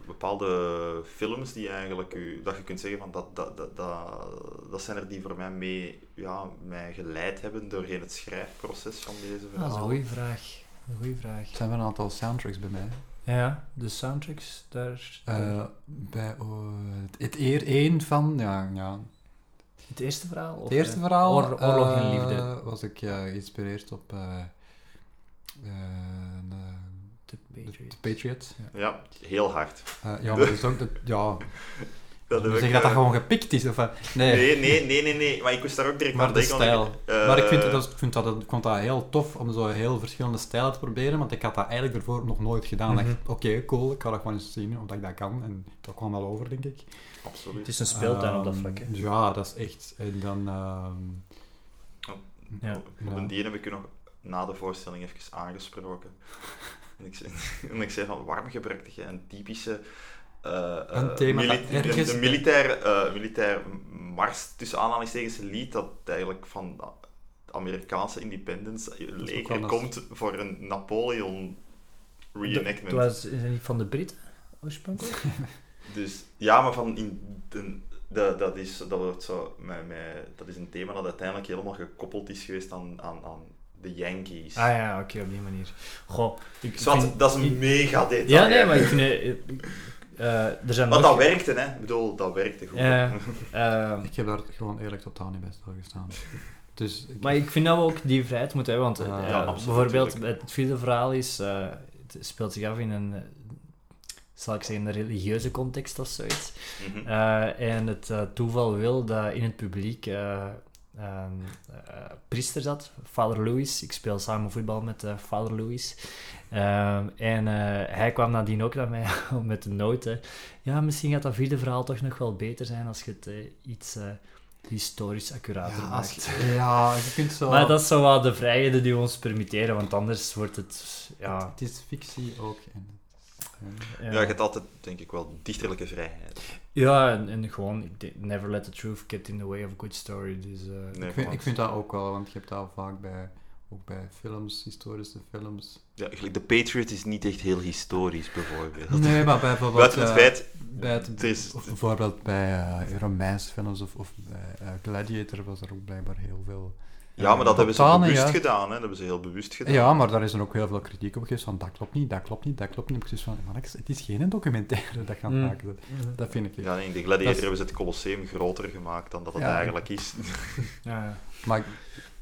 Speaker 3: bepaalde films die eigenlijk u, dat je kunt zeggen van dat, dat, dat, dat, dat zijn er die voor mij mee, ja, mij geleid hebben doorheen het schrijfproces van deze
Speaker 2: Ah, dat is een goede vraag. Een goede vraag.
Speaker 1: Er zijn wel een aantal soundtracks bij mij.
Speaker 2: Ja, de soundtracks, daar...
Speaker 1: Eh, bij oh, het, het eer één van, ja, ja,
Speaker 2: het eerste verhaal? Of,
Speaker 1: het eerste
Speaker 2: eh,
Speaker 1: verhaal
Speaker 2: Oor- oorlog en
Speaker 1: eh,
Speaker 2: liefde.
Speaker 1: was ik ja, geïnspireerd op eh, de,
Speaker 2: Patriot.
Speaker 1: de Patriot.
Speaker 3: Ja, heel hard.
Speaker 1: Eh, ja, maar dat is ook, de, ja, <laughs>
Speaker 3: Dat
Speaker 1: zeggen
Speaker 3: ik,
Speaker 1: dat dat gewoon gepikt is, of? Nee.
Speaker 3: Nee, nee, nee, nee, nee. Maar ik moest daar ook direct
Speaker 1: Maar
Speaker 3: aan
Speaker 1: de
Speaker 3: denken.
Speaker 1: stijl.
Speaker 3: ik,
Speaker 1: maar ik, vind, dat, ik, vind dat, ik vond dat heel tof om zo heel verschillende stijlen te proberen, want ik had dat eigenlijk ervoor nog nooit gedaan. Ik dacht, Oké, cool, ik ga dat gewoon eens zien, omdat ik dat kan. En dat kwam wel over, denk ik.
Speaker 3: Absoluut.
Speaker 2: Het is een speeltuin op dat
Speaker 1: Ehm,
Speaker 2: vlak, hè.
Speaker 1: Ja, dat is echt... En dan... ehm,
Speaker 2: Ja.
Speaker 3: Op
Speaker 1: Ja.
Speaker 3: een die heb ik u nog na de voorstelling even aangesproken. En ik zei, <laughs> en ik zei van, waarom gebruikte je een typische... eh,
Speaker 1: Een
Speaker 3: eh,
Speaker 1: thema
Speaker 3: mili-
Speaker 1: dat ergens-
Speaker 3: Een, militair, eh, militair mars, tussen aanhalingstekens, lied dat eigenlijk van de Amerikaanse independence leger komt voor een Napoleon reenactment.
Speaker 2: Het was is het niet van de Britten oorspronkelijk? <laughs>
Speaker 3: Dus ja, maar van in de, de, dat, is, dat, wordt zo, met, met, dat is een thema dat uiteindelijk helemaal gekoppeld is geweest aan, aan, aan de Yankees.
Speaker 2: ah ja, oké, op die manier. Goh, ik
Speaker 3: Zwart,
Speaker 2: vind-
Speaker 3: dat is een
Speaker 2: ik-
Speaker 3: mega detail.
Speaker 2: Ja, nee, maar ik vind... eh, eh, er zijn
Speaker 3: Want
Speaker 2: nog-
Speaker 3: dat werkte, hè? Ik bedoel, dat werkte goed.
Speaker 2: Ja, <laughs> eh,
Speaker 1: ik heb daar gewoon eerlijk totaal niet bij stilgestaan. Dus... ik-
Speaker 2: maar ik vind dat we ook die vrijheid moeten hebben, want
Speaker 1: Ja,
Speaker 2: eh,
Speaker 3: ja, absoluut,
Speaker 2: bijvoorbeeld het vierde verhaal is, eh, het speelt zich af in een, zal ik zeggen, een religieuze context of zoiets.
Speaker 3: Mhm.
Speaker 2: Eh, en het eh, toeval wil dat in het publiek eh, ehm, eh, priester zat, Vader Louis. Ik speel samen voetbal met eh Vader Louis. Ehm, en eh, hij kwam nadien ook naar mij <laughs> met de noten. Ja, misschien gaat dat vierde verhaal toch nog wel beter zijn als je het iets eh, historisch accurater
Speaker 1: Ja,
Speaker 2: maakt.
Speaker 1: je, ja, je kunt zo...
Speaker 2: Maar dat is zo wat de vrijheden die we ons permitteren, want anders wordt het... Ja,
Speaker 1: Het is fictie ook. En,
Speaker 3: Ja, je hebt altijd, denk ik wel, dichterlijke vrijheid.
Speaker 2: Ja, en, en gewoon, never let the truth get in the way of a good story. Dus, eh,
Speaker 3: Nee,
Speaker 1: ik, vind,
Speaker 3: klopt.
Speaker 1: ik vind dat ook wel, want je hebt dat vaak bij, ook bij films, historische films.
Speaker 3: Ja, gelijk The Patriot is niet echt heel historisch, bijvoorbeeld.
Speaker 1: Nee, maar bij bijvoorbeeld...
Speaker 3: Buiten het
Speaker 1: eh,
Speaker 3: feit,
Speaker 1: bij het,
Speaker 3: het is-
Speaker 1: of bijvoorbeeld bij eh Romeinse films of, of bij Gladiator was er ook blijkbaar heel veel...
Speaker 3: ja, maar dat hebben ze bewust
Speaker 1: ja.
Speaker 3: gedaan, hè. Dat hebben ze heel bewust gedaan.
Speaker 1: Ja, maar daar is dan ook heel veel kritiek op geweest van dat klopt niet, dat klopt niet, dat klopt niet. Ik zeg van, man, het is geen documentaire dat gaan
Speaker 2: Mm.
Speaker 1: maken. Dat vind ik.
Speaker 3: Ja, nee, in de Gladiator
Speaker 1: is-
Speaker 3: hebben ze het Colosseum groter gemaakt dan dat het
Speaker 1: Ja.
Speaker 3: eigenlijk is. <laughs>
Speaker 2: ja.
Speaker 1: Maar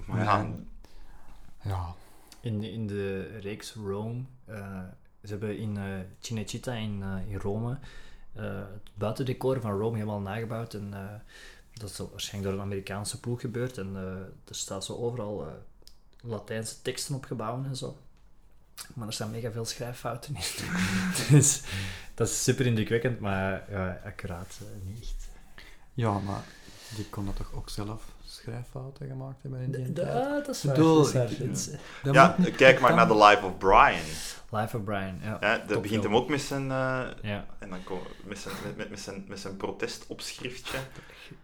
Speaker 3: Maar ja,
Speaker 1: ja,
Speaker 2: In, in de reeks Rome, eh, ze hebben in eh, Cinecittà in, eh, in Rome eh, het buitendecor van Rome helemaal nagebouwd. En eh, dat is waarschijnlijk door een Amerikaanse ploeg gebeurd. En eh, er staat zo overal eh, Latijnse teksten opgebouwd en zo. Maar er staan mega veel schrijffouten in. <laughs> dus dat is super indrukwekkend, maar accuraat eh, niet
Speaker 1: ja, maar die kon dat toch ook zelf schrijffouten gemaakt hebben in die tijd?
Speaker 2: Ja, dat is
Speaker 1: bedoel,
Speaker 3: ja kijk maar naar The Life of Brian.
Speaker 2: Life of Brian, ja.
Speaker 3: Hè, dat begint hem ook met zijn, eh,
Speaker 2: ja.
Speaker 3: en dan ko- met zijn, met, met, met zijn, met zijn protestopschriftje.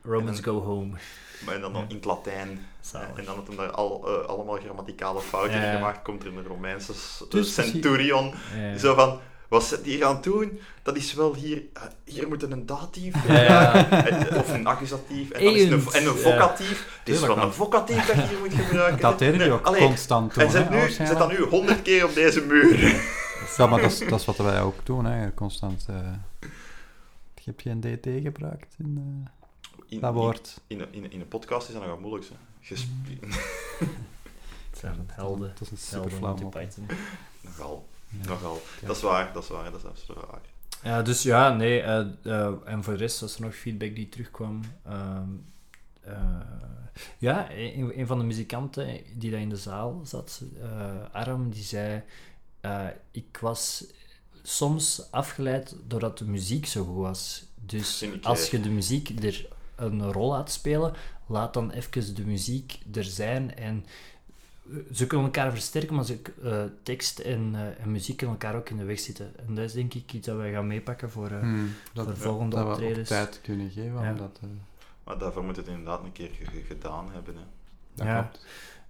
Speaker 2: Romans go home.
Speaker 3: Maar dan nog
Speaker 2: Ja.
Speaker 3: in het Latijn.
Speaker 2: Zalig.
Speaker 3: En dan had hem daar al, eh, allemaal grammaticale fouten
Speaker 2: Ja,
Speaker 3: in
Speaker 2: ja.
Speaker 3: gemaakt. Komt er een Romeinse s-
Speaker 1: Dus
Speaker 3: eh, centurion.
Speaker 2: Ja.
Speaker 3: Zo van, wat zit die hier aan het doen? Dat is wel hier... eh, hier moet een datief.
Speaker 2: Ja, ja.
Speaker 3: eh, Of een accusatief. En, dan is het een, en een
Speaker 2: ja.
Speaker 3: vocatief. Het is wel een vocatief dat je hier moet gebruiken.
Speaker 1: Dat deden die
Speaker 3: Nee,
Speaker 1: ook
Speaker 3: allee,
Speaker 1: constant
Speaker 3: En zet,
Speaker 1: hè,
Speaker 3: nu, zet dat nu honderd keer op deze muur. <laughs>
Speaker 1: Ja, maar dat is, dat is wat wij ook doen, hè. Constant... eh je hebt geen DT gebruikt in
Speaker 3: In,
Speaker 1: dat woord.
Speaker 3: In, in, in, in een podcast is dat nogal moeilijk. Hè. Gesp- <laughs>
Speaker 2: Het zijn helden.
Speaker 1: Dat is een
Speaker 2: Helden
Speaker 1: super flauw
Speaker 2: Monty
Speaker 1: mop.
Speaker 2: Python.
Speaker 3: Nogal. Nogal. Dat is waar, dat is waar, dat is absoluut waar.
Speaker 2: Ja, dus ja, nee. eh, eh, en voor de rest was er nog feedback die terugkwam. Ehm, eh, ja, een, een van de muzikanten die daar in de zaal zat, Aram, die zei... ik was soms afgeleid doordat de muziek zo goed was. Dus als je de muziek er een rol laat spelen, laat dan even de muziek er zijn en ze kunnen elkaar versterken, maar ze, eh, tekst en, eh, en muziek kunnen elkaar ook in de weg zitten. En dat is denk ik iets dat wij gaan meepakken voor... eh,
Speaker 1: Hmm, dat,
Speaker 2: voor volgende
Speaker 1: dat we ook
Speaker 2: optredens.
Speaker 1: tijd kunnen geven,
Speaker 2: Ja.
Speaker 1: omdat... eh,
Speaker 3: Maar daarvoor moet het inderdaad een keer ge- ge- gedaan hebben. Hè.
Speaker 1: dat
Speaker 2: Ja.
Speaker 1: klopt.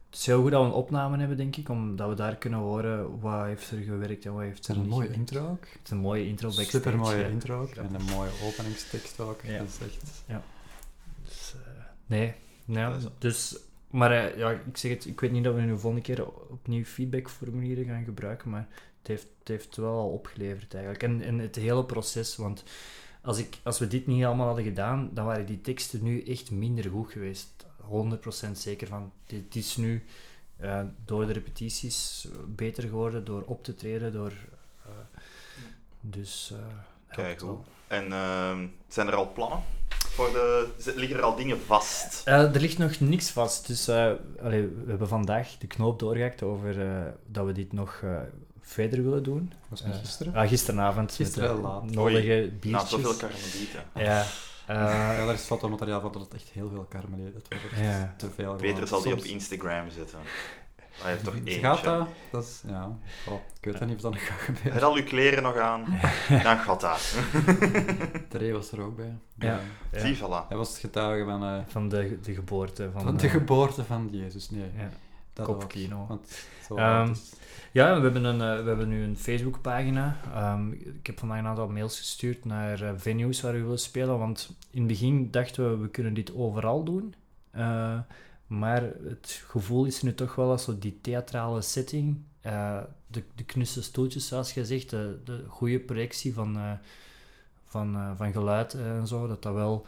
Speaker 2: Het is heel goed dat we een opname hebben, denk ik, omdat we daar kunnen horen wat heeft er gewerkt en wat heeft er
Speaker 1: is een mooie
Speaker 2: gewerkt.
Speaker 1: intro ook.
Speaker 2: Het is een mooie intro backstage.
Speaker 1: Super mooie
Speaker 2: ja.
Speaker 1: intro ook.
Speaker 2: Ja.
Speaker 1: En een mooie openingstekst ook.
Speaker 2: Ja.
Speaker 1: Dat is echt...
Speaker 2: Dus, eh, nee, ja,
Speaker 3: Dat is-
Speaker 2: dus... Maar eh, ja, ik zeg het, ik weet niet dat we nu de volgende keer opnieuw feedbackformulieren gaan gebruiken, maar het heeft, het heeft wel al opgeleverd eigenlijk. En, en het hele proces, want als, ik, als we dit niet allemaal hadden gedaan, dan waren die teksten nu echt minder goed geweest. 100% zeker van. Dit is nu eh, door de repetities beter geworden, door op te treden, door... eh, dus... helpt
Speaker 3: Kijk hoe. En ehm, zijn er al plannen? Voor de, liggen er al dingen vast?
Speaker 2: Eh, er ligt nog niks vast. Dus eh, allee, we hebben vandaag de knoop doorgehakt over eh, dat we dit nog verder willen doen.
Speaker 1: Was gisteren?
Speaker 2: ah, gisteravond.
Speaker 1: Gisteren
Speaker 2: met
Speaker 1: laat.
Speaker 2: Nodige
Speaker 3: Na
Speaker 2: biertjes.
Speaker 3: zoveel karmelieten.
Speaker 2: Ja. eh, <laughs>
Speaker 1: ja, daar is fotomateriaal van dat het echt heel veel karmeliet. Het was echt
Speaker 2: Ja.
Speaker 1: te veel.
Speaker 3: Peter
Speaker 1: gewoon.
Speaker 3: zal die op Instagram zetten. Hij heeft toch eentje.
Speaker 1: Gaat dat? Dat is... Ja. Oh, ik weet niet of dat nog gaat
Speaker 3: Heb
Speaker 1: gebeuren.
Speaker 3: je al uw kleren nog aan? <laughs> Dan gaat dat. <laughs>
Speaker 1: Teree was er ook bij.
Speaker 2: Ja.
Speaker 1: Eh,
Speaker 3: Zie, voilà.
Speaker 1: Hij was het getuige van, eh,
Speaker 2: van de, de geboorte van,
Speaker 1: van de
Speaker 2: eh,
Speaker 1: geboorte van Jezus. Nee,
Speaker 2: ja.
Speaker 1: dat
Speaker 2: kopkino.
Speaker 1: ook. Want zo
Speaker 2: Ehm, Ja, we hebben, een, eh, we hebben nu een Facebookpagina. Ehm, ik heb vandaag een aantal mails gestuurd naar venues waar we willen spelen. Want in het begin dachten we, we kunnen dit overal doen. Maar het gevoel is nu toch wel als zo die theatrale setting. eh, de, de knusse stoeltjes, zoals je zegt. De, de goede projectie van, eh, van, eh, van geluid en zo. Dat dat wel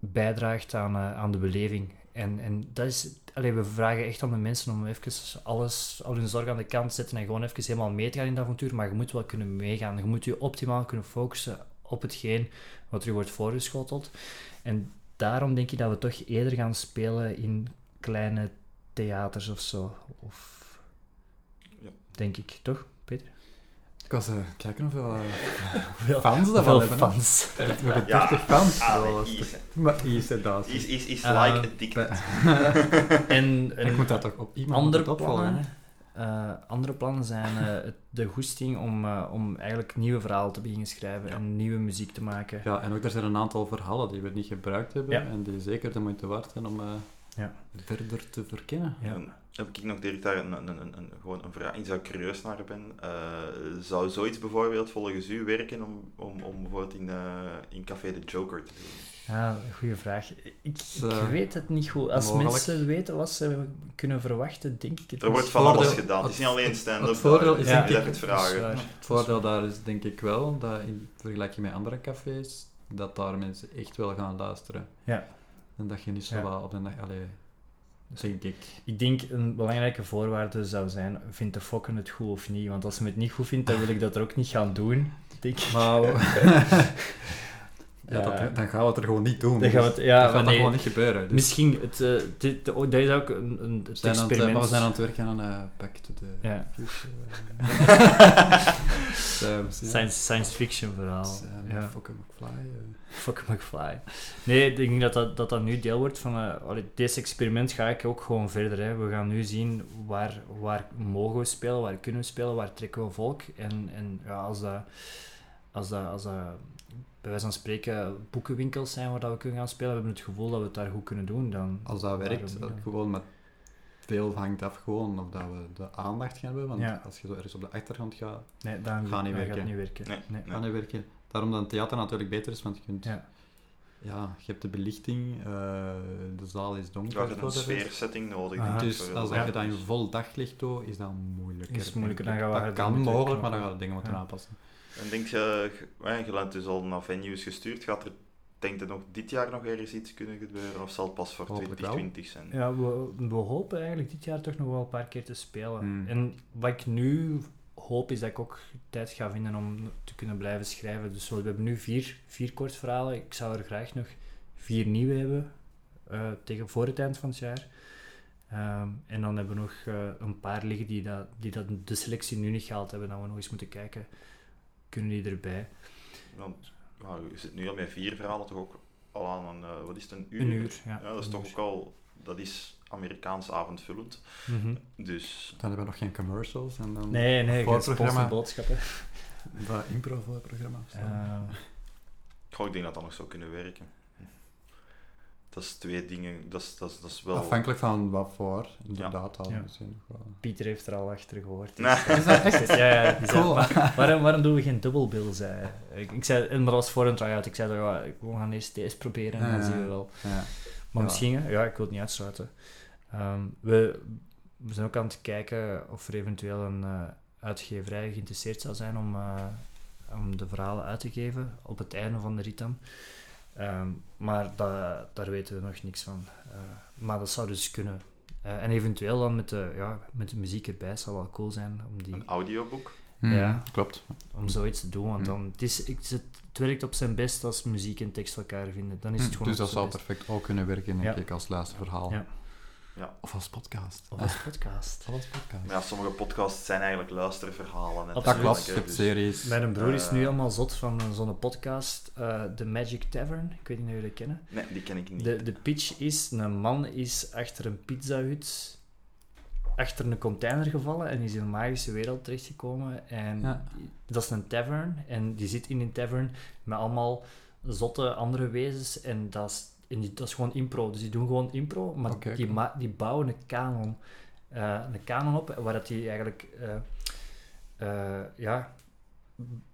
Speaker 2: bijdraagt aan, aan de beleving. En, en dat is, allee, we vragen echt aan de mensen om even alles, al hun zorg aan de kant te zetten en gewoon even helemaal mee te gaan in het avontuur. Maar je moet wel kunnen meegaan. Je moet je optimaal kunnen focussen op hetgeen wat er wordt voorgeschoteld. En daarom denk ik dat we toch eerder gaan spelen in kleine theaters of zo. Of...
Speaker 3: Ja.
Speaker 2: Denk ik, toch, Peter?
Speaker 1: Ik was eh, kijken hoeveel eh, <laughs>
Speaker 2: Hoeveel,
Speaker 1: fans dat wel hebben.
Speaker 2: fans.
Speaker 1: We hebben
Speaker 3: Ja.
Speaker 1: 30 fans.
Speaker 3: Ah,
Speaker 1: Maar is het dat?
Speaker 3: is, is, is
Speaker 2: Eh,
Speaker 3: like addicted. <laughs>
Speaker 2: En
Speaker 1: Ik
Speaker 2: een
Speaker 1: moet dat toch op iemand
Speaker 2: andere eh, andere plannen zijn eh, <laughs> de goesting om, eh, om eigenlijk nieuwe verhalen te beginnen schrijven
Speaker 3: Ja.
Speaker 2: en nieuwe muziek te maken.
Speaker 1: Ja, en ook er zijn een aantal verhalen die we niet gebruikt hebben
Speaker 2: Ja.
Speaker 1: en die zeker de moeite waard zijn om eh,
Speaker 2: Ja.
Speaker 1: verder te verkennen.
Speaker 3: Heb ik nog direct daar een, een, een, een- gewoon een vraag. Iets waar ik curieus naar ben. Eh, zou zoiets bijvoorbeeld volgens u werken om, om, om bijvoorbeeld in, eh, in Café de Joker te doen?
Speaker 2: Ja, goede vraag. Ik, ik weet het niet goed. Als
Speaker 1: mogelijk.
Speaker 2: mensen weten wat ze kunnen verwachten, denk ik het
Speaker 3: Er wordt van
Speaker 1: voordeel-
Speaker 3: alles gedaan. Het is niet alleen
Speaker 1: het
Speaker 3: stand-up.
Speaker 1: voordeel
Speaker 3: daar.
Speaker 1: is
Speaker 3: Ja,
Speaker 1: denk
Speaker 3: dat
Speaker 1: ik-
Speaker 3: ik het vragen.
Speaker 1: Het voordeel daar is denk ik wel dat in vergelijking met andere cafés, dat daar mensen echt wel gaan luisteren.
Speaker 2: Ja.
Speaker 1: En dat je niet zo
Speaker 2: Ja.
Speaker 1: wat op de dag... Allee, denk ik.
Speaker 2: Ik denk een belangrijke voorwaarde zou zijn, vindt de fokken het goed of niet? Want als ze het niet goed vindt, dan wil ik dat er ook niet gaan doen. Denk ik.
Speaker 1: Maar... <laughs> <laughs> <laughs> ja, dat, dan gaan we het er gewoon niet doen.
Speaker 2: Dan gaan we
Speaker 1: Dus
Speaker 2: het- ja,
Speaker 1: dat gaat
Speaker 2: nee.
Speaker 1: gewoon niet gebeuren. Dus
Speaker 2: Misschien, het, eh, dit, de- oh, dat is ook een, een het
Speaker 1: we zijn aan het,
Speaker 2: experiment.
Speaker 1: maar we zijn aan het werken aan eh Back to the
Speaker 2: Ja. <laughs> Science, science fiction verhaal.
Speaker 1: Sam,
Speaker 2: ja.
Speaker 1: fucking McFly. eh.
Speaker 2: Fuck McFly. Nee, ik denk dat dat, dat, dat nu deel wordt van... allee, deze experiment ga ik ook gewoon verder. Hè. We gaan nu zien waar, waar mogen we spelen, waar kunnen we spelen, waar trekken we volk. En, en ja, als dat... Als dat, als dat bij wijze van spreken boekenwinkels zijn waar dat we kunnen gaan spelen, we hebben het gevoel dat we het daar goed kunnen doen, dan...
Speaker 1: Als dat werkt, dat gewoon met veel hangt af gewoon of dat we de aandacht gaan hebben. Want
Speaker 2: Ja.
Speaker 1: als je zo ergens op de achtergrond gaat,
Speaker 2: Nee, dan,
Speaker 1: Gaat niet werken.
Speaker 2: gaat het niet werken.
Speaker 3: Nee,
Speaker 2: Nee.
Speaker 3: nee.
Speaker 1: gaan niet werken. Daarom dat een theater natuurlijk beter is, want je kunt...
Speaker 2: Ja.
Speaker 1: Ja, je hebt de belichting, eh, de zaal is donker.
Speaker 3: Je hebt een sfeersetting nodig. Ik,
Speaker 1: Dus als je dat in vol daglicht doet, is dat moeilijker.
Speaker 2: Is moeilijker, dan gaan we
Speaker 1: Dat kan mogelijk, maar dan gaan we dingen moeten
Speaker 2: Ja.
Speaker 1: aanpassen.
Speaker 3: En denk je, je laat dus al naar venues gestuurd, gaat er, denkt er nog dit jaar nog ergens iets kunnen gebeuren, of zal het pas voor
Speaker 1: Hopelijk wel.
Speaker 3: 2020 zijn?
Speaker 2: Ja, we, we hopen eigenlijk dit jaar toch nog wel een paar keer te spelen.
Speaker 1: Hmm.
Speaker 2: En wat ik nu hoop is dat ik ook tijd ga vinden om te kunnen blijven schrijven. Dus we hebben nu vier, vier kortverhalen. Ik zou er graag nog vier nieuwe hebben eh, tegen voor het eind van het jaar. Ehm, en dan hebben we nog eh, een paar liggen die, dat, die dat de selectie nu niet gehaald hebben. Dan we nog eens moeten kijken, kunnen die erbij?
Speaker 3: Want nou, je zit nu al met vier verhalen toch ook al aan een, eh, wat is het, een uur?
Speaker 2: Een uur, ja.
Speaker 3: Ja, dat is toch
Speaker 2: uur.
Speaker 3: ook al, dat is Amerikaans avondvullend.
Speaker 2: Mhm.
Speaker 3: Dus
Speaker 1: Dan hebben we nog geen commercials en dan
Speaker 2: Nee, nee, geen sponsorboodschappen. <laughs>
Speaker 1: dat improv-programma. of zo.
Speaker 2: Eh,
Speaker 3: goh, ik denk dat dat nog zou kunnen werken. Dat is twee dingen, dat is, dat is, dat is wel...
Speaker 1: Afhankelijk van wat voor, inderdaad al
Speaker 2: Ja.
Speaker 1: misschien nog wel.
Speaker 2: Pieter heeft er al achter gehoord.
Speaker 3: Nee.
Speaker 2: Dus, <laughs> ja, ja, die zei,
Speaker 1: Cool.
Speaker 2: "Wa- waarom, waarom doen we geen dubbelbill? Zei. Ik, ik zei, en dat was voor een try-out. Ik zei, ja, we gaan eerst deze proberen en dan zien we wel.
Speaker 1: Ja.
Speaker 2: Maar
Speaker 1: Ja.
Speaker 2: misschien, ja, ik wil het niet uitsluiten. Ehm, we, we zijn ook aan het kijken of er eventueel een eh, uitgeverij geïnteresseerd zou zijn om, eh, om de verhalen uit te geven op het einde van de rit Ehm, maar da- daar weten we nog niks van. Eh, maar dat zou dus kunnen. Eh, en eventueel dan met de, ja, met de muziek erbij zou wel cool zijn om, die,
Speaker 3: Een audioboek.
Speaker 1: Hmm,
Speaker 2: Ja.
Speaker 1: Klopt.
Speaker 2: om zoiets te doen. Want
Speaker 1: Hmm.
Speaker 2: dan, het, is, het, het werkt op zijn best als muziek en tekst elkaar vinden. Dan is het gewoon
Speaker 1: dus dat zou
Speaker 2: best.
Speaker 1: perfect ook kunnen werken, denk
Speaker 2: Ja.
Speaker 1: ik, als luisterverhaal.
Speaker 2: Ja.
Speaker 3: Ja.
Speaker 1: Of als podcast.
Speaker 2: Of als podcast.
Speaker 1: Of als podcast.
Speaker 3: Maar ja, sommige podcasts zijn eigenlijk luisterverhalen. En
Speaker 2: Dat
Speaker 1: klopt, je
Speaker 3: dergelijke,
Speaker 1: hebt
Speaker 3: dus-
Speaker 1: series.
Speaker 2: Mijn broer is nu
Speaker 3: Eh.
Speaker 2: allemaal zot van eh, zo'n podcast, eh The Magic Tavern. Ik weet niet of jullie dat kennen.
Speaker 3: Nee, die ken ik niet.
Speaker 2: De, de pitch is, een man is achter een pizzahut achter een container gevallen en is in een magische wereld terechtgekomen. En
Speaker 1: Ja.
Speaker 2: dat is een tavern en die zit in een tavern met allemaal zotte andere wezens en dat is, en die, dat is gewoon impro. Dus die doen gewoon impro, maar die,
Speaker 1: cool.
Speaker 2: die bouwen een kanon. eh, een kanon op waar dat die eigenlijk eh, eh, ja,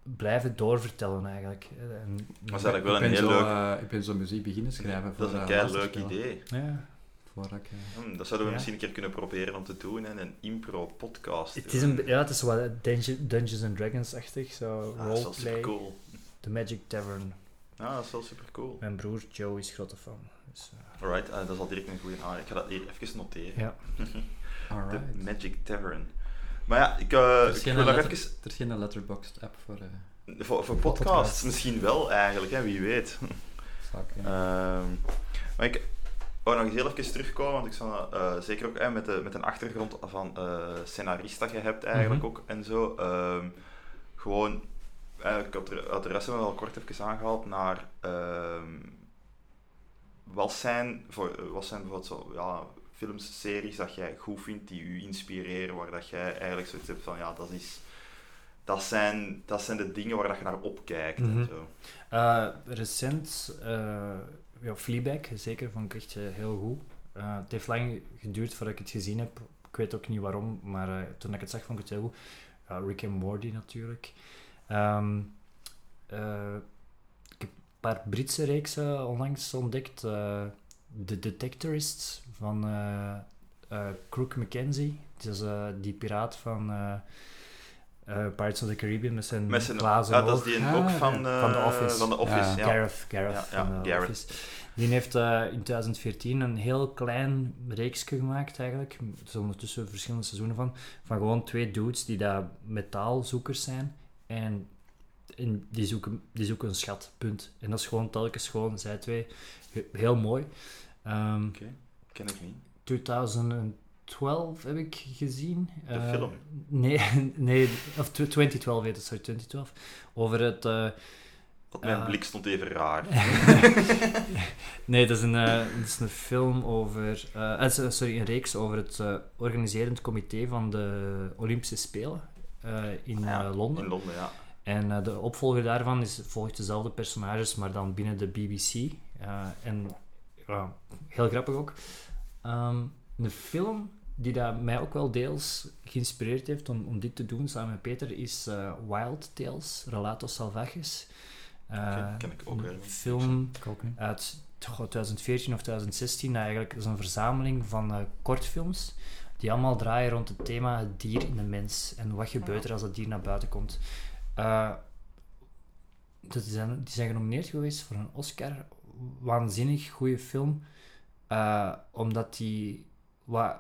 Speaker 2: blijven doorvertellen eigenlijk. En,
Speaker 3: Dat is eigenlijk wel
Speaker 1: ik
Speaker 3: een
Speaker 1: ben
Speaker 3: heel
Speaker 1: zo,
Speaker 3: leuk...
Speaker 1: eh, ik ben zo muziek beginnen schrijven.
Speaker 3: Dat is
Speaker 1: voor,
Speaker 3: een kei leuk idee.
Speaker 2: ja.
Speaker 1: Voordat ik, eh,
Speaker 3: Hm, dat zouden we
Speaker 2: Ja.
Speaker 3: misschien een keer kunnen proberen om te doen, hè, een impro-podcast.
Speaker 2: Het is, een, ja, het is wat Dungeon- Dungeons and Dragons-achtig, zo
Speaker 3: Ah, dat is
Speaker 2: roleplay.
Speaker 3: cool.
Speaker 2: The Magic Tavern.
Speaker 3: Ja, dat is wel super cool.
Speaker 2: Mijn broer Joe is grote fan. Dus, eh,
Speaker 3: Alright, eh, dat is al direct een goede aan. Ik ga dat hier even noteren.
Speaker 2: ja. <laughs>
Speaker 3: Magic Tavern. Maar ja, ik, eh,
Speaker 1: is
Speaker 3: ik
Speaker 1: geen
Speaker 3: wil nog even...
Speaker 1: Er is geen letterboxd app voor uh,
Speaker 3: Voor, voor
Speaker 1: Podcast.
Speaker 3: podcasts misschien wel, eigenlijk, hè, wie weet.
Speaker 1: zaken.
Speaker 3: Ehm, Maar ik wou nog eens heel even terugkomen, want ik zou eh, zeker ook met, de, met een achtergrond van eh scenarist dat je hebt eigenlijk
Speaker 2: Mhm.
Speaker 3: ook en zo. ehm, gewoon, eigenlijk had de, had de rest wel kort even aangehaald naar ehm, wat, zijn voor, wat zijn bijvoorbeeld zo, ja, films, series dat jij goed vindt, die u inspireren, waar dat jij eigenlijk zoiets hebt van ja, dat is... Dat zijn, dat zijn de dingen waar dat je naar opkijkt
Speaker 2: Mhm.
Speaker 3: en zo.
Speaker 2: Eh, recent, eh ja, Fleabag, zeker, vond ik echt eh, heel goed. Het heeft lang geduurd voordat ik het gezien heb. Ik weet ook niet waarom, maar toen ik het zag, vond ik het heel goed. Rick and Morty natuurlijk. Ehm, eh, ik heb een paar Britse reeksen onlangs ontdekt. eh The Detectorists van eh Crook Mackenzie. Het is die piraat van Pirates of the Caribbean met zijn,
Speaker 3: Met zijn,
Speaker 2: glazen
Speaker 3: ja, dat is die
Speaker 1: Ah,
Speaker 3: ook van, eh,
Speaker 2: Van The Office.
Speaker 3: Van The Office,
Speaker 1: Ja.
Speaker 3: ja.
Speaker 2: Gareth, Gareth
Speaker 3: Ja, ja,
Speaker 2: van The
Speaker 3: Gareth.
Speaker 2: Office. Die heeft in 2014 een heel klein reeksje gemaakt eigenlijk. Er zijn ondertussen verschillende seizoenen van. Van gewoon twee dudes die daar metaalzoekers zijn. En, en die, zoeken, die zoeken een schat, punt. En dat is gewoon telkens gewoon, zij twee. He- Heel mooi. Ehm,
Speaker 3: Ken ik niet.
Speaker 2: 2012 heb ik gezien.
Speaker 3: De
Speaker 2: Eh,
Speaker 3: film?
Speaker 2: Nee, <laughs> nee, of tw- 2012 heet het, sorry, 2012. Over het...
Speaker 3: Want mijn
Speaker 2: Eh.
Speaker 3: blik stond even raar. <laughs>
Speaker 2: nee, dat is een, dat is een film over... so- sorry, een reeks over het organiserend comité van de Olympische Spelen in
Speaker 3: Ja,
Speaker 2: eh, Londen.
Speaker 3: In Londen, ja.
Speaker 2: En eh, de opvolger daarvan is, volgt dezelfde personages, maar dan binnen de BBC. Eh, en heel grappig ook. Ehm, een film die dat mij ook wel deels geïnspireerd heeft om, om dit te doen samen met Peter is eh, Wild Tales, Relatos Salvajes. Eh,
Speaker 3: Ken- ken ik ook
Speaker 2: een film
Speaker 1: Ik ook niet.
Speaker 2: uit goh, 2014 of 2016 eigenlijk. Is een verzameling van eh, kortfilms die allemaal draaien rond het thema het dier in de mens en wat gebeurt er als dat dier naar buiten komt. Eh, dat zijn, die zijn genomineerd geweest voor een Oscar. Waanzinnig goede film. Eh, omdat die... Wat,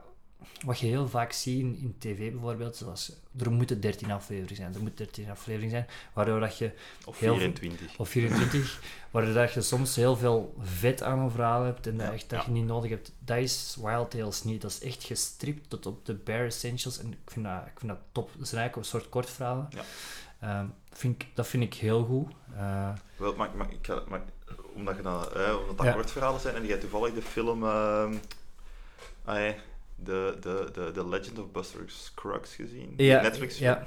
Speaker 2: wat je heel vaak ziet in, in tv bijvoorbeeld, zoals, er moeten 13 afleveringen zijn, er moeten 13 afleveringen zijn, waardoor dat je
Speaker 3: Of
Speaker 2: Heel
Speaker 3: 24.
Speaker 2: of 24, waardoor dat je soms heel veel vet aan een verhaal hebt en dat, echt, dat
Speaker 3: ja.
Speaker 2: je niet nodig hebt. Dat is Wild Tales niet. Dat is echt gestript tot op de bare essentials en ik vind dat, ik vind dat top. Dat zijn eigenlijk een soort kortverhalen.
Speaker 3: Ja.
Speaker 2: Ehm, vind ik, dat vind ik heel goed. Eh,
Speaker 3: Wel, maar, maar, ik ga- maar omdat, je dan, eh, omdat dat
Speaker 2: Ja.
Speaker 3: kortverhalen zijn en jij toevallig de film ehm, ah, ja, de, de, de, de Legend of Buster Scruggs gezien?
Speaker 2: Ja,
Speaker 3: Netflix
Speaker 2: ja.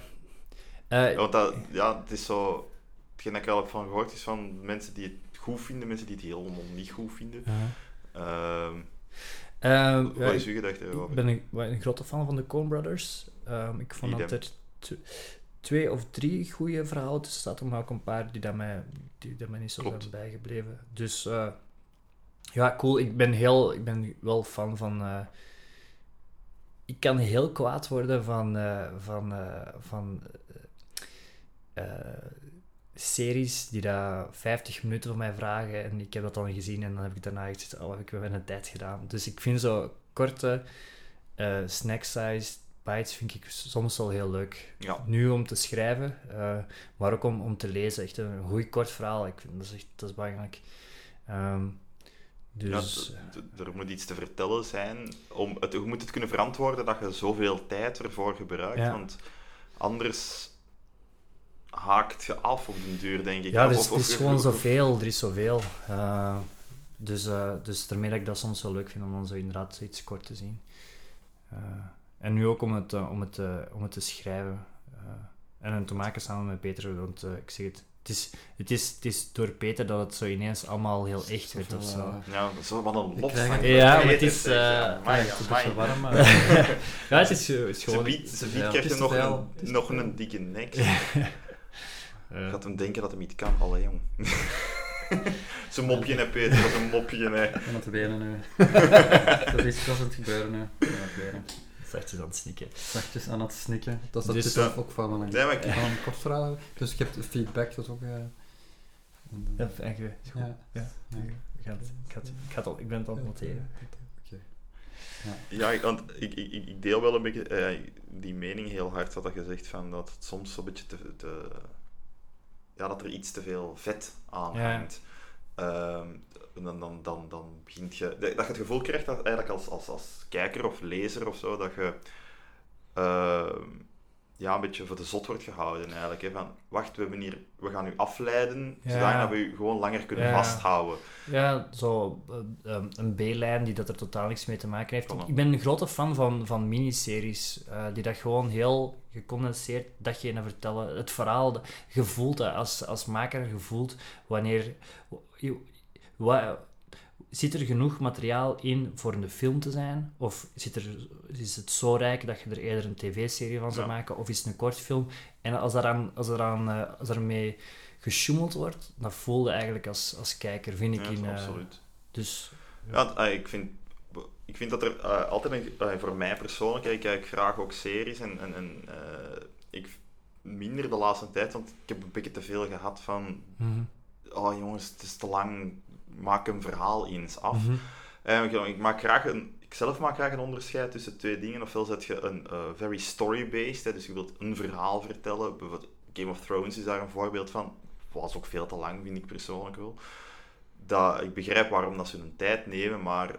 Speaker 2: Eh,
Speaker 3: Ja, want dat, ja, het is zo... Hetgeen dat ik er al heb van gehoord is van mensen die het goed vinden, mensen die het helemaal niet goed vinden. Ehm,
Speaker 2: ehm,
Speaker 3: wat is
Speaker 2: ik-
Speaker 3: uw gedachte
Speaker 2: Ik
Speaker 3: erover?
Speaker 2: ben een, een grote fan van de Coen Brothers. Ehm, ik vond dat er t- twee of drie goede verhalen tussen zaten, maar ook een paar die, dat mij, die dat mij niet zo
Speaker 3: Klopt.
Speaker 2: zijn bijgebleven. Dus eh, ja, cool. Ik ben, heel, ik ben wel fan van. eh, ik kan heel kwaad worden van, eh, van, eh, van eh, series die daar 50 minuten van mij vragen en ik heb dat dan gezien en dan heb ik daarna echt gezegd, oh, heb ik weer een tijd gedaan. Dus ik vind zo korte snack-sized bites vind ik soms wel heel leuk.
Speaker 3: Ja,
Speaker 2: Nu om te schrijven, maar ook om, om te lezen. Echt een goed kort verhaal. Ik vind, dat, is echt, dat is belangrijk. Ehm, dus...
Speaker 3: ja, d- er moet iets te vertellen zijn. Om het, je moet het kunnen verantwoorden dat je zoveel tijd ervoor gebruikt.
Speaker 2: Ja.
Speaker 3: Want anders haakt je af op den duur, denk ik.
Speaker 2: Ja,
Speaker 3: Of-
Speaker 2: er is,
Speaker 3: of-
Speaker 2: is
Speaker 3: of-
Speaker 2: gewoon zoveel. Er is zoveel. Eh, dus, eh, dus daarmee dat ik dat soms wel leuk vind om dan zo inderdaad iets kort te zien. Eh, en nu ook om het, eh, om het, eh, om het te schrijven. eh, en het te maken samen met Peter, want eh, ik zeg het. Het is, het, is, het is door Peter dat het zo ineens allemaal heel echt werd of zo.
Speaker 1: eh,
Speaker 3: Ja, zo wat een
Speaker 1: Ik
Speaker 3: lof
Speaker 1: krijg
Speaker 3: van
Speaker 2: Ja, maar het is,
Speaker 3: zeg. Ja,
Speaker 2: eh,
Speaker 3: amai,
Speaker 1: het is een
Speaker 3: amai.
Speaker 1: beetje warm, maar... <laughs>
Speaker 2: Ja, het is, is
Speaker 3: Ze
Speaker 2: gewoon...
Speaker 3: biedt, ze biedt
Speaker 1: het
Speaker 3: krijg
Speaker 1: is
Speaker 3: je
Speaker 1: te
Speaker 3: nog, een,
Speaker 1: is
Speaker 3: nog een dikke nek.
Speaker 2: eh,
Speaker 3: Gaat hem denken dat hij niet kan. Allee, jong. <laughs> Zo'n mopje, hè, Peter. Dat is een mopje, hè.
Speaker 1: Ik aan het benen nu. <laughs> dat is dat is aan het gebeuren nu. Ik aan het benen.
Speaker 2: Zachtjes aan het snikken.
Speaker 1: Zachtjes aan het snikken. Dat is dat
Speaker 2: Dus,
Speaker 1: zelf
Speaker 3: eh,
Speaker 1: ook van een,
Speaker 3: maar ik-
Speaker 1: van een kort verhaal. Dus je hebt feedback, dat is ook... eh,
Speaker 2: Ja, eigenlijk.
Speaker 1: ja.
Speaker 2: Ja.
Speaker 1: Ja.
Speaker 2: Ik, het, al, ben het het noteren.
Speaker 1: Oké.
Speaker 3: Ja, ik, want ik, ik, ik deel wel een beetje eh, die mening heel hard, wat je zegt, van dat het soms zo'n beetje te, te... Ja, dat er iets te veel vet aan
Speaker 2: Ja.
Speaker 3: hangt. Ehm, dan, dan, dan, dan begint je... Dat je het gevoel krijgt dat eigenlijk als, als, als kijker of lezer of zo, dat je eh, ja, een beetje voor de zot wordt gehouden eigenlijk. Hè? Van, wacht, we, hebben hier, we gaan u afleiden,
Speaker 2: Ja.
Speaker 3: zodat we u gewoon langer kunnen
Speaker 2: Ja.
Speaker 3: vasthouden.
Speaker 2: Ja, zo eh, eh, een B-lijn die dat er totaal niks mee te maken heeft. Ik ben een grote fan van, van miniseries, eh, die dat gewoon heel gecondenseerd datgene vertellen. Het verhaal, voelt dat als, als maker, je voelt wanneer... je- wa- Zit er genoeg materiaal in voor een film te zijn? Of zit er, is het zo rijk dat je er eerder een tv-serie van zou
Speaker 3: Ja.
Speaker 2: maken? Of is het een kortfilm? En als, daaraan, als, daaraan, eh, als daarmee gesjoemeld wordt, dat voelde eigenlijk als, als kijker, vind ik.
Speaker 3: Ja,
Speaker 2: in, eh,
Speaker 3: absoluut.
Speaker 2: dus
Speaker 3: Ja, eh, ik vind, ik vind dat er eh, altijd, een, voor mij persoonlijk, ik kijk graag ook series en, en, en ik minder de laatste tijd, want ik heb een beetje te veel gehad van, oh jongens, het is te lang, maak een verhaal eens af.
Speaker 2: Mhm.
Speaker 3: Eh, ik, ik maak graag een, ik zelf maak graag een onderscheid tussen twee dingen. Ofwel zet je een eh, very story-based, dus je wilt een verhaal vertellen. Bijvoorbeeld Game of Thrones is daar een voorbeeld van. Was ook veel te lang, vind ik persoonlijk wel. Dat, ik begrijp waarom dat ze hun tijd nemen, maar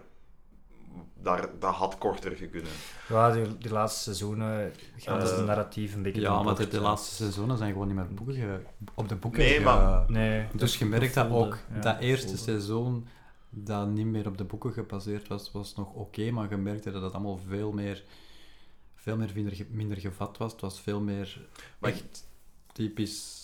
Speaker 3: daar, dat had korter gekunnen.
Speaker 2: Ja, die, die laatste seizoenen gaan dus
Speaker 3: Eh,
Speaker 2: de narratief een beetje
Speaker 1: Ja, maar de, laatste seizoenen zijn gewoon niet meer boeken ge- op de boeken.
Speaker 3: Nee,
Speaker 1: ge-
Speaker 3: maar-
Speaker 2: Nee.
Speaker 1: Dus je merkt dat ook,
Speaker 2: ja,
Speaker 1: dat eerste
Speaker 2: voelde.
Speaker 1: seizoen dat niet meer op de boeken gebaseerd was, was nog oké, maar je merkte dat het allemaal veel meer, veel meer minder, minder gevat was. Het was veel meer
Speaker 3: Maar ik
Speaker 1: echt typisch...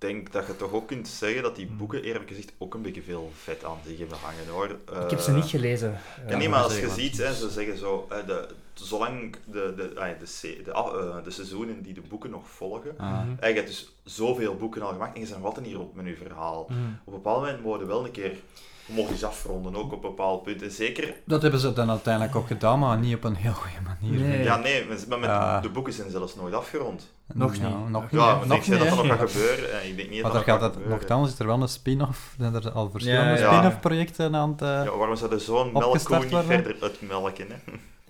Speaker 3: denk dat je toch ook kunt zeggen dat die boeken, eerlijk gezegd, ook een beetje veel vet aan zich hebben hangen, hoor.
Speaker 2: Ik heb ze
Speaker 3: Eh,
Speaker 2: niet gelezen.
Speaker 3: Ja,
Speaker 2: Ja,
Speaker 3: nee, maar als je ziet, hè, ze zeggen zo, hè, de, zolang de, de, ah, de, de, eh, de seizoenen die de boeken nog volgen,
Speaker 1: ah,
Speaker 2: Mhm.
Speaker 3: en je hebt dus zoveel boeken al gemaakt en je bent nog altijd niet rond met je verhaal.
Speaker 2: Mhm.
Speaker 3: Op een bepaald moment je wel een keer, je mag eens afronden, ook op een bepaald punt. En zeker,
Speaker 1: Dat hebben ze dan uiteindelijk ook gedaan, maar niet op een heel goede manier.
Speaker 2: Nee.
Speaker 3: ja nee, met, maar met
Speaker 1: Ja.
Speaker 3: de boeken zijn zelfs nooit afgerond.
Speaker 2: Nog
Speaker 1: Ja,
Speaker 2: niet.
Speaker 1: Nog
Speaker 3: Ja,
Speaker 1: niet,
Speaker 3: maar
Speaker 1: nog
Speaker 3: ik dat
Speaker 1: niet,
Speaker 3: dat
Speaker 1: hè.
Speaker 3: nog gaat gebeuren. en ik denk niet
Speaker 1: Maar
Speaker 3: dat
Speaker 1: er
Speaker 3: dat
Speaker 1: gaat nogthans is er wel een spin-off. Zijn er al verschillende
Speaker 2: Ja,
Speaker 3: ja.
Speaker 1: spin-off projecten aan het... eh,
Speaker 3: Ja, waarom zou de zo'n melkkoe niet verder uitmelken? Hè?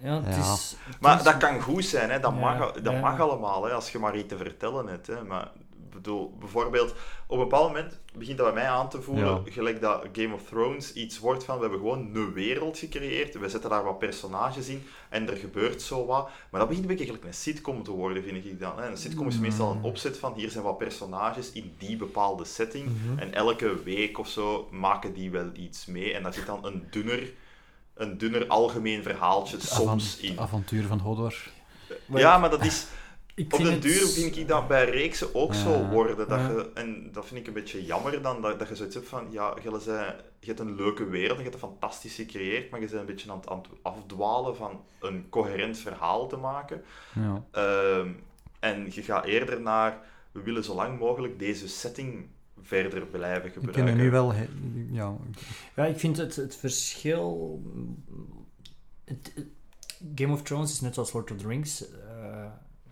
Speaker 2: Ja, het
Speaker 1: Ja.
Speaker 2: is... het
Speaker 3: Maar
Speaker 2: is-
Speaker 3: dat kan goed zijn, hè? Dat,
Speaker 2: Ja,
Speaker 3: mag, dat
Speaker 2: ja.
Speaker 3: mag allemaal, hè? als je maar iets te vertellen hebt. Hè? Maar bedoel, bijvoorbeeld, op een bepaald moment begint dat bij mij aan te voelen,
Speaker 1: Ja.
Speaker 3: gelijk dat Game of Thrones iets wordt van, we hebben gewoon een wereld gecreëerd, we zetten daar wat personages in en er gebeurt zo wat. Maar dat begint een beetje gelijk een sitcom te worden, vind ik dan. Hè? Een sitcom is meestal een opzet van, hier zijn wat personages in die bepaalde setting
Speaker 2: Mhm.
Speaker 3: en elke week of zo maken die wel iets mee en daar zit dan een dunner... Een dunner algemeen verhaaltje soms in.
Speaker 1: avontuur van Hodor.
Speaker 2: Maar
Speaker 3: Ja,
Speaker 2: ik-
Speaker 3: maar dat is...
Speaker 2: Ik
Speaker 3: Op den
Speaker 2: het-
Speaker 3: duur vind ik dat bij reeksen ook zo
Speaker 1: Ja.
Speaker 3: worden. Dat
Speaker 2: Ja.
Speaker 3: je, en dat vind ik een beetje jammer dan, dat, dat je zoiets hebt van, ja, je, zei, je hebt een leuke wereld, je hebt een fantastisch gecreëerd, maar je bent een beetje aan het, aan het afdwalen van een coherent verhaal te maken.
Speaker 1: Ja.
Speaker 3: Ehm, en je gaat eerder naar, we willen zo lang mogelijk deze setting verder blijven
Speaker 1: Ik
Speaker 3: gebruiken.
Speaker 1: vind het nu wel... he- Ja,
Speaker 2: Ja, ik vind het, het verschil... het- Game of Thrones is net zoals Lord of the Rings. eh,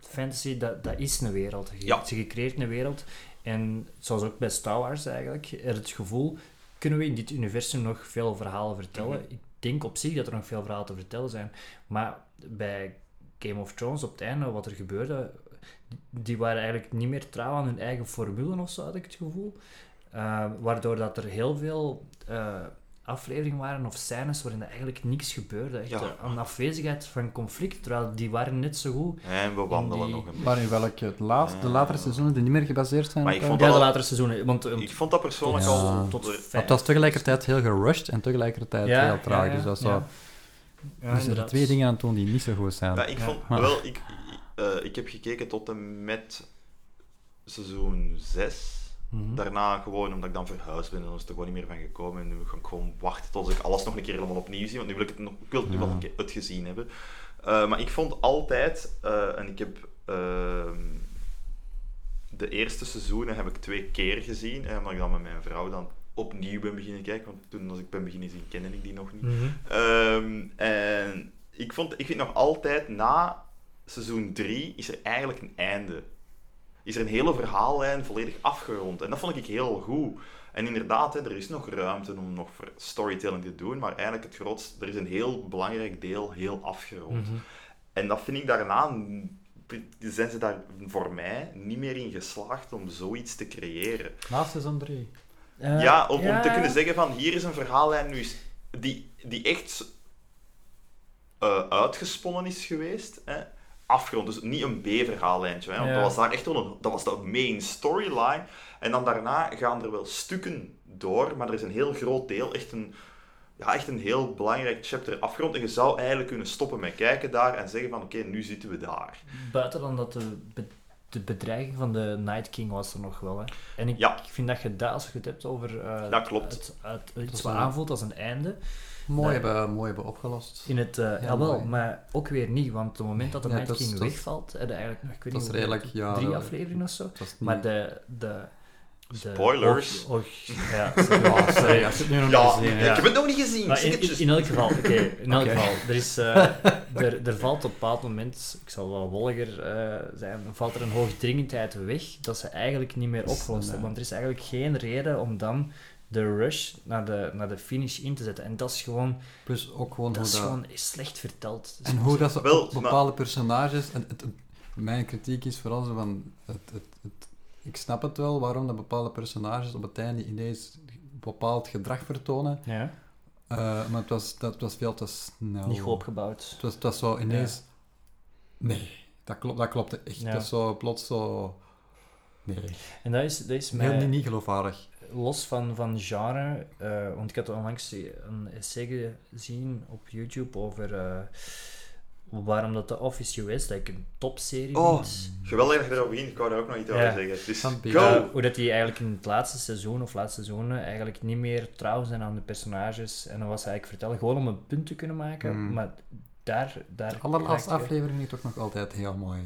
Speaker 2: fantasy, dat, dat is een wereld. Je,
Speaker 3: Ja.
Speaker 2: Ze gecreëerd een wereld. En zoals ook bij Star Wars eigenlijk, er het gevoel... Kunnen we in dit universum nog veel verhalen vertellen?
Speaker 3: Mhm.
Speaker 2: Ik denk op zich dat er nog veel verhalen te vertellen zijn. Maar bij Game of Thrones, op het einde, wat er gebeurde... Die waren eigenlijk niet meer trouw aan hun eigen formule of zo, had ik het gevoel. Uh, waardoor dat er heel veel uh, afleveringen waren of scènes waarin er eigenlijk niks gebeurde. Echt
Speaker 3: Ja.
Speaker 2: een afwezigheid van conflict, terwijl die waren net zo goed.
Speaker 3: En we wandelen
Speaker 2: die-
Speaker 3: nog een beetje.
Speaker 1: maar in welke? Het laatste, de latere seizoenen die niet meer gebaseerd zijn
Speaker 3: Maar ik
Speaker 1: eh,
Speaker 3: vond
Speaker 2: Ja,
Speaker 3: dat
Speaker 2: de
Speaker 3: al-
Speaker 2: latere seizoenen. Want, um,
Speaker 3: Ik vond dat persoonlijk
Speaker 1: Ja.
Speaker 3: al...
Speaker 2: tot
Speaker 1: Maar het was tegelijkertijd heel gerushed en tegelijkertijd
Speaker 2: Ja,
Speaker 1: heel traag.
Speaker 2: ja, ja,
Speaker 1: dus dat is
Speaker 2: ja.
Speaker 1: zo...
Speaker 2: Ja,
Speaker 1: er zijn er twee dingen aan het doen die niet zo goed zijn.
Speaker 3: Ja, ik vond wel, ik, eh, ik heb gekeken tot en met seizoen 6.
Speaker 2: Mhm.
Speaker 3: Daarna gewoon omdat ik dan verhuisd ben en dan is er gewoon niet meer van gekomen. En nu ga ik gewoon wachten tot ik alles nog een keer helemaal opnieuw zie. Want nu wil ik het, nog, ik wil het nu
Speaker 1: Ja.
Speaker 3: wel een keer uitgezien hebben. Eh, maar ik vond altijd, eh, en ik heb ehm, de eerste seizoenen heb ik twee keer gezien. En omdat ik dan met mijn vrouw dan opnieuw ben beginnen kijken. Want toen als ik ben beginnen zien, kende ik die nog niet.
Speaker 2: Mhm.
Speaker 3: Ehm, en ik, vond, ik vind nog altijd, na seizoen 3 is er eigenlijk een einde. Is er een hele verhaallijn volledig afgerond. En dat vond ik heel goed. En inderdaad, hè, er is nog ruimte om nog voor storytelling te doen, maar eigenlijk het grootste, er is een heel belangrijk deel heel afgerond.
Speaker 2: Mhm.
Speaker 3: En dat vind ik daarna, zijn ze daar voor mij niet meer in geslaagd om zoiets te creëren.
Speaker 1: Na seizoen 3.
Speaker 2: Eh,
Speaker 3: ja, om, om te kunnen zeggen van hier is een verhaallijn nu is, die, die echt eh, uitgesponnen is geweest. Hè? Afgerond, dus niet een B-verhaallijntje. Hè? Want
Speaker 2: Ja.
Speaker 3: dat was daar echt wel een, dat was de main storyline. En dan daarna gaan er wel stukken door, maar er is een heel groot deel, echt een, ja, echt een heel belangrijk chapter afgerond. En je zou eigenlijk kunnen stoppen met kijken daar en zeggen van oké, nu zitten we daar.
Speaker 2: Buiten dan dat de, be- de bedreiging van de Night King was er nog wel. Hè. En ik,
Speaker 3: Ja.
Speaker 2: ik vind dat je dat, als je het hebt over eh,
Speaker 3: Dat klopt.
Speaker 2: Het, het, iets wat aanvoelt als een einde,
Speaker 1: Mooi,
Speaker 2: Nee.
Speaker 1: hebben, mooi hebben opgelost.
Speaker 2: in het, uh,
Speaker 1: Ja,
Speaker 2: jawel,
Speaker 1: mooi.
Speaker 2: maar ook weer niet, want op het moment dat de
Speaker 1: Ja,
Speaker 2: King
Speaker 1: is-
Speaker 2: wegvalt, heb je eigenlijk nog, ik weet
Speaker 1: dat
Speaker 2: niet
Speaker 1: is
Speaker 2: hoeveel,
Speaker 1: redelijk, ja,
Speaker 2: drie
Speaker 1: dat-
Speaker 2: afleveringen of zo. Maar de... de, de
Speaker 3: Spoilers.
Speaker 2: och- <laughs> ja, sorry.
Speaker 1: Ja, sorry, als je het nu nog
Speaker 3: Ja,
Speaker 1: niet gezien
Speaker 3: ik
Speaker 1: hebt.
Speaker 3: heb het nog niet gezien.
Speaker 2: Maar in, elk geval, oké, in elk <laughs> geval, er is, eh, <laughs> er, er valt op een bepaald moment, ik zal wel wolliger eh, zijn, valt er een hoogdringendheid weg dat ze eigenlijk niet meer opgelost hebben.
Speaker 1: eh,
Speaker 2: Want er is eigenlijk geen reden om dan de rush naar de, naar de finish in te zetten. En dat is gewoon,
Speaker 1: Plus ook gewoon
Speaker 2: dat
Speaker 1: hoe
Speaker 2: is
Speaker 1: dat...
Speaker 2: gewoon slecht verteld. Is
Speaker 1: En hoe dat ze
Speaker 3: Wel,
Speaker 1: op
Speaker 3: maar-
Speaker 1: bepaalde personages... En het, het- mijn kritiek is vooral zo van... Het, het, het, ik snap het wel, waarom dat bepaalde personages op het einde ineens bepaald gedrag vertonen.
Speaker 2: Ja,
Speaker 1: Eh, maar het was, dat was veel te snel.
Speaker 2: niet goed opgebouwd.
Speaker 1: Het was, het was zo ineens... Nee, dat, klopt, dat klopte echt.
Speaker 2: Ja.
Speaker 1: Dat is zo plots zo... Nee,
Speaker 2: En dat is, dat is
Speaker 1: heel
Speaker 2: mij...
Speaker 1: niet, niet geloofwaardig.
Speaker 2: Los van, van genre, eh, want ik had onlangs een essay gezien op YouTube over eh, waarom dat The Office US, dat ik een topserie
Speaker 3: Oh,
Speaker 2: vind.
Speaker 3: Geweldig dat je begint. Ik wou daar ook nog iets over
Speaker 2: Ja.
Speaker 3: zeggen. Dus,
Speaker 1: Van
Speaker 3: go!
Speaker 2: Hoe dat die eigenlijk in het laatste seizoen of laatste seizoenen eigenlijk niet meer trouw zijn aan de personages. En dan was hij eigenlijk vertellen, gewoon om een punt te kunnen maken,
Speaker 1: Mm.
Speaker 2: maar daar... daar
Speaker 1: De allerlaatste aflevering is toch nog altijd heel mooi.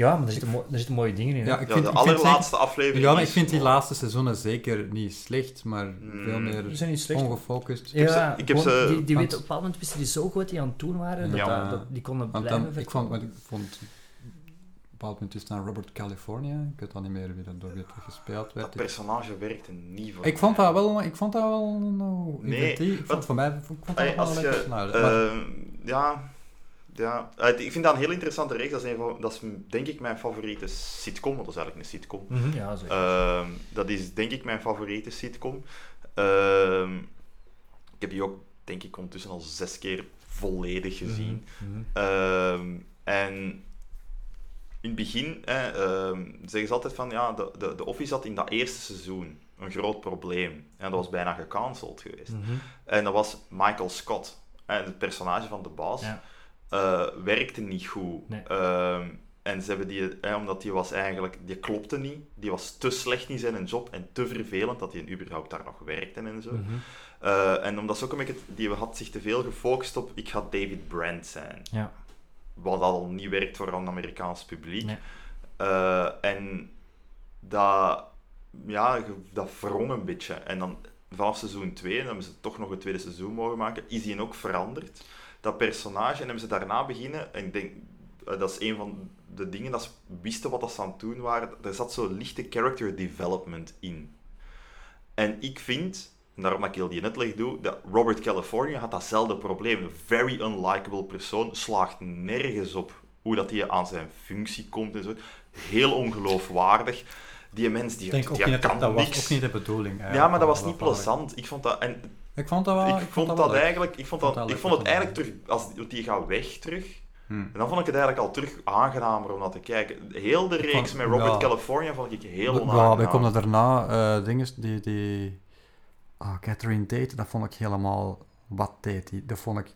Speaker 2: Ja, maar er zitten, mo- er zitten mooie dingen in. hè.
Speaker 1: Ja, ik
Speaker 3: Ja,
Speaker 1: vind,
Speaker 3: de
Speaker 1: ik vind
Speaker 3: allerlaatste aflevering.
Speaker 1: ja, maar ik vind die laatste seizoenen zeker niet slecht, maar
Speaker 3: Mm.
Speaker 1: veel
Speaker 2: Die
Speaker 1: meer
Speaker 2: zijn niet slecht.
Speaker 1: ongefocust.
Speaker 3: heb ze-
Speaker 2: Ja,
Speaker 3: ik heb
Speaker 2: gewoon,
Speaker 3: ze-
Speaker 2: die, die
Speaker 1: want-
Speaker 2: weten, op een bepaald moment wisten die zo goed wat die aan het doen waren, dat,
Speaker 3: Ja.
Speaker 2: dat, dat- die konden
Speaker 1: Want
Speaker 2: blijven
Speaker 1: dan, ik vond, ik vond op een bepaald moment is aan Robert California. Ik weet al niet meer wie dat door wie het gespeeld werd.
Speaker 3: Dat personage werkte niet voor
Speaker 1: Ik vond dat wel, ik vond dat wel nou,
Speaker 3: Nee.
Speaker 1: Ik vond,
Speaker 3: want-
Speaker 1: voor mij ik vond dat wel
Speaker 3: als
Speaker 1: een
Speaker 3: je,
Speaker 1: leuk personage. Maar-
Speaker 3: eh, ja, ja. Ik vind dat een heel interessante reeks. Dat is, een van, dat is denk ik mijn favoriete sitcom, want dat is eigenlijk een sitcom.
Speaker 2: Mhm, ja, zeker.
Speaker 3: Ehm, dat is denk ik mijn favoriete sitcom. Ehm, ik heb die ook denk ik ondertussen al zes keer volledig gezien.
Speaker 2: Mhm, mhm.
Speaker 3: Ehm, en in het begin hè, zeggen ze altijd van ja, de, de, de Office had in dat eerste seizoen een groot probleem. En dat was bijna gecanceld geweest.
Speaker 2: Mhm.
Speaker 3: En dat was Michael Scott. Het personage van de baas
Speaker 2: Ja.
Speaker 3: Eh, werkte niet goed.
Speaker 2: Nee.
Speaker 3: Ehm, en ze hebben die, hè, omdat die was eigenlijk, die klopte niet. Die was te slecht in zijn job en te vervelend dat hij überhaupt daar nog werkte en zo.
Speaker 2: Mhm.
Speaker 3: Eh, en omdat ze ook een beetje, die had zich te veel gefocust op, ik ga David Brand zijn.
Speaker 2: Ja.
Speaker 3: Wat al niet werkt voor een Amerikaans publiek.
Speaker 2: Nee.
Speaker 3: Eh, en dat, ja, dat wrong een beetje. En dan vanaf seizoen 2, dan hebben ze toch nog een tweede seizoen mogen maken, is die ook veranderd. Dat personage, en hebben ze daarna beginnen, en ik denk, eh, dat is een van de dingen dat ze wisten wat dat ze aan het doen waren, er zat zo lichte character development in. En ik vind, en daarom dat ik heel die netleg doe, dat Robert California had datzelfde probleem. Een very unlikable persoon, slaagt nergens op hoe dat hij aan zijn functie komt en zo. Heel ongeloofwaardig. Die mens die,
Speaker 1: ik denk ook
Speaker 3: die
Speaker 1: niet dat,
Speaker 3: kan
Speaker 1: dat was ook niet de bedoeling.
Speaker 3: ja, maar dat was niet plezant. Ik vond dat... En
Speaker 1: Ik vond dat wel...
Speaker 3: ik, vond
Speaker 1: wel
Speaker 3: dat eigenlijk... Ik vond, dat,
Speaker 1: dat
Speaker 3: ik vond het
Speaker 1: ik vond
Speaker 3: eigenlijk terug... Als, want die gaat weg terug.
Speaker 1: Hmm.
Speaker 3: En dan vond ik het eigenlijk al terug aangenamer om dat te kijken. Heel de
Speaker 1: Ik
Speaker 3: reeks
Speaker 1: vond-
Speaker 3: met Robert
Speaker 1: ja.
Speaker 3: California vond ik heel
Speaker 1: Ja,
Speaker 3: onaangenaam.
Speaker 1: we komen daarna eh dingen die... die ah, Catherine Tate, dat vond ik helemaal... Wat deed die? Dat vond ik...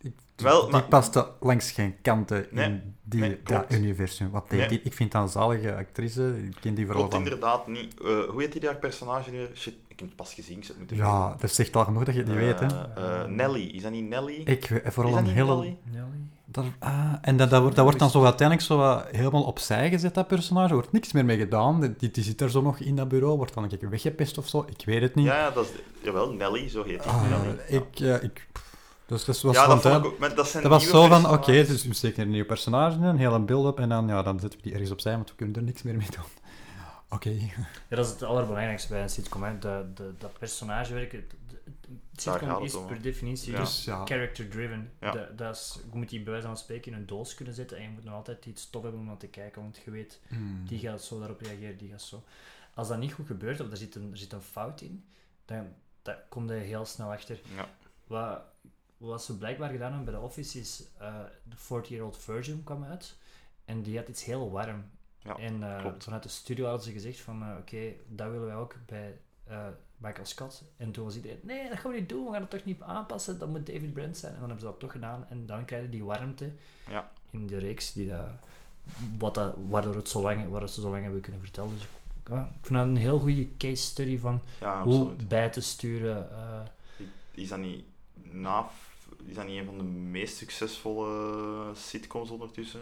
Speaker 1: ik die,
Speaker 3: Wel,
Speaker 1: die
Speaker 3: maar-
Speaker 1: paste langs geen kanten
Speaker 3: Nee,
Speaker 1: in die,
Speaker 3: nee,
Speaker 1: dat universum. Wat deed
Speaker 3: Nee.
Speaker 1: die? Ik vind dat een zalige actrice. Ik ken die vooral
Speaker 3: Klopt
Speaker 1: van...
Speaker 3: inderdaad niet. Eh, hoe heet die daar personage nu? Shit, ik heb het pas gezien. Ik zou het moeten
Speaker 1: Ja, dat zegt al genoeg dat je het niet weet, hè.
Speaker 3: Eh, eh, Nelly. Is dat niet Nelly?
Speaker 1: Ik weet vooral een hele...
Speaker 3: Nelly?
Speaker 2: Nelly?
Speaker 1: Dat, ah, en dat, dat, wordt, dat wordt dan zo uiteindelijk zo wat helemaal opzij gezet, dat personage. Er wordt niks meer mee gedaan. Die, die zit er zo nog in dat bureau, wordt dan een keer weggepest of zo. Ik weet het niet.
Speaker 3: Ja, ja, dat is... Jawel, Nelly, zo heet die. Nelly. Ja.
Speaker 1: ik, ja, ik, pff, dus dat was,
Speaker 3: ja,
Speaker 1: van
Speaker 3: dat vond
Speaker 1: tuin-
Speaker 3: ik ook... Maar dat zijn
Speaker 1: dat was zo van, oké, dus we steken een nieuw personage in, een hele build-up, en dan, ja, dan zetten we die ergens opzij, want we kunnen er niks meer mee doen. <laughs> Oké.
Speaker 2: Ja, dat is het allerbelangrijkste bij een sitcom. Hè. De, de, dat personagewerk. Het, sitcom
Speaker 3: het
Speaker 2: is
Speaker 3: om,
Speaker 2: per definitie
Speaker 3: Ja.
Speaker 1: Dus ja,
Speaker 2: character-driven. Dat is, je moet die bij wijze van spreken in een doos kunnen zetten en je moet nog altijd iets tof hebben om naar te kijken, want je weet,
Speaker 1: hmm.
Speaker 2: die gaat zo daarop reageren, die gaat zo. Als dat niet goed gebeurt, of er zit een, er zit een fout in, dan, dan kom je heel snel achter.
Speaker 3: Ja.
Speaker 2: Wat, wat ze blijkbaar gedaan hebben bij de Office is, eh, de 40-year-old version kwam uit en die had iets heel warm.
Speaker 3: Ja,
Speaker 2: en eh, vanuit de studio hadden ze gezegd van, eh, oké, dat willen wij ook bij Michael Scott. En toen was iedereen, nee, dat gaan we niet doen, we gaan het toch niet aanpassen, dat moet David Brent zijn. En dan hebben ze dat toch gedaan en dan krijg je die warmte
Speaker 3: Ja.
Speaker 2: in de reeks, die dat, wat dat, waardoor het zo lang, waar ze zo lang hebben kunnen vertellen. Dus ik vind dat een heel goede case study van
Speaker 3: Ja,
Speaker 2: hoe bij te sturen.
Speaker 3: Is dat niet na... Is dat niet een van de meest succesvolle sitcoms ondertussen?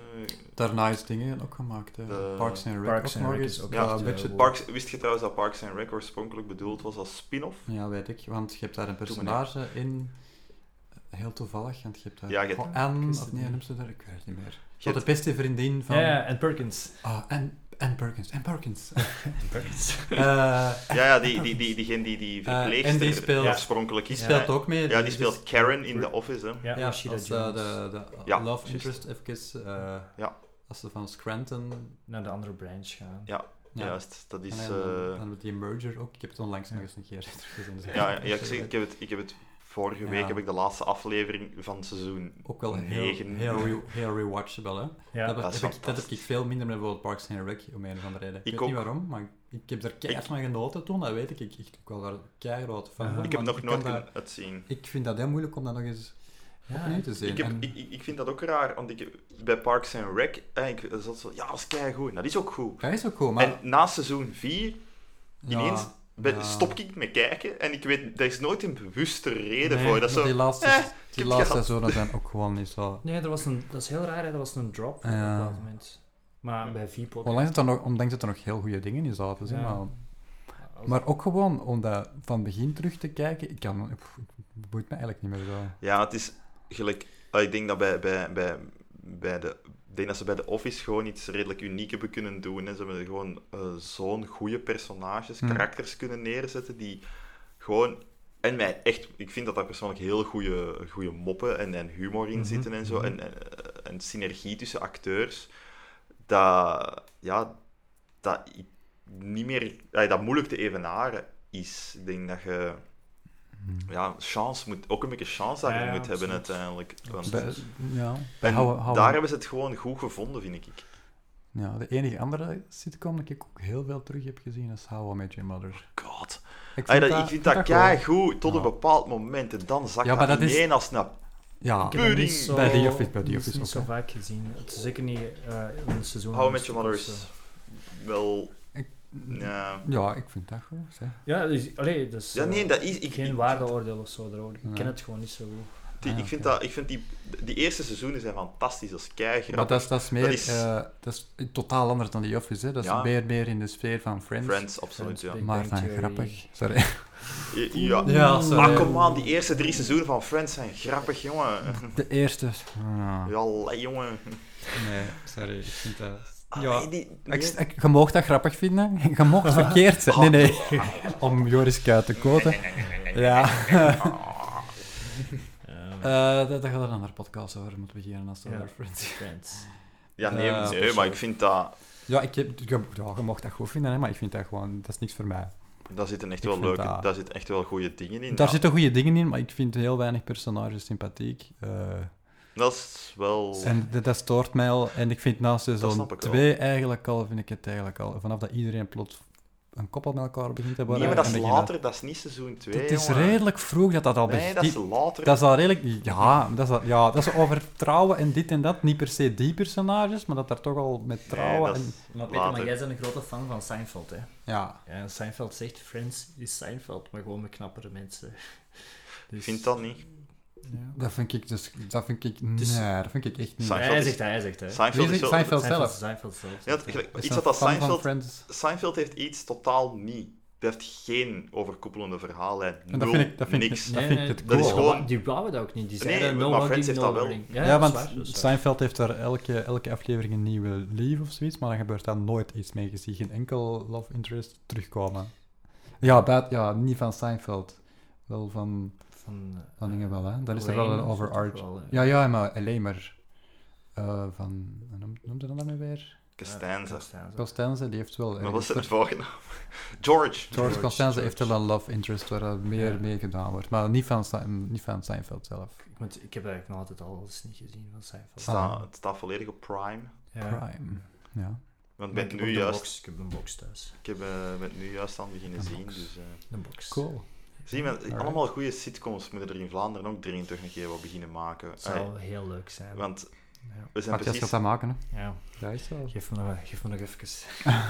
Speaker 1: Daarna is dingen ook gemaakt. hè.
Speaker 3: De-
Speaker 1: Parks and Rec
Speaker 2: Parks and is ook
Speaker 1: Ja, een
Speaker 2: eh,
Speaker 1: beetje-.
Speaker 3: Parks, wist je trouwens dat Parks and Rec oorspronkelijk bedoeld was als spin-off?
Speaker 1: Ja, weet ik. Want je hebt daar een personage in. Heel toevallig, want je hebt daar...
Speaker 3: Ja, je hebt-
Speaker 1: Anne, of
Speaker 2: het
Speaker 1: nee,
Speaker 2: niet.
Speaker 1: noem ze daar? Ik weet het niet meer.
Speaker 3: Je
Speaker 1: Zo de
Speaker 3: hebt-
Speaker 1: beste vriendin van...
Speaker 2: ja, ja, en Perkins.
Speaker 1: Ah, Anne, Anne Perkins. Anne Perkins. <laughs>
Speaker 2: Perkins.
Speaker 1: Eh,
Speaker 3: Ja, ja die, die, die, diegene die die
Speaker 1: Eh,
Speaker 3: verpleegster
Speaker 1: en die speelt-
Speaker 3: oorspronkelijk
Speaker 1: die
Speaker 3: is.
Speaker 1: speelt
Speaker 3: hè?
Speaker 1: ook mee.
Speaker 3: Ja, die speelt Karen in The Office, hè.
Speaker 2: Ja,
Speaker 1: Ja, als eh,
Speaker 2: Jones.
Speaker 1: de, de
Speaker 3: Ja,
Speaker 1: love interest even... eh,
Speaker 3: Ja.
Speaker 1: Als ze van Scranton...
Speaker 2: Naar de andere branch gaan.
Speaker 3: Ja, Juist, dat is...
Speaker 1: En dan,
Speaker 3: eh,
Speaker 1: dan met die merger ook. Ik heb het onlangs
Speaker 2: Ja.
Speaker 1: nog eens een keer <laughs> teruggezien. dus
Speaker 3: ja, ja, ik, zeg, ik, heb het, ik heb het... Vorige
Speaker 1: Ja.
Speaker 3: week heb ik de laatste aflevering van seizoen
Speaker 1: Ook wel heel,
Speaker 3: negen.
Speaker 1: heel, re- <laughs> heel rewatchable, hè?
Speaker 2: Ja,
Speaker 1: dat,
Speaker 3: dat
Speaker 1: heb,
Speaker 3: is
Speaker 1: heb ik, dat heb
Speaker 3: fantastisch.
Speaker 1: ik veel minder met bijvoorbeeld Parks and Rec, om een of andere reden. Ik,
Speaker 3: Ik
Speaker 1: weet
Speaker 3: ook.
Speaker 1: niet waarom, maar ik heb er keihard van genoten toen, dat weet ik. Ik, ik ook wel daar keihard van.
Speaker 2: Ja.
Speaker 3: Ik heb nog nooit
Speaker 1: dat-
Speaker 3: kunnen uitzien.
Speaker 1: Ik vind dat heel moeilijk om dat nog eens
Speaker 2: Ja,
Speaker 1: opnieuw te zien.
Speaker 3: Ik, heb,
Speaker 1: En-
Speaker 3: ik, ik, ik vind dat ook raar, want ik, bij Parks and Rec, eh, ik, dat is zo, ja, dat is keigoed. Dat is ook goed.
Speaker 1: dat is ook goed, maar...
Speaker 3: En na seizoen 4,
Speaker 1: ja,
Speaker 3: ineens
Speaker 1: ja.
Speaker 3: stop ik met kijken en ik weet, er is nooit een bewuste reden
Speaker 2: Nee,
Speaker 3: voor. Dat zo,
Speaker 1: die laatste,
Speaker 3: eh,
Speaker 1: die laatste seizoenen zijn <laughs> ook gewoon niet zo...
Speaker 2: Nee, er was een, dat is heel raar, hè. dat was een drop
Speaker 1: Ja.
Speaker 2: op een bepaald moment. Maar bij Vpod...
Speaker 1: Ondanks dat er nog, ondanks dat er nog heel goede dingen in zaten, zeg
Speaker 2: Ja.
Speaker 1: maar... Maar ook gewoon om dat van begin terug te kijken, ik kan... pff, Het boeit me eigenlijk niet meer zo.
Speaker 3: Ja, het is gelijk. ah, Ik denk dat bij, bij, bij, bij de. Ik denk dat ze bij de Office gewoon iets redelijk uniek hebben kunnen doen. Hè. Ze hebben gewoon eh, zo'n goede personages,
Speaker 1: Hmm.
Speaker 3: karakters kunnen neerzetten die gewoon. En mij echt, ik vind dat daar persoonlijk heel goede, goede moppen en, en humor in
Speaker 1: Mhm,
Speaker 3: zitten en zo.
Speaker 1: mhm.
Speaker 3: En, en, en synergie tussen acteurs. Dat, ja, dat niet meer, dat moeilijk te evenaren is. Ik denk dat je ja, chance moet, ook een beetje chance daarin
Speaker 2: Ja, ja,
Speaker 3: moet hebben uiteindelijk. Want-
Speaker 1: Bij, ja, bij
Speaker 3: en daar hebben ze het gewoon goed gevonden, vind ik.
Speaker 1: ja, de enige andere sitcom dat ik ook heel veel terug heb gezien is How I Met Your Mother.
Speaker 3: God.
Speaker 1: Ik
Speaker 3: Ay, dat, ik vind dat kei goed tot
Speaker 1: Ja.
Speaker 3: een bepaald moment. En dan zakt
Speaker 1: Ja, maar
Speaker 3: dat
Speaker 1: dat is-
Speaker 3: als.
Speaker 1: Ja,
Speaker 2: Ik heb hem niet
Speaker 3: Pudding.
Speaker 2: zo,
Speaker 1: Bij The Office- bij The
Speaker 2: niet-
Speaker 1: Office
Speaker 2: niet
Speaker 1: ook,
Speaker 2: zo vaak gezien. Het is zeker niet eh, in een seizoen.
Speaker 3: How I Met Your Mother is wel... Ja.
Speaker 1: ja, ik vind dat goed. Zeg.
Speaker 2: Ja, dus, allee, dus,
Speaker 3: ja,
Speaker 2: eh,
Speaker 3: nee, dat is... Ik,
Speaker 2: geen
Speaker 3: ik-
Speaker 2: waardeoordeel of zo erover. Ik
Speaker 1: Ja.
Speaker 2: ken het gewoon niet zo goed.
Speaker 3: die,
Speaker 1: Ah,
Speaker 3: ik vind, dat, ik vind die, die eerste seizoenen zijn fantastisch. Dat is
Speaker 1: Maar dat is, dat is meer...
Speaker 3: Dat is-
Speaker 1: eh, dat is totaal anders dan The Office, hè. Dat is
Speaker 3: Ja.
Speaker 1: meer, meer in de sfeer van Friends.
Speaker 3: Friends, absoluut,
Speaker 2: Friends,
Speaker 3: ja.
Speaker 2: Big
Speaker 1: Maar van
Speaker 2: Theory.
Speaker 1: grappig. Sorry.
Speaker 3: Ja,
Speaker 1: Ja, sorry.
Speaker 3: maar kom aan, die eerste drie seizoenen van Friends zijn grappig, jongen.
Speaker 1: De eerste... ah,
Speaker 3: Ja, jongen.
Speaker 1: Nee, sorry. Ik vind dat...
Speaker 3: Allee,
Speaker 1: Ja.
Speaker 3: die,
Speaker 1: Ik, ik, je mag dat grappig vinden. <laughs> Je mag het verkeerd zijn. Nee, nee. <laughs> Om Joris Kuit te quoten. Ja. Eh dat, dat gaat er dan naar podcast over moeten beginnen als over Friends.
Speaker 2: Friends.
Speaker 3: Ja, nee,
Speaker 1: Eh,
Speaker 3: nee, maar ik vind dat...
Speaker 1: Ja, ik heb, je, ja, je mag dat goed vinden, hè, maar ik vind dat gewoon... Dat is niks voor mij.
Speaker 3: Daar zitten echt
Speaker 1: Ik
Speaker 3: wel leuke...
Speaker 1: dat-
Speaker 3: Daar zitten echt wel goede dingen in.
Speaker 1: Daar
Speaker 3: ja.
Speaker 1: zitten goede dingen in, maar ik vind heel weinig personages sympathiek. Eh,
Speaker 3: Dat is wel...
Speaker 1: en dat, dat stoort mij al. En ik vind naast seizoen
Speaker 3: snap ik wel.
Speaker 1: 2 eigenlijk al, vind ik het eigenlijk al... Vanaf dat iedereen plots een koppel met elkaar begint te worden.
Speaker 3: Nee, maar dat is
Speaker 1: beginnen-
Speaker 3: later, dat is niet seizoen 2.
Speaker 1: Het is redelijk vroeg dat dat al
Speaker 3: Nee,
Speaker 1: begint.
Speaker 3: dat is later.
Speaker 1: Dat is al redelijk... Ja, dat is, al- ja, dat is over trouwen en dit en dat. Niet per se die personages, maar dat daar toch al met trouwen
Speaker 3: dat is-
Speaker 1: en...
Speaker 2: Maar Peter, maar jij bent een grote fan van Seinfeld, hè?
Speaker 1: Ja,
Speaker 2: Ja, en Seinfeld zegt, Friends is Seinfeld, maar gewoon met knappere mensen. Dus,
Speaker 3: Ik vind dat niet.
Speaker 2: Ja.
Speaker 1: dat vind ik dus... Dat vind ik...
Speaker 2: Dus-
Speaker 1: Nee, dat vind ik echt niet.
Speaker 3: Seinfeld
Speaker 2: hij
Speaker 3: is-
Speaker 2: zegt dat, hij zegt dat. hè.
Speaker 3: Seinfeld
Speaker 1: Wie zelf?
Speaker 2: Seinfeld zelf.
Speaker 3: Ja, het- iets
Speaker 1: dat
Speaker 3: wat dat Seinfeld... Seinfeld heeft iets totaal niet. Dat heeft geen overkoepelende verhaallijn.
Speaker 1: En dat
Speaker 3: Nul,
Speaker 1: vind ik, dat vind ik,
Speaker 3: niks.
Speaker 1: dat vind ik het
Speaker 3: dat is
Speaker 1: cool.
Speaker 3: gewoon-
Speaker 2: Die wouden dat ook niet. Die
Speaker 3: Nee,
Speaker 2: zeiden no
Speaker 3: maar Friends heeft
Speaker 2: no
Speaker 3: dat wel.
Speaker 1: Ja,
Speaker 2: dat
Speaker 1: want
Speaker 2: waar, dat.
Speaker 1: Seinfeld heeft daar elke, elke aflevering een nieuwe lief of zoiets, maar dan gebeurt daar nooit iets mee. Je ziet geen enkel love interest terugkomen. Ja, buit- ja niet van Seinfeld. Wel van,
Speaker 2: Van, eh,
Speaker 1: van dingen wel, hè. Dan is er wel een
Speaker 2: het
Speaker 1: overarch.
Speaker 2: wel, eh.
Speaker 1: Ja, ja, maar alleen maar... eh, van... Noemt hij dat dan weer?
Speaker 3: Costanza.
Speaker 2: Costanza.
Speaker 1: Costanza, die heeft wel...
Speaker 3: Maar wat is zijn
Speaker 1: er-
Speaker 3: voornaam? George.
Speaker 1: George Costanza heeft wel een love interest waar er meer
Speaker 2: Ja.
Speaker 1: mee gedaan wordt. Maar niet van, niet van Seinfeld zelf.
Speaker 2: Ik, moet, ik heb eigenlijk nog altijd alles niet gezien van Seinfeld.
Speaker 3: Het staat, het staat volledig op Prime.
Speaker 2: Ja.
Speaker 1: Prime. Ja.
Speaker 3: Want ik ben nu juist,
Speaker 2: box. Ik heb een box thuis.
Speaker 3: ik heb, ben nu juist aan het beginnen
Speaker 1: Een
Speaker 3: zien.
Speaker 1: box.
Speaker 3: Dus, eh,
Speaker 2: De box.
Speaker 1: Cool.
Speaker 3: Zie je, allemaal goede sitcoms moeten er in Vlaanderen ook erin toch een keer wat beginnen maken.
Speaker 2: Het zou heel leuk zijn.
Speaker 3: want
Speaker 2: ja.
Speaker 3: we zijn precies...
Speaker 1: gaat dat maken, hè.
Speaker 2: ja.
Speaker 1: Dat is zo.
Speaker 2: Geef, me nog, geef me nog even.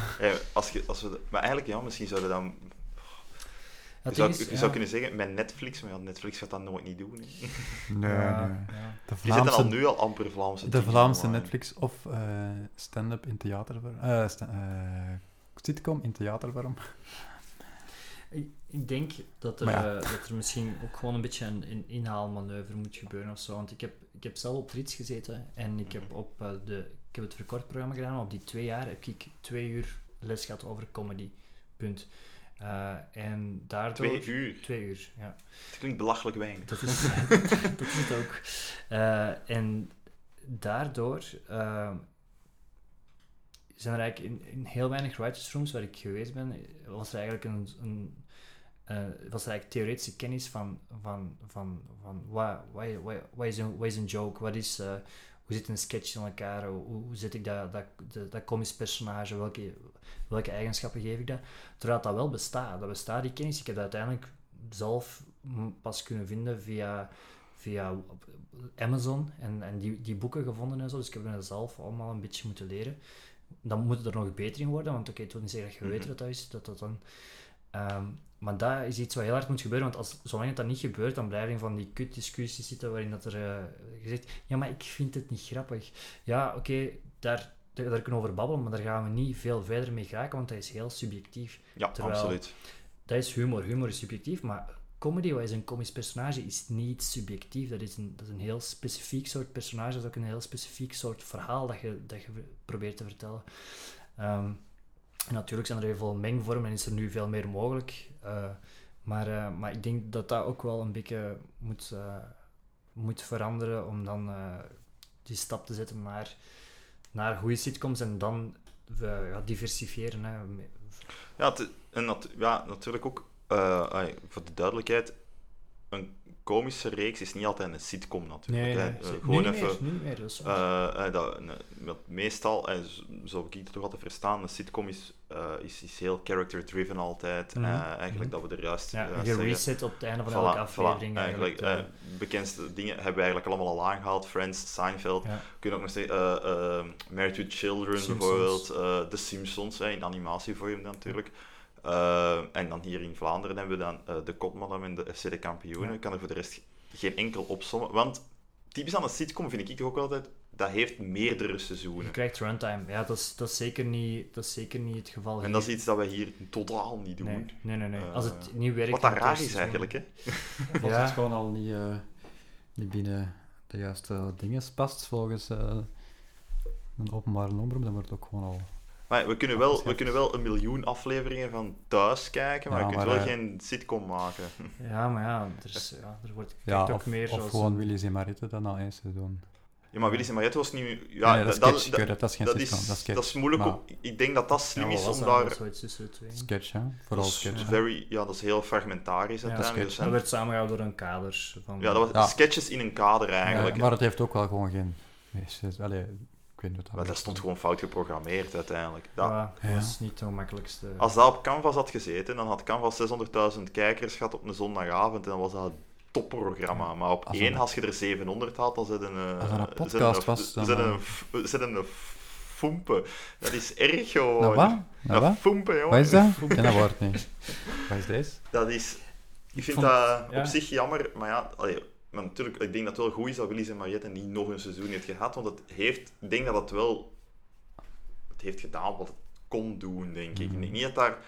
Speaker 2: <laughs>
Speaker 3: Als je, als we, maar eigenlijk, ja, misschien zouden we dan... Je zou,
Speaker 2: ding is,
Speaker 3: je
Speaker 2: ja.
Speaker 3: zou kunnen zeggen, met Netflix, maar ja, Netflix gaat dat nooit niet doen. hè. <laughs>
Speaker 1: Nee,
Speaker 2: Ja,
Speaker 1: nee.
Speaker 2: ja.
Speaker 1: De
Speaker 3: Die zitten al
Speaker 1: Vlaamse,
Speaker 3: nu al amper Vlaamse
Speaker 1: de Vlaamse. Netflix of eh, stand-up in theatervorm. eh sta- eh, sitcom in theatervorm.
Speaker 2: Ik, denk dat er,
Speaker 1: ja.
Speaker 2: eh, dat er misschien ook gewoon een beetje een, een inhaalmanoeuvre moet gebeuren of zo. Want ik heb, ik heb zelf op Rits gezeten en ik heb, op, eh, de, ik heb het verkortprogramma gedaan. Op die twee jaar heb ik twee uur les gehad over comedy. Punt. Eh, en daardoor...
Speaker 3: Twee uur.
Speaker 2: Twee uur, ja.
Speaker 3: Het klinkt belachelijk weinig.
Speaker 2: Dat is, <laughs> <laughs> dat is het ook. Eh, en daardoor zijn er eigenlijk in, in heel weinig writers rooms waar ik geweest ben, was er eigenlijk een, een eh, was er eigenlijk theoretische kennis van, van, van, van wat, wat, wat, is een, wat is een joke, wat is, eh, hoe zit een sketch in elkaar, hoe, hoe zet ik dat, dat, dat, dat komisch personage, welke, welke eigenschappen geef ik dat, terwijl dat wel bestaat, dat bestaat die kennis, ik heb dat uiteindelijk zelf pas kunnen vinden via, via Amazon en, en die, die boeken gevonden en zo. Dus ik heb dat zelf allemaal een beetje moeten leren. Dan moet het er nog beter in worden, want oké, het wil niet zeggen dat je weet
Speaker 3: Mhm.
Speaker 2: wat dat is, dat dat dan... ehm, maar dat is iets wat heel hard moet gebeuren, want als, zolang het dat niet gebeurt, dan blijf je van die kutdiscussies zitten waarin dat er eh, gezegd ja, maar ik vind het niet grappig. Ja, oké, daar, daar kunnen we over babbelen, maar daar gaan we niet veel verder mee geraken, want dat is heel subjectief.
Speaker 3: Ja,
Speaker 2: Terwijl-
Speaker 3: absoluut.
Speaker 2: Dat is humor. Humor is subjectief, maar comedy, wat is een komisch personage, is niet subjectief. Dat is een, dat is een heel specifiek soort personage. Dat is ook een heel specifiek soort verhaal dat je, dat je probeert te vertellen. Ehm, natuurlijk zijn er heel veel mengvormen en is er nu veel meer mogelijk. Eh, maar, eh, maar ik denk dat dat ook wel een beetje moet, eh, moet veranderen om dan die stap te zetten naar, naar goede sitcoms en dan ja, diversifiëren. Hè.
Speaker 3: Ja, en ja, natuurlijk ook, voor de duidelijkheid, een komische reeks is niet altijd een sitcom natuurlijk. hè. Eh,
Speaker 2: zeker.
Speaker 3: gewoon
Speaker 2: nu
Speaker 3: even...
Speaker 2: Meer, nu
Speaker 3: eh, eh, dat, meestal, en zo- heb ik het toch altijd verstaan, een sitcom is, eh, is, is heel character-driven altijd.
Speaker 2: Mhm.
Speaker 3: Eh, eigenlijk dat we er juist,
Speaker 2: ja, je reset op het einde van
Speaker 3: Voilà,
Speaker 2: elke
Speaker 3: voilà.
Speaker 2: aflevering.
Speaker 3: Eigenlijk,
Speaker 2: eigenlijk,
Speaker 3: bekendste dingen hebben we eigenlijk allemaal al aangehaald. Friends, Seinfeld.
Speaker 2: ja.
Speaker 3: Kun je ook nog zeggen, eh, Married with Children
Speaker 2: Simpsons.
Speaker 3: bijvoorbeeld. The Simpsons, in animatievorm natuurlijk. Eh, en dan hier in Vlaanderen hebben we dan eh, de Kotmadam en de FC de Kampioenen.
Speaker 2: Ja.
Speaker 3: Ik kan er voor de rest geen enkel opzommen. Want typisch aan een sitcom vind ik toch ook altijd, dat heeft meerdere
Speaker 2: Je
Speaker 3: seizoenen.
Speaker 2: krijgt runtime. Ja, dat is, dat, is zeker niet, dat is zeker niet het geval
Speaker 3: En dat is iets dat we hier totaal niet doen.
Speaker 2: Nee, nee, nee. nee.
Speaker 3: Eh,
Speaker 2: Als het niet werkt...
Speaker 3: Wat dat raar is eigenlijk, hè. <laughs>
Speaker 1: Als
Speaker 2: Ja.
Speaker 1: het gewoon al niet, eh, niet binnen de juiste dingen past volgens eh, een openbare omroep, dan wordt het ook gewoon al...
Speaker 3: Maar we kunnen, wel, we kunnen wel een miljoen afleveringen van thuis kijken, maar
Speaker 1: Ja,
Speaker 3: je kunt
Speaker 1: maar,
Speaker 3: wel
Speaker 1: eh,
Speaker 3: geen sitcom maken. <laughs>
Speaker 2: Ja, maar ja, er, is, ja, er wordt
Speaker 1: Ja,
Speaker 2: ook
Speaker 1: of,
Speaker 2: meer
Speaker 1: of
Speaker 2: zoals...
Speaker 1: gewoon Willy's en Mariette dan al één seizoen.
Speaker 3: Ja, maar Willis en Mariette was nu... Ja,
Speaker 1: nee, dat is
Speaker 3: dat,
Speaker 1: sketch, dat is geen
Speaker 3: dat
Speaker 1: sitcom,
Speaker 3: is,
Speaker 1: dat is sketch.
Speaker 3: dat is moeilijk.
Speaker 1: Maar-
Speaker 3: ik denk dat dat slim is om
Speaker 2: dat?
Speaker 3: daar...
Speaker 1: Sketch, hè? Vooral sketch. hè.
Speaker 3: very, ja, dat is heel fragmentarisch
Speaker 2: Ja,
Speaker 3: uiteindelijk. dus,
Speaker 2: Dat werd samengehouden door een kader. Van,
Speaker 3: ja, dat was
Speaker 1: Ja.
Speaker 3: sketches in een kader eigenlijk.
Speaker 1: Maar het heeft ook wel gewoon geen... Allee, weet niet wat
Speaker 3: Maar dat
Speaker 1: wordt.
Speaker 3: stond gewoon fout geprogrammeerd uiteindelijk. Dat,
Speaker 2: Ja, dat
Speaker 1: Ja.
Speaker 2: was niet de makkelijkste...
Speaker 3: Als dat op Canvas had gezeten, dan had Canvas 600.000 kijkers gehad op een zondagavond en dan was dat een topprogramma. Maar op
Speaker 1: Als
Speaker 3: één,
Speaker 1: een-
Speaker 3: als je er 700 had, dan zit een... eh,
Speaker 1: Als er een podcast was, dan,
Speaker 3: zit
Speaker 1: eh,
Speaker 3: een, f- zit een foempe. Dat is erg gewoon.
Speaker 1: Nou wat? Nou
Speaker 3: Een
Speaker 1: wat?
Speaker 3: foempe, jongen.
Speaker 1: Wat is dat? Ik ken dat woord niet. Wat is deze?
Speaker 3: Dat is... Ik vind dat
Speaker 2: ja.
Speaker 3: op zich jammer, maar ja... allee, maar natuurlijk, ik denk dat het wel goed is dat Willis en Mariette niet nog een seizoen heeft gehad, want het heeft... Ik denk dat het wel... Het heeft gedaan wat het kon doen, denk ik.
Speaker 1: Mhm.
Speaker 3: Niet dat daar...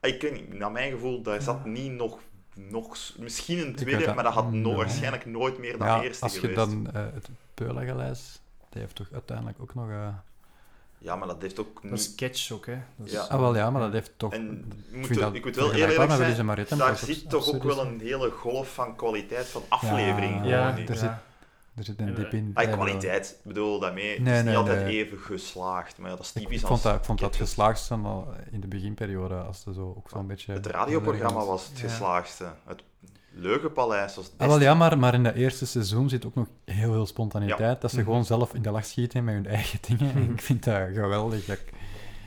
Speaker 3: Ik weet naar mijn gevoel, daar zat niet nog... nog misschien een tweede,
Speaker 1: dat-
Speaker 3: maar dat had no- waarschijnlijk nooit meer dan
Speaker 1: Ja,
Speaker 3: eerste
Speaker 1: als je
Speaker 3: geweest.
Speaker 1: dan eh, het Peulagelijs, die heeft toch uiteindelijk ook nog... eh,
Speaker 3: Ja, maar dat heeft ook
Speaker 2: Dat is
Speaker 3: niet...
Speaker 2: sketch ook, hè. Dat is-
Speaker 3: Ja.
Speaker 1: Ah, wel ja, maar dat heeft toch...
Speaker 3: En
Speaker 1: ik
Speaker 3: moet-
Speaker 1: vind dat
Speaker 3: ik moet wel eerlijk zijn, Daar zit toch ook wel een hele golf van kwaliteit van afleveringen.
Speaker 1: Ja,
Speaker 3: gewoon in.
Speaker 1: er zit- Er zit een
Speaker 2: En,
Speaker 1: dip in.
Speaker 3: Ah,
Speaker 1: Ja,
Speaker 3: kwaliteit, ik bedoel daarmee. het
Speaker 1: Nee,
Speaker 3: is niet
Speaker 1: nee,
Speaker 3: altijd
Speaker 1: nee.
Speaker 3: even geslaagd, maar ja, dat is
Speaker 1: Ik,
Speaker 3: typisch
Speaker 1: ik
Speaker 3: als
Speaker 1: vond dat, ik vond dat het geslaagdste al in de beginperiode, als ze zo ook zo'n beetje...
Speaker 3: Het radioprogramma was het
Speaker 1: Ja.
Speaker 3: geslaagdste. Het Leugenpaleis was het
Speaker 1: Ah, wel ja, maar, maar in dat eerste seizoen zit ook nog heel veel spontaniteit. Dat ze
Speaker 2: Mhm.
Speaker 1: gewoon zelf in de lach schieten met hun eigen dingen. En <laughs> ik vind dat geweldig. Dat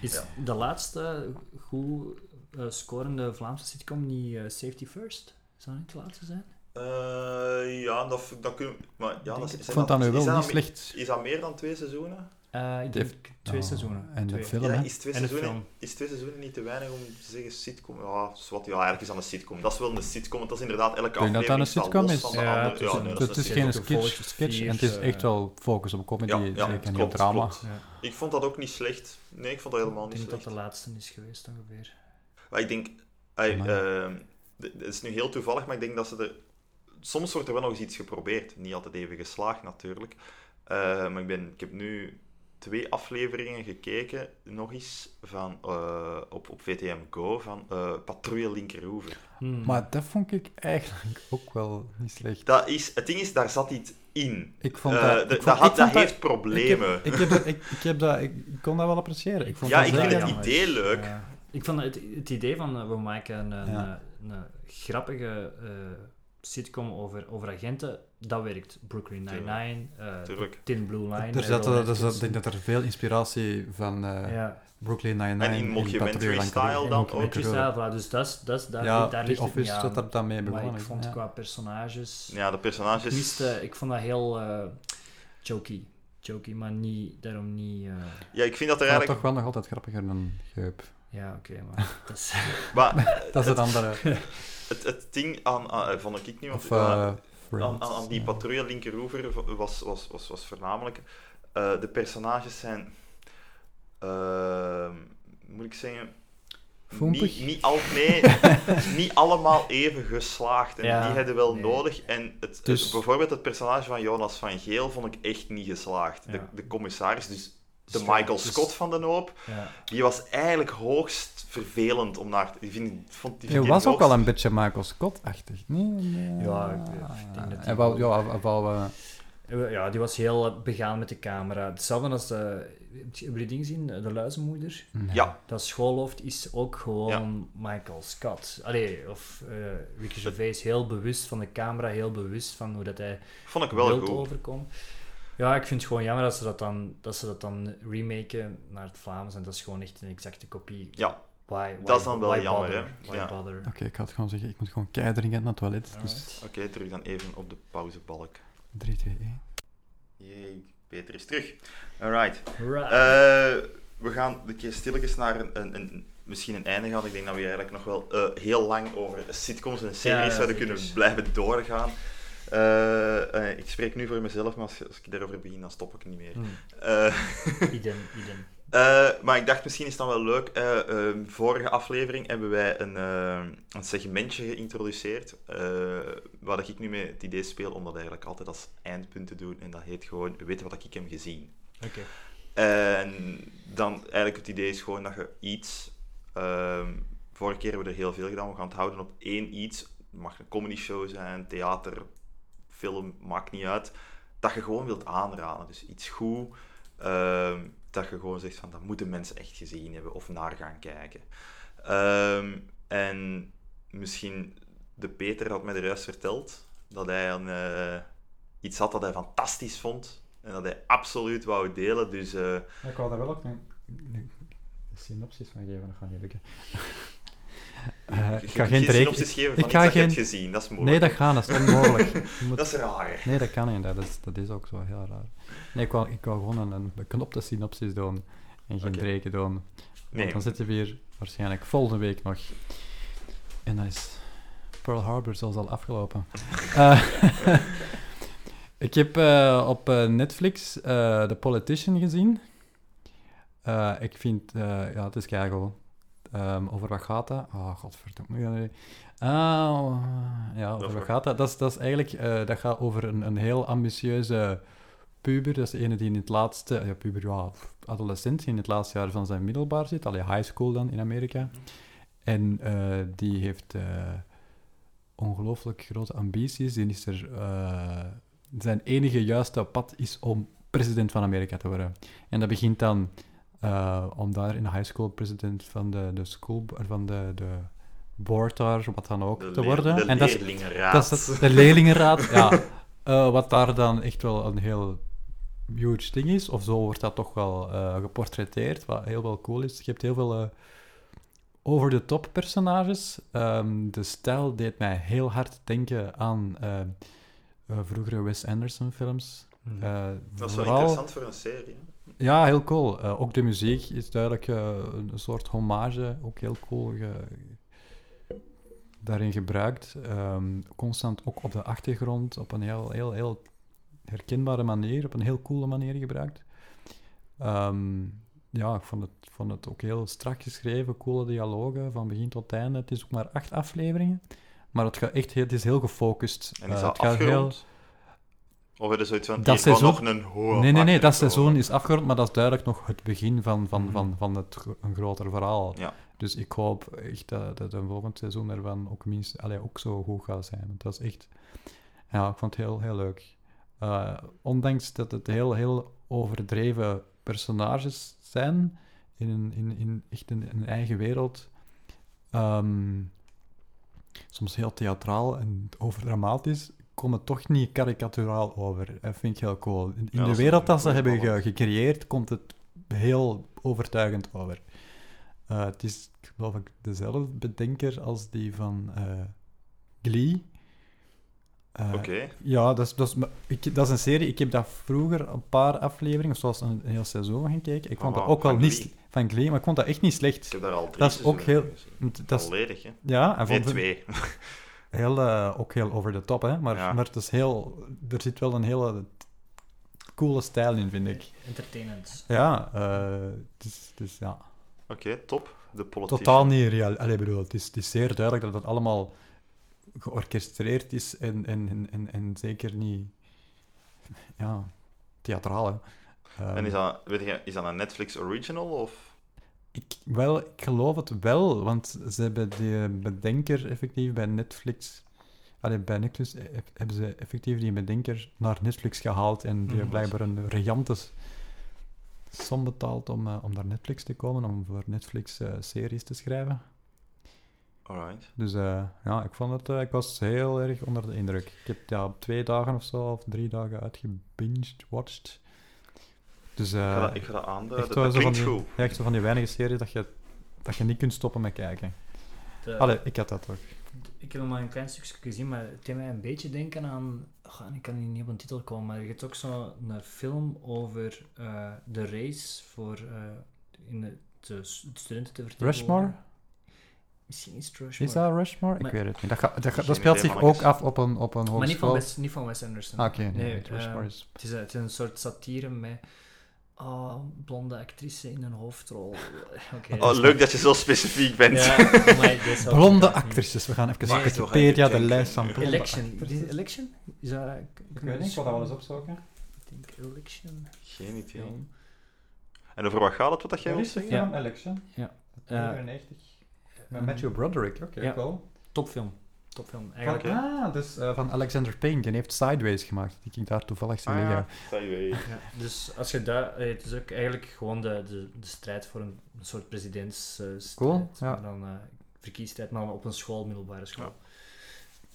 Speaker 2: Is
Speaker 3: Ja.
Speaker 2: de laatste goed eh, scorende Vlaamse sitcom niet eh, Safety First? Zou dat niet de laatste zijn?
Speaker 3: Eh, ja, dat, dat Maar ja, dat, is
Speaker 1: ik vond dat nu
Speaker 3: is
Speaker 1: wel niet slecht.
Speaker 3: Is dat meer dan twee seizoenen?
Speaker 2: Eh, ik
Speaker 1: Het
Speaker 2: denk
Speaker 1: heeft-
Speaker 2: twee
Speaker 1: Oh,
Speaker 2: seizoenen.
Speaker 1: en de
Speaker 2: Twee.
Speaker 1: film,
Speaker 3: Ja,
Speaker 1: hè?
Speaker 3: is twee,
Speaker 2: En de
Speaker 3: seizoenen,
Speaker 2: film.
Speaker 3: is twee seizoenen niet te weinig om te zeggen sitcom? Ja, wat, ja eigenlijk is dat een sitcom. Dat is wel een sitcom, want dat is inderdaad elke
Speaker 1: Denk je dat dat
Speaker 3: aflevering
Speaker 1: een sitcom is?
Speaker 3: van de
Speaker 2: Ja,
Speaker 3: andere.
Speaker 2: het is
Speaker 3: Ja, nee,
Speaker 1: Het geen sketch, sketch en het is
Speaker 2: eh,
Speaker 1: echt wel focus op comedy,
Speaker 3: Ja, ja,
Speaker 1: zeker
Speaker 3: het
Speaker 1: niet
Speaker 3: klopt,
Speaker 1: op drama.
Speaker 3: Ik vond dat ook niet slecht. Nee, ik vond dat helemaal
Speaker 2: Ik
Speaker 3: niet
Speaker 2: denk dat
Speaker 3: slecht.
Speaker 2: de laatste is geweest ongeveer.
Speaker 3: Maar ik denk, ehm, het is nu heel toevallig, maar ik denk dat ze er. Soms wordt er wel nog eens iets geprobeerd. Niet altijd even geslaagd natuurlijk. Eh, maar ik, ben, ik heb nu twee afleveringen gekeken, nog eens, van, eh, op, op VTM Go van eh Patrouille Linkeroever.
Speaker 2: Hmm.
Speaker 1: Maar dat vond ik eigenlijk ook wel niet slecht.
Speaker 3: Dat is, het ding is, daar zat iets in.
Speaker 1: Ik vond
Speaker 3: Eh,
Speaker 1: dat...
Speaker 3: de-
Speaker 1: ik
Speaker 3: dat,
Speaker 1: vond-
Speaker 3: had,
Speaker 1: ik
Speaker 3: dat heeft problemen.
Speaker 1: Ik, heb, ik, heb ik, ik, heb dat, ik kon dat wel appreciëren. Ik vond
Speaker 3: Ja,
Speaker 1: dat
Speaker 3: ik vind het idee leuk.
Speaker 2: Ja. Ik vond het, het idee van we maken een,
Speaker 1: Ja.
Speaker 2: een, een grappige eh, sitcom over, over agenten, dat werkt. Brooklyn Nine-Nine, eh,
Speaker 3: Tuurlijk.
Speaker 2: Thin Blue Line.
Speaker 1: Er zat, er zat, ik denk dat er veel inspiratie van eh,
Speaker 2: Ja,
Speaker 1: Brooklyn Nine-Nine...
Speaker 3: En in mockumentary style
Speaker 1: in
Speaker 3: dan
Speaker 1: mockumentary
Speaker 2: style, voilà, dus dat is, dat daar,
Speaker 1: Ja,
Speaker 2: daar ligt het niet aan.
Speaker 1: er dan mee
Speaker 2: Maar
Speaker 1: begonnen.
Speaker 2: ik vond
Speaker 1: ja.
Speaker 2: qua personages...
Speaker 3: Ja, de
Speaker 2: Ik,
Speaker 3: personages.
Speaker 2: miste, ik vond dat heel eh jokey. Jokey, maar niet, daarom niet... eh,
Speaker 3: Ja, ik vind dat er
Speaker 1: Maar
Speaker 3: eigenlijk.
Speaker 1: toch wel nog altijd grappiger dan Geup.
Speaker 2: ja, oké, maar <laughs> dat is...
Speaker 3: Maar <laughs>
Speaker 1: Dat is het andere. <laughs>
Speaker 3: het, het ding aan, aan eh, vond ik niet, want
Speaker 1: Of eh
Speaker 3: aan,
Speaker 1: Friends.
Speaker 3: aan, aan die patrouille linkeroever was, was, was, was voornamelijk. eh, de personages zijn. ehm, moet ik zeggen. Niet, niet, al, nee, <laughs> niet allemaal even geslaagd. En
Speaker 2: Ja,
Speaker 3: die hadden wel
Speaker 2: nee.
Speaker 3: nodig. En het,
Speaker 1: Dus-
Speaker 3: het- bijvoorbeeld het personage van Jonas van Geel vond ik echt niet geslaagd. De,
Speaker 2: Ja.
Speaker 3: de commissaris, dus de Michael
Speaker 2: dus-
Speaker 3: Scott van de hoop,
Speaker 2: Ja.
Speaker 3: die was eigenlijk hoogst vervelend om naar te... Vind, vond, die
Speaker 1: Je
Speaker 3: vind ik
Speaker 1: was ook wel een beetje Michael Scott-achtig. Nee, nee.
Speaker 2: Ja, ik- ik denk dat die
Speaker 1: Hij wou,
Speaker 2: wel-
Speaker 1: ja, hij wou, eh,
Speaker 2: Ja, die was heel begaan met de camera. Hetzelfde als, eh heb je die ding zien, de luizenmoeder?
Speaker 1: nee.
Speaker 3: Ja,
Speaker 2: Dat schoolhoofd is ook gewoon Michael Scott. Allee, of eh Ricky Gervais heel bewust van de camera, heel bewust van hoe dat hij
Speaker 3: vond ik wel goed.
Speaker 2: overkomt. Ja, ik vind het gewoon jammer dat ze dat dan, dat ze dat dan remaken naar het Vlaams en dat is gewoon echt een exacte kopie.
Speaker 3: Ja,
Speaker 2: Why,
Speaker 3: Dat is dan wel jammer,
Speaker 2: bother?
Speaker 3: hè? Ja.
Speaker 1: Oké, ik ga het gewoon zeggen. Ik moet gewoon keihard dringend naar het toilet. Dus
Speaker 3: oké, terug dan even op de pauzebalk.
Speaker 1: 3, 2, 1.
Speaker 3: Jee, Peter is terug. Alright.
Speaker 2: Right.
Speaker 3: Eh, we gaan een keer stilletjes naar een, een, een, misschien een einde gaan. Ik denk dat we hier eigenlijk nog wel eh, heel lang over sitcoms en series
Speaker 2: Ja, ja,
Speaker 3: zouden kunnen blijven doorgaan. Eh, eh, ik spreek nu voor mezelf, maar als, als ik daarover begin, dan stop ik niet meer.
Speaker 2: Hmm.
Speaker 3: Eh,
Speaker 2: Idem, idem.
Speaker 3: Eh, maar ik dacht, misschien is het dan wel leuk. eh, eh, vorige aflevering hebben wij een, eh, een segmentje geïntroduceerd. waar ik nu mee het idee speel om dat eigenlijk altijd als eindpunt te doen. En dat heet gewoon, weet wat ik heb gezien.
Speaker 2: Oké.
Speaker 3: En dan eigenlijk het idee is gewoon dat je iets... ehm, vorige keer hebben we er heel veel gedaan. We gaan het houden op één iets. Het mag een comedy show zijn, theater, film, maakt niet uit. Dat je gewoon wilt aanraden. Dus iets goed... ehm, dat je gewoon zegt van, dat moeten mensen echt gezien hebben of naar gaan kijken. Ehm, en misschien, de Peter had mij er juist verteld dat hij een, eh, iets had dat hij fantastisch vond en dat hij absoluut wou delen. Dus eh,
Speaker 1: Ik wou daar wel ook een, een synopsis van geven, dat gaat niet lukken. Eh,
Speaker 3: je
Speaker 1: ik ga geen
Speaker 3: synopsis geven
Speaker 1: ik ga
Speaker 3: dat je
Speaker 1: geen-
Speaker 3: hebt gezien. Dat is moeilijk.
Speaker 1: Nee, dat gaat, dat is onmogelijk. <laughs> Je moet-
Speaker 3: Dat is raar.
Speaker 1: Nee, dat kan niet. Dat is, dat is ook zo heel raar. Nee, ik wou, ik wou gewoon een, een beknopte synopsis doen en geen breken doen. Want
Speaker 3: Nee.
Speaker 1: dan zitten we hier waarschijnlijk volgende week nog. En dan is Pearl Harbor zelfs al afgelopen. <laughs> Eh, <laughs> ik heb eh, op Netflix The Politician gezien. Ik vind, ja, het is keigoed. Ehm over wat gaat dat? Oh, godverdomme. Ah, ja, over wat gaat dat? Dat is, dat is eigenlijk, eh, dat gaat over een, een heel ambitieuze puber. Dat is de ene die in het laatste, ja, puber, ja, adolescent, die in het laatste jaar van zijn middelbaar zit. Allee, high school dan in Amerika. En eh, die heeft eh, ongelooflijk grote ambities. Die is er, zijn enige juiste pad is om president van Amerika te worden. En dat begint dan eh, om daar in de high school president van de, de school, van de, de board daar, wat dan ook,
Speaker 3: De
Speaker 1: te worden.
Speaker 3: De
Speaker 1: en dat is,
Speaker 3: leerlingenraad.
Speaker 1: dat is de leerlingenraad, ja. <laughs> Eh, wat daar dan echt wel een heel huge ding is, of zo wordt dat toch wel eh, geportretteerd, wat heel wel cool is. Je hebt heel veel over-the-top personages. Ehm, de stijl deed mij heel hard denken aan vroegere Wes Anderson films.
Speaker 2: Mhm.
Speaker 1: Eh,
Speaker 3: Dat is wel
Speaker 1: vooral-
Speaker 3: interessant voor een serie. hè.
Speaker 1: ja, heel cool. Eh, ook de muziek is duidelijk eh, een soort hommage, ook heel cool ge- daarin gebruikt. Ehm, constant ook op de achtergrond, op een heel, heel, heel herkenbare manier, op een heel coole manier gebruikt. Ehm, ja, ik vond het, vond het ook heel strak geschreven, coole dialogen van begin tot einde. Het is ook maar acht afleveringen, maar het, gaat echt heel, het is heel gefocust.
Speaker 3: En is dat
Speaker 1: het gaat heel-
Speaker 3: Of er zoiets van,
Speaker 1: Dat seizoen-
Speaker 3: nog een hoop
Speaker 1: Nee, nee, nee, dat seizoen is afgerond, maar dat is duidelijk nog het begin van, van,
Speaker 2: Mhm.
Speaker 1: van, van het, een groter verhaal.
Speaker 3: Ja.
Speaker 1: Dus ik hoop echt dat, dat een volgend seizoen ervan ook, minst, allee, ook zo goed gaat zijn. Want dat is echt... Ja, ik vond het heel, heel leuk. Eh, ondanks dat het heel, heel overdreven personages zijn, in, een, in, in echt een, een eigen wereld, ehm, soms heel theatraal en overdramatisch, komt het toch niet karikaturaal over. Dat vind ik heel cool. In,
Speaker 3: Ja,
Speaker 1: de wereld dat ze hebben ge- gecreëerd, komt het heel overtuigend over. Eh, het is, geloof ik, dezelfde bedenker als die van eh, Glee. Eh,
Speaker 3: Oké.
Speaker 1: Ja, dat is, dat, is, ik, dat is een serie. Ik heb dat vroeger een paar afleveringen, zoals een, een heel seizoen gekeken. Ik vond
Speaker 3: Oh,
Speaker 1: dat ook wel niet
Speaker 3: Glee.
Speaker 1: van Glee, maar ik vond dat echt niet slecht.
Speaker 3: Ik heb daar al drie
Speaker 1: Dat is ook heel- Dat is,
Speaker 3: Volledig, hè.
Speaker 1: ja, en
Speaker 3: Nee,
Speaker 1: vond
Speaker 3: twee. <laughs>
Speaker 1: heel, eh, ook heel over de top, hè. Maar,
Speaker 3: Ja.
Speaker 1: maar het is heel, er zit wel een hele coole stijl in, vind ik.
Speaker 2: Entertainend.
Speaker 1: Ja, eh, het is ja,
Speaker 3: Oké, top. De politiek.
Speaker 1: totaal niet real. Allee, bedoel, het is, het is zeer duidelijk dat het allemaal georchestreerd is en, en, en, en, en zeker niet ja, theatraal. Hè.
Speaker 3: En
Speaker 1: Ehm,
Speaker 3: is dat, weet je, is dat een Netflix original of...
Speaker 1: Ik, wel, ik geloof het wel, want ze hebben die bedenker effectief bij Netflix... Allee, bij Netflix eh, hebben ze effectief die bedenker naar Netflix gehaald en die
Speaker 2: Mhm.
Speaker 1: heeft blijkbaar een regante som betaald om, eh, om naar Netflix te komen, om voor Netflix eh, series te schrijven.
Speaker 3: Alright.
Speaker 1: Dus ja, ik vond het... ik was heel erg onder de indruk. Ik heb ja, twee dagen of zo, of drie dagen uitgebinged, watched. Dus
Speaker 3: Ik ga
Speaker 1: eh
Speaker 3: dat, ik ga dat aanduiden.
Speaker 1: echt
Speaker 3: Dat,
Speaker 1: van die,
Speaker 3: goed.
Speaker 1: ja, echt zo van die weinige series dat je, dat je niet kunt stoppen met kijken.
Speaker 2: De-
Speaker 1: Allee, ik had dat ook.
Speaker 2: Ik heb nog maar een klein stukje gezien, maar het deed mij een beetje denken aan... Oh, ik kan hier niet op een titel komen, maar je hebt ook zo'n een film over eh, de race voor eh, in de, de studenten te vertegenwoordigen.
Speaker 1: Rushmore?
Speaker 2: Misschien is het Rushmore.
Speaker 1: Is dat Rushmore? Ik
Speaker 2: Maar-
Speaker 1: weet het niet. Dat, ga- dat, ga-
Speaker 3: Geen
Speaker 1: dat speelt zich ook af op een, op een
Speaker 2: Maar niet van,
Speaker 1: hogeschool.
Speaker 2: Wes, niet van Wes Anderson.
Speaker 1: Ah, Oké, nee, Rushmore
Speaker 2: eh,
Speaker 1: is...
Speaker 2: het, is, het is een soort satire met oh, blonde actrice in een hoofdrol. <laughs>
Speaker 3: Oh, leuk dat je zo specifiek bent.
Speaker 2: Ja, <laughs>
Speaker 1: Blonde actrices. We gaan even
Speaker 3: gaan
Speaker 1: Wikipedia de lijst van blonde
Speaker 2: Election.
Speaker 1: actrices.
Speaker 2: Election? Is dat,
Speaker 1: Ik weet niet, ik wil dat wel eens opzoeken.
Speaker 2: Ik denk Election.
Speaker 3: Geen idee.
Speaker 2: Film.
Speaker 3: En over wat gaat het, wat dat jij
Speaker 1: de
Speaker 3: zeggen?
Speaker 1: film Election?
Speaker 2: Ja.
Speaker 1: 92. Met Matthew Broderick, oké,
Speaker 2: Ja.
Speaker 1: cool.
Speaker 2: Topfilm. Topfilm.
Speaker 1: Van,
Speaker 2: Eigenlijk.
Speaker 3: Oké.
Speaker 1: Ah, dus eh, van Alexander Payne. Die heeft Sideways gemaakt. Die ik daar toevallig zie
Speaker 3: Ah,
Speaker 1: liggen.
Speaker 3: ja. Sideways.
Speaker 2: Ja, dus als je daar, eh, het is ook eigenlijk gewoon de, de, de strijd voor een, een soort presidentsstrijd.
Speaker 1: Cool, ja.
Speaker 2: Maar dan eh verkiesstrijd, maar dan op een school, middelbare school.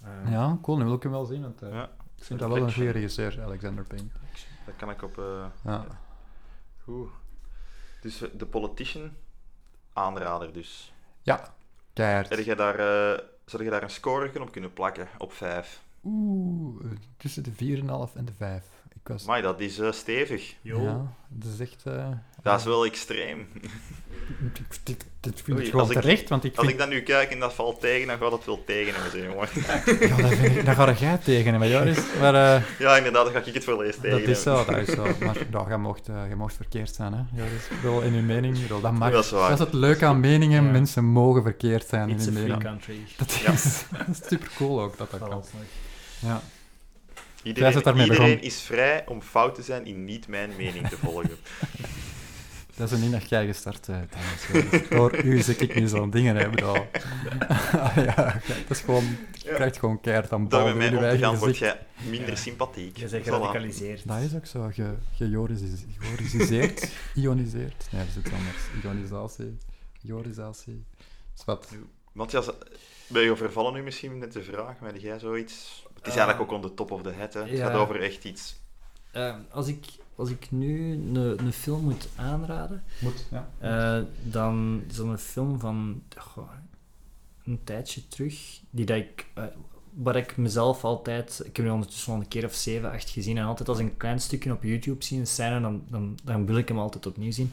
Speaker 2: Eh,
Speaker 1: Ja, cool. Nu wil ik hem wel zien. Want, eh,
Speaker 3: Ja,
Speaker 1: ik vind dat wel een goede regisseur, Alexander Payne.
Speaker 3: dat kan ik op... eh
Speaker 1: Ja.
Speaker 3: Goed. Dus de Politician, aanrader dus.
Speaker 1: Ja, keihard.
Speaker 3: Heb jij daar, eh, zou je daar een score op kunnen plakken, op 5?
Speaker 1: Oeh, eh, tussen de 4,5 en de 5. Ik was...
Speaker 3: Maar dat is eh, stevig.
Speaker 2: Jo.
Speaker 1: Ja, dat is echt... eh,
Speaker 3: Dat is wel extreem.
Speaker 1: Ik, ik, ik vind
Speaker 3: Oei,
Speaker 1: het gewoon
Speaker 3: als ik-
Speaker 1: terecht, want ik
Speaker 3: Als
Speaker 1: vind...
Speaker 3: ik dat nu kijk en dat valt tegen, dan gaat het wel tegen hem zijn, jongen.
Speaker 1: Ja, dat, vind ik, dat ga jij tegen hem, Joris. Maar eh,
Speaker 3: Ja, inderdaad, dan ga ik het wel eens tegen
Speaker 1: dat is
Speaker 3: hem.
Speaker 1: zo, dat is zo. Maar ja, jij, mocht, eh, jij mocht verkeerd zijn, hè, Joris. Ik bedoel, in uw mening. Ik bedoel, dat, mag.
Speaker 3: Dat is waar.
Speaker 1: Dat is het leuke aan meningen.
Speaker 2: Ja.
Speaker 1: Mensen mogen verkeerd zijn in
Speaker 2: It's a
Speaker 1: hun
Speaker 2: free
Speaker 1: mening.
Speaker 2: country.
Speaker 1: Dat
Speaker 3: Ja. <laughs>
Speaker 1: is, dat is super cool ook, dat dat kan. Ja.
Speaker 3: Iedereen, is vrij om fout te zijn in niet mijn mening te volgen. <laughs>
Speaker 1: Dat is een niet jij gestart bent, Dennis. Door u zit ik nu zo'n dingen hebben. al. <laughs> Ah, ja, dat is gewoon... Je
Speaker 3: Ja.
Speaker 1: krijgt gewoon keihard aan
Speaker 3: Door
Speaker 1: bal
Speaker 3: met mij om
Speaker 1: je
Speaker 3: te gaan, word jij minder sympathiek.
Speaker 2: Je bent
Speaker 3: Voilà.
Speaker 2: geradicaliseerd.
Speaker 1: Dat is ook zo. Ge, gejoris- georisiseerd. <laughs> Ioniseerd. Nee, dat is iets anders. Ionisatie. Is wat.
Speaker 3: Matthias, ben je vervallen nu misschien met de vraag? Weet jij zoiets? Het is eigenlijk ook on the top of the head. Hè. Het
Speaker 2: ja.
Speaker 3: gaat over echt iets...
Speaker 2: Eh, als, ik, als ik nu een, een film moet aanraden,
Speaker 1: Moet, ja.
Speaker 2: eh, dan is dat een film van goh, een tijdje terug, die dat ik, eh, waar ik mezelf altijd, ik heb nu ondertussen al een keer of zeven, acht gezien, en altijd als ik een klein stukje op YouTube zie, een scène, dan, dan, dan wil ik hem altijd opnieuw zien.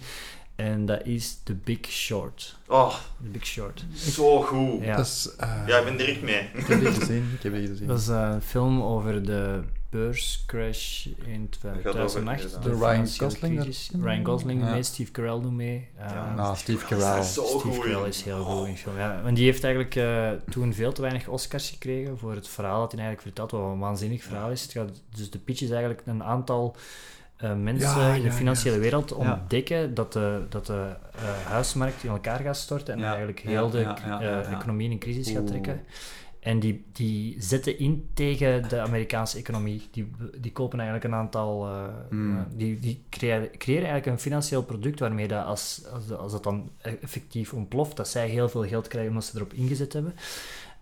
Speaker 2: En dat is The Big Short.
Speaker 3: Oh,
Speaker 2: The Big Short.
Speaker 3: zo goed.
Speaker 2: Ja.
Speaker 1: Dat is... eh,
Speaker 3: Ja, ik ben direct mee.
Speaker 1: Ik heb die gezien. Ik heb die gezien.
Speaker 2: Dat is een film over de beurscrash in
Speaker 3: over
Speaker 2: 2008.
Speaker 3: inderdaad.
Speaker 2: De
Speaker 1: De Ryan Gosling
Speaker 2: Ryan Gosling
Speaker 1: Ja.
Speaker 2: mee, Steve Carell doet mee. Uh,
Speaker 3: Ja.
Speaker 1: Ah, Steve
Speaker 3: Dat
Speaker 1: Carell.
Speaker 3: is zo
Speaker 2: Steve
Speaker 3: goed.
Speaker 2: Carell is heel goed in film. Ja, want die heeft eigenlijk eh, toen veel te weinig Oscars gekregen voor het verhaal dat hij eigenlijk vertelt, wat een waanzinnig verhaal is. Het gaat, dus de pitch is eigenlijk een aantal eh, mensen
Speaker 1: Ja,
Speaker 2: in de
Speaker 1: ja,
Speaker 2: financiële
Speaker 1: ja.
Speaker 2: wereld
Speaker 1: Ja.
Speaker 2: ontdekken dat de, dat de eh, huismarkt in elkaar gaat storten en
Speaker 1: Ja,
Speaker 2: eigenlijk
Speaker 1: ja,
Speaker 2: heel de
Speaker 1: ja, ja,
Speaker 2: eh,
Speaker 1: ja, ja.
Speaker 2: economie in een crisis gaat trekken. En die, die zetten in tegen de Amerikaanse economie. Die, die kopen eigenlijk een aantal... eh,
Speaker 1: Hmm.
Speaker 2: die die creëren, creëren eigenlijk een financieel product waarmee dat als, als, als dat dan effectief ontploft, dat zij heel veel geld krijgen omdat ze erop ingezet hebben.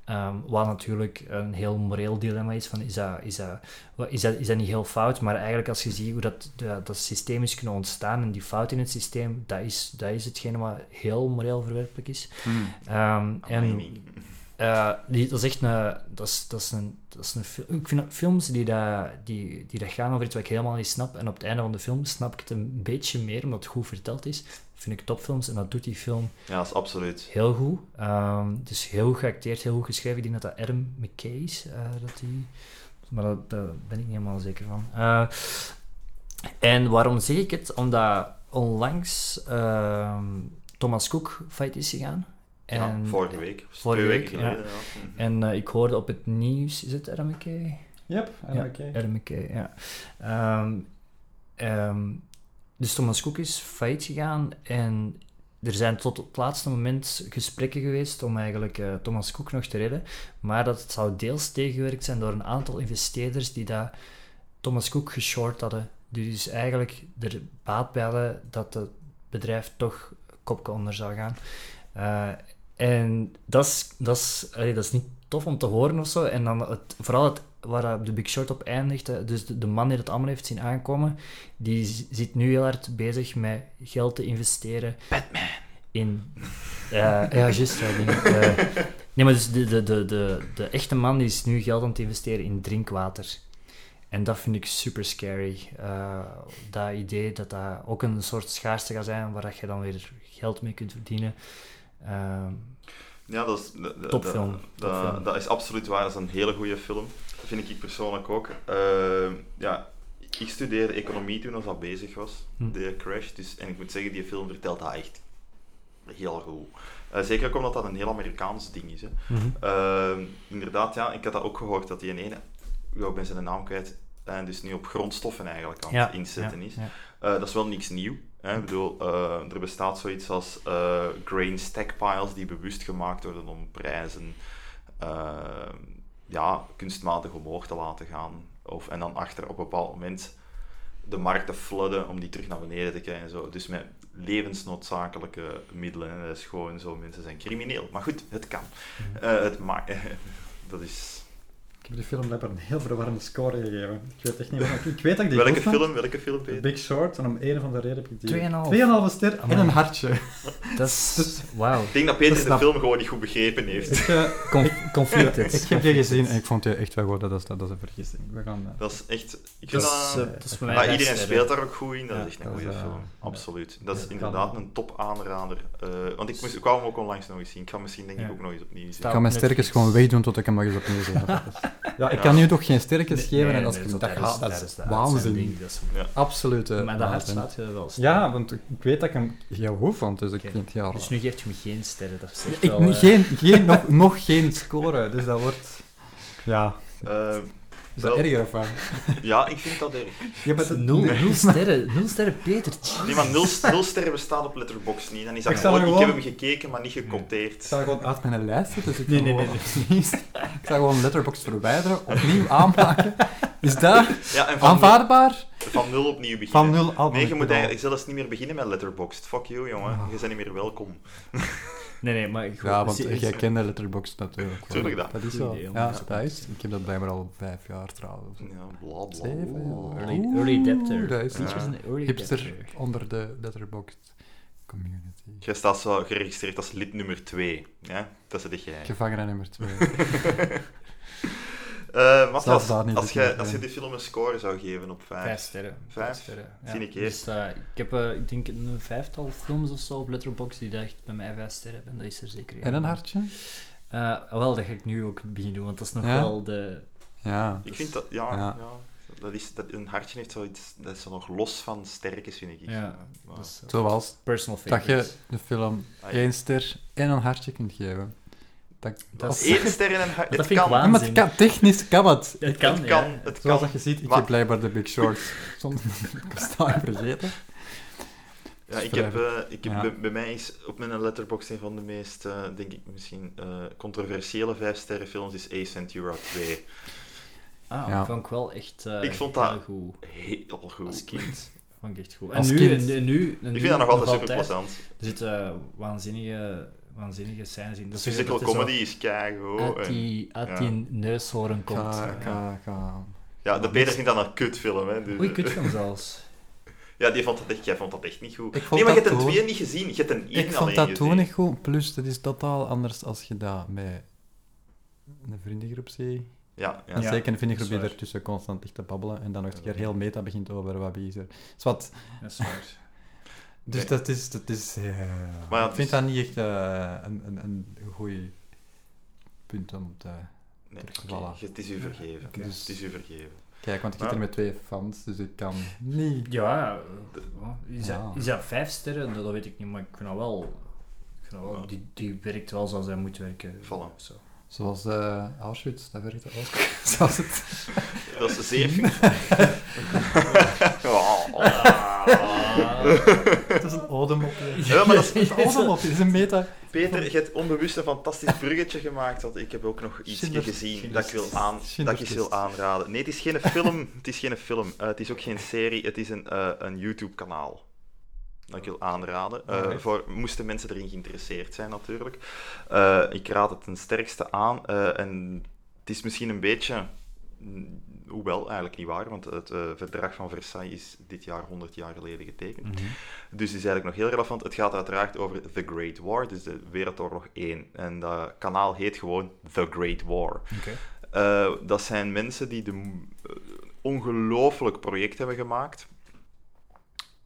Speaker 2: Ehm, wat natuurlijk een heel moreel dilemma is, van is dat, is, dat, is, dat, is dat niet heel fout? Maar eigenlijk als je ziet hoe dat, dat systeem is kunnen ontstaan en die fout in het systeem, dat is, dat is hetgene wat heel moreel verwerpelijk is.
Speaker 1: Hmm.
Speaker 2: Ehm, en Eh, die, dat is echt een... Dat is, dat is een, dat is een ik vind dat films die, dat, die, die dat gaan over iets wat ik helemaal niet snap. En op het einde van de film snap ik het een beetje meer, omdat het goed verteld is. Vind ik topfilms en dat doet die film
Speaker 3: Ja, dat is absoluut.
Speaker 2: heel goed. Ehm is heel goed geacteerd, heel goed geschreven. Ik denk dat dat Adam McKay is. eh, dat die, maar dat, daar ben ik niet helemaal zeker van. Eh, en waarom zeg ik het? Omdat onlangs ehm, Thomas Cook fight is gegaan. En,
Speaker 3: ja, vorige week.
Speaker 2: vorige
Speaker 3: twee
Speaker 2: week,
Speaker 3: weken geleden. Ja.
Speaker 2: en eh, ik hoorde op het nieuws, is het McKay?
Speaker 1: Yep,
Speaker 2: Ja,
Speaker 1: oké.
Speaker 2: Adam McKay, ja. Ehm, ehm, dus Thomas Cook is failliet gegaan en er zijn tot het laatste moment gesprekken geweest om eigenlijk eh, Thomas Cook nog te redden, maar dat het zou deels tegengewerkt zijn door een aantal investeerders die dat Thomas Cook geshort hadden. Die dus eigenlijk er baat bij hadden dat het bedrijf toch kopje onder zou gaan. Eh, en dat is, dat, is, allee, dat is niet tof om te horen of zo. En dan het, vooral het, waar de Big Short op eindigt, dus de, de man die het allemaal heeft zien aankomen, die zit nu heel hard bezig met geld te investeren. Batman! In... eh, ja, <laughs> juist. Eh, nee, maar dus de, de, de, de, de echte man die is nu geld aan het investeren in drinkwater. En dat vind ik super scary. Eh, dat idee dat dat ook een soort schaarste gaat zijn waar dat je dan weer geld mee kunt verdienen. Ehm,
Speaker 3: Ja, dat is, dat-
Speaker 2: Topfilm,
Speaker 3: Dat,
Speaker 2: topfilm.
Speaker 3: dat is absoluut waar. Dat is een hele goede film. Dat vind ik persoonlijk ook. Eh, ja, ik studeerde economie toen als dat bezig was,
Speaker 2: Hm.
Speaker 3: de crash. Dus, en ik moet zeggen, die film vertelt dat echt heel goed. Eh, zeker ook omdat dat een heel Amerikaans ding is. Hè. Eh, inderdaad, ja, ik had dat ook gehoord dat die ene, ik ben zijn naam kwijt, en dus nu op grondstoffen eigenlijk aan het inzetten
Speaker 2: ja,
Speaker 3: is.
Speaker 2: ja.
Speaker 3: Eh, dat is wel niks nieuw. Ik bedoel, eh, er bestaat zoiets als eh, grain stackpiles die bewust gemaakt worden om prijzen eh, ja, kunstmatig omhoog te laten gaan. Of, en dan achter op een bepaald moment de markt te flooden om die terug naar beneden te krijgen. en Zo. Dus met levensnoodzakelijke middelen. Hè. Dat is gewoon zo, mensen zijn crimineel. Maar goed, het kan. Eh, het ma- <laughs> dat is...
Speaker 1: Heb die film blijkbaar een heel verwarrende score gegeven. Ik weet echt niet wat... Ik weet dat ik die
Speaker 3: Welke
Speaker 1: vond.
Speaker 3: film? Welke film, Peter?
Speaker 1: Big Short, en om een of andere reden heb ik die...
Speaker 2: 2,5.
Speaker 1: 2,5 ster en een hartje.
Speaker 2: Dat is... <laughs> Wauw.
Speaker 3: Ik denk dat Peter
Speaker 1: Dat
Speaker 3: de
Speaker 1: snap-
Speaker 3: film gewoon niet goed begrepen heeft.
Speaker 1: Ik, eh,
Speaker 2: Conflicted.
Speaker 1: ik heb die gezien en ik vond die echt wel goed. Dat is, dat is een vergissing. We gaan... eh,
Speaker 3: Dat is echt... Ik
Speaker 2: Dat
Speaker 3: vind
Speaker 2: is,
Speaker 3: dat...
Speaker 2: eh, dat is voor mij
Speaker 3: Maar iedereen speelt daar ook goed in, dat
Speaker 1: Ja,
Speaker 3: is echt een goede
Speaker 1: eh,
Speaker 3: film.
Speaker 1: ja.
Speaker 3: Absoluut. Dat is
Speaker 1: Ja,
Speaker 3: inderdaad een top aanrader. Eh, want ik, moest, ik wou hem ook onlangs nog eens zien. Ik ga misschien denk ik ook nog eens opnieuw zien.
Speaker 1: Ik ga mijn
Speaker 2: Netflix.
Speaker 1: gewoon wegdoen tot ik hem nog eens opnieuw zie. <laughs> Ja, ik
Speaker 3: Ja.
Speaker 1: kan nu toch geen sterkens
Speaker 2: Nee,
Speaker 1: geven
Speaker 2: nee,
Speaker 1: en als
Speaker 2: nee,
Speaker 1: ik
Speaker 2: dat
Speaker 1: dat
Speaker 2: is-
Speaker 1: ga, dat is waanzin. Absolute
Speaker 2: Maar dat hart je wel
Speaker 1: Ja, want ik weet dat ik hem heel goed vond, dus ik vind het ja...
Speaker 2: Dus nu geeft je me geen sterren. Dat is echt
Speaker 1: Ik,
Speaker 2: wel,
Speaker 1: geen, geen, nog, nog geen score, <laughs> dus dat wordt... Ja.
Speaker 3: Eh,
Speaker 1: Is dat
Speaker 3: Wel-
Speaker 1: erger of wat?
Speaker 3: Ja, ik vind dat erg.
Speaker 1: Je bent een
Speaker 2: Nul, nul sterren, nul sterren Peter.
Speaker 3: Nee, maar nul, nul sterren bestaat op Letterboxd niet. Dan is dat
Speaker 1: Ik
Speaker 3: gewoon, ik heb hem gekeken, maar niet
Speaker 1: Ik
Speaker 3: geconteerd.
Speaker 1: zal gewoon uit mijn lijst zetten, dus ik
Speaker 2: Nee, nee,
Speaker 1: gewoon opnieuw- <laughs> Ik zal gewoon Letterboxd verwijderen, opnieuw aanmaken. Is dat
Speaker 3: Ja, en van,
Speaker 1: aanvaardbaar?
Speaker 3: van nul opnieuw beginnen.
Speaker 1: Van nul al.
Speaker 3: Nee, je moet eigenlijk zelfs niet meer beginnen met Letterboxd. Fuck you, jongen.
Speaker 1: Ah.
Speaker 3: Je bent niet meer welkom.
Speaker 2: Nee, nee, maar... ik
Speaker 1: ja, want jij kende Letterboxd natuurlijk.
Speaker 3: Tuurlijk dat.
Speaker 1: Dat is zo. Ja, dat is. Ik heb dat blijkbaar al vijf jaar trouwens.
Speaker 3: Ja, bla bla.
Speaker 1: Zeven
Speaker 2: Early, early adapter.
Speaker 1: Dat is hipster onder de letterbox community.
Speaker 3: Jij staat zo geregistreerd als lid nummer 2. Ja? Dat is het jij.
Speaker 1: Gevangene nummer 2. <laughs>
Speaker 3: Eh,
Speaker 1: uh, wat
Speaker 3: als, als, je,
Speaker 1: als
Speaker 3: die film een score zou geven op vijf?
Speaker 2: Vijf sterren.
Speaker 3: Vijf,
Speaker 2: sterren.
Speaker 3: Ik
Speaker 2: dus,
Speaker 3: eerst.
Speaker 2: Dus, ik heb, eh, ik denk, een vijftal films of zo op Letterboxd die echt bij mij vijf sterren hebben. Dat is er zeker.
Speaker 1: En een hartje?
Speaker 2: wel, dat ga ik nu ook beginnen doen, want dat is nog wel de...
Speaker 1: Ja.
Speaker 3: Ik vind dat... ja dat is, dat, een hartje heeft zoiets, dat is nog los van sterk is, vind ik.
Speaker 2: Ja, wow.
Speaker 1: Zoals
Speaker 2: personal
Speaker 1: dat je de film
Speaker 3: ah,
Speaker 1: één ster en een hartje kunt geven. Dat,
Speaker 2: Dat
Speaker 1: als-
Speaker 2: is-
Speaker 3: Eén ster en een hart.
Speaker 2: Dat
Speaker 3: Het kan.
Speaker 1: Ja, maar het kan, technisch kan het.
Speaker 2: Het kan,
Speaker 3: Het kan.
Speaker 2: ja.
Speaker 3: Het
Speaker 1: Zoals
Speaker 3: kan.
Speaker 1: je ziet, ik
Speaker 3: Maar-
Speaker 1: heb blijkbaar de Big Short soms staan vergeten.
Speaker 3: Ja, ik heb, eh, ik heb
Speaker 1: Ja.
Speaker 3: bij, bij mij is op mijn letterbox een van de meest, eh, denk ik, misschien eh, controversiële vijf sterren films is Ace Ventura 2.
Speaker 2: Ah,
Speaker 1: Ja.
Speaker 2: dat vond ik wel echt eh,
Speaker 3: Ik vond
Speaker 2: heel
Speaker 3: dat-
Speaker 2: goed.
Speaker 3: Heel goed.
Speaker 2: Als kind. Vond ik echt goed. En
Speaker 1: Als
Speaker 2: nu,
Speaker 1: kind.
Speaker 2: en, en nu, en
Speaker 3: Ik
Speaker 2: nu
Speaker 3: vind dat nog altijd super plezant.
Speaker 2: Er zitten waanzinnige, waanzinnige scènes in.
Speaker 3: De
Speaker 2: Dat
Speaker 3: physical comedy is keigoed.
Speaker 2: Uit die, uit
Speaker 3: ja.
Speaker 2: die neushoorn komt.
Speaker 1: Ga,
Speaker 2: Ja.
Speaker 1: ga, ga.
Speaker 3: Ja, de Peter vindt dat een kutfilm. Hè, dus,
Speaker 2: Oei, kutfilm zelfs.
Speaker 3: Ja, die vond dat echt, jij vond dat echt niet goed.
Speaker 1: Ik vond
Speaker 3: nee, maar je
Speaker 1: dat
Speaker 3: hebt een
Speaker 1: toen-
Speaker 3: twee niet gezien. Je hebt een één
Speaker 1: Ik vond dat
Speaker 3: gezien.
Speaker 1: toen niet goed. Plus, dat is totaal anders als je dat met een vriendengroep ziet.
Speaker 3: Ja, ja.
Speaker 1: En
Speaker 2: Ja,
Speaker 1: zeker een vriendengroep die ertussen constant ligt te babbelen en dan nog een keer heel meta begint over wat is er. Dus wat,
Speaker 2: Dat is waar.
Speaker 1: Dus
Speaker 3: Nee.
Speaker 1: dat is, dat is eh,
Speaker 3: Maar
Speaker 1: ik vind dat niet echt eh, een, een, een goed punt om te
Speaker 3: Nee, het is u vergeven. Het is u vergeven.
Speaker 1: kijken, want ik zit er met twee fans, dus ik kan niet.
Speaker 2: Ja, is,
Speaker 1: Ja.
Speaker 2: Dat, is dat vijf sterren? Dat, dat weet ik niet, maar ik vind dat wel... Ik vind dat wel die, die werkt wel zoals hij moet werken.
Speaker 3: Voilà.
Speaker 2: Zo.
Speaker 1: Zoals eh Auschwitz, dat werkt ook. <laughs> Zoals het.
Speaker 3: Dat is zeer... <laughs>
Speaker 1: Het is een odemopje.
Speaker 3: Ja, maar dat is- <laughs>
Speaker 1: Het is een odemopje, het is een meta.
Speaker 3: Peter, je hebt onbewust een fantastisch bruggetje gemaakt. Want ik heb ook nog iets gezien dat ik, wil aan, dat ik je wil aanraden. Nee, het is geen film. Het is geen film. Eh, het is ook geen serie. Het is een, eh, een YouTube-kanaal. Dat ik wil aanraden.
Speaker 1: Alright.
Speaker 3: voor, moesten mensen erin geïnteresseerd zijn, natuurlijk. Eh, ik raad het ten sterkste aan. eh, en het is misschien een beetje... mm, Hoewel, eigenlijk niet waar, want het verdrag van Versailles is dit jaar 100 jaar geleden getekend.
Speaker 2: Mhm.
Speaker 3: Dus die is eigenlijk nog heel relevant. Het gaat uiteraard over The Great War, dus de Wereldoorlog 1. En dat kanaal heet gewoon The Great War. Dat zijn mensen die een ongelooflijk project hebben gemaakt.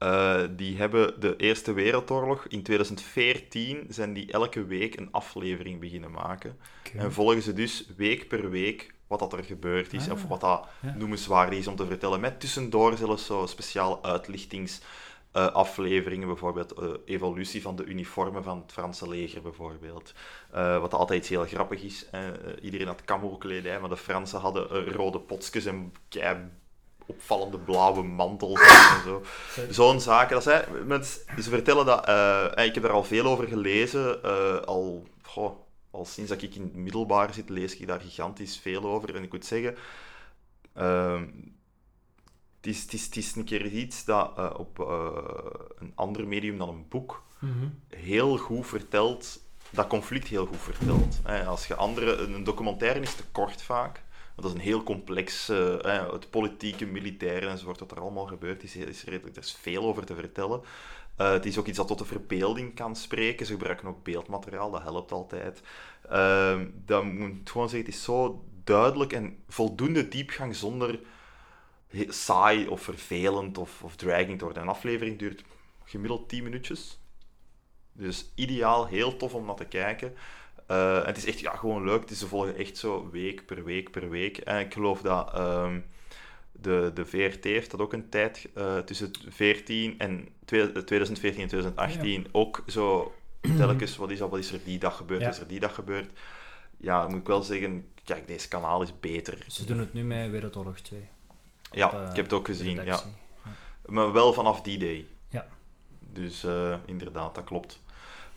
Speaker 3: Eh, die hebben de Eerste Wereldoorlog in 2014 zijn die elke week een aflevering beginnen maken. En volgen ze dus week per week wat dat er gebeurd is,
Speaker 2: Ah,
Speaker 3: of wat dat
Speaker 2: ja.
Speaker 3: noemenswaardig is om te vertellen. Met tussendoor zelfs zo speciale uitlichtingsafleveringen, bijvoorbeeld eh, evolutie van de uniformen van het Franse leger, bijvoorbeeld. Eh, wat altijd iets heel grappig is. eh, eh, iedereen had camo-kledij, maar de Fransen hadden eh, rode potskes en opvallende blauwe mantels en zo. <laughs> Zo'n zaken. Dat zijn, mensen, ze vertellen dat... eh, eh, ik heb daar al veel over gelezen. eh, al, goh, al sinds dat ik in het middelbaar zit, lees ik daar gigantisch veel over. En ik moet zeggen... ehm, het is, het, is, het is een keer iets dat op een ander medium dan een boek
Speaker 2: Mhm.
Speaker 3: heel goed vertelt, dat conflict heel goed vertelt. Als je andere, een documentaire is te kort vaak. Dat is een heel complex, eh, eh, het politieke, militaire enzovoort, wat er allemaal gebeurt, is, is redelijk, er is veel over te vertellen. Eh, het is ook iets dat tot de verbeelding kan spreken. Ze gebruiken ook beeldmateriaal, dat helpt altijd. Ehm dan moet gewoon zeggen, het is zo duidelijk en voldoende diepgang zonder saai of vervelend of, of dreiging te worden. Een aflevering duurt gemiddeld 10 minuutjes. Dus ideaal, heel tof om naar te kijken. Eh, en het is echt ja, gewoon leuk. Het is, ze volgen echt zo week per week per week. En ik geloof dat ehm, de, de VRT heeft dat ook een tijd eh, tussen 14 en twee- 2014 en 2018 ook zo <clears throat> telkens, wat is, dat, wat is er die dag gebeurd,
Speaker 2: Ja.
Speaker 3: wat is er die dag gebeurd. ja, moet ik wel zeggen, kijk, deze kanaal is beter.
Speaker 2: Ze doen het nu met Wereldoorlog 2.
Speaker 3: Ja,
Speaker 2: op, eh,
Speaker 3: ik heb het ook gezien, ja. Maar wel vanaf die day.
Speaker 2: Ja.
Speaker 3: Dus eh, inderdaad, dat klopt.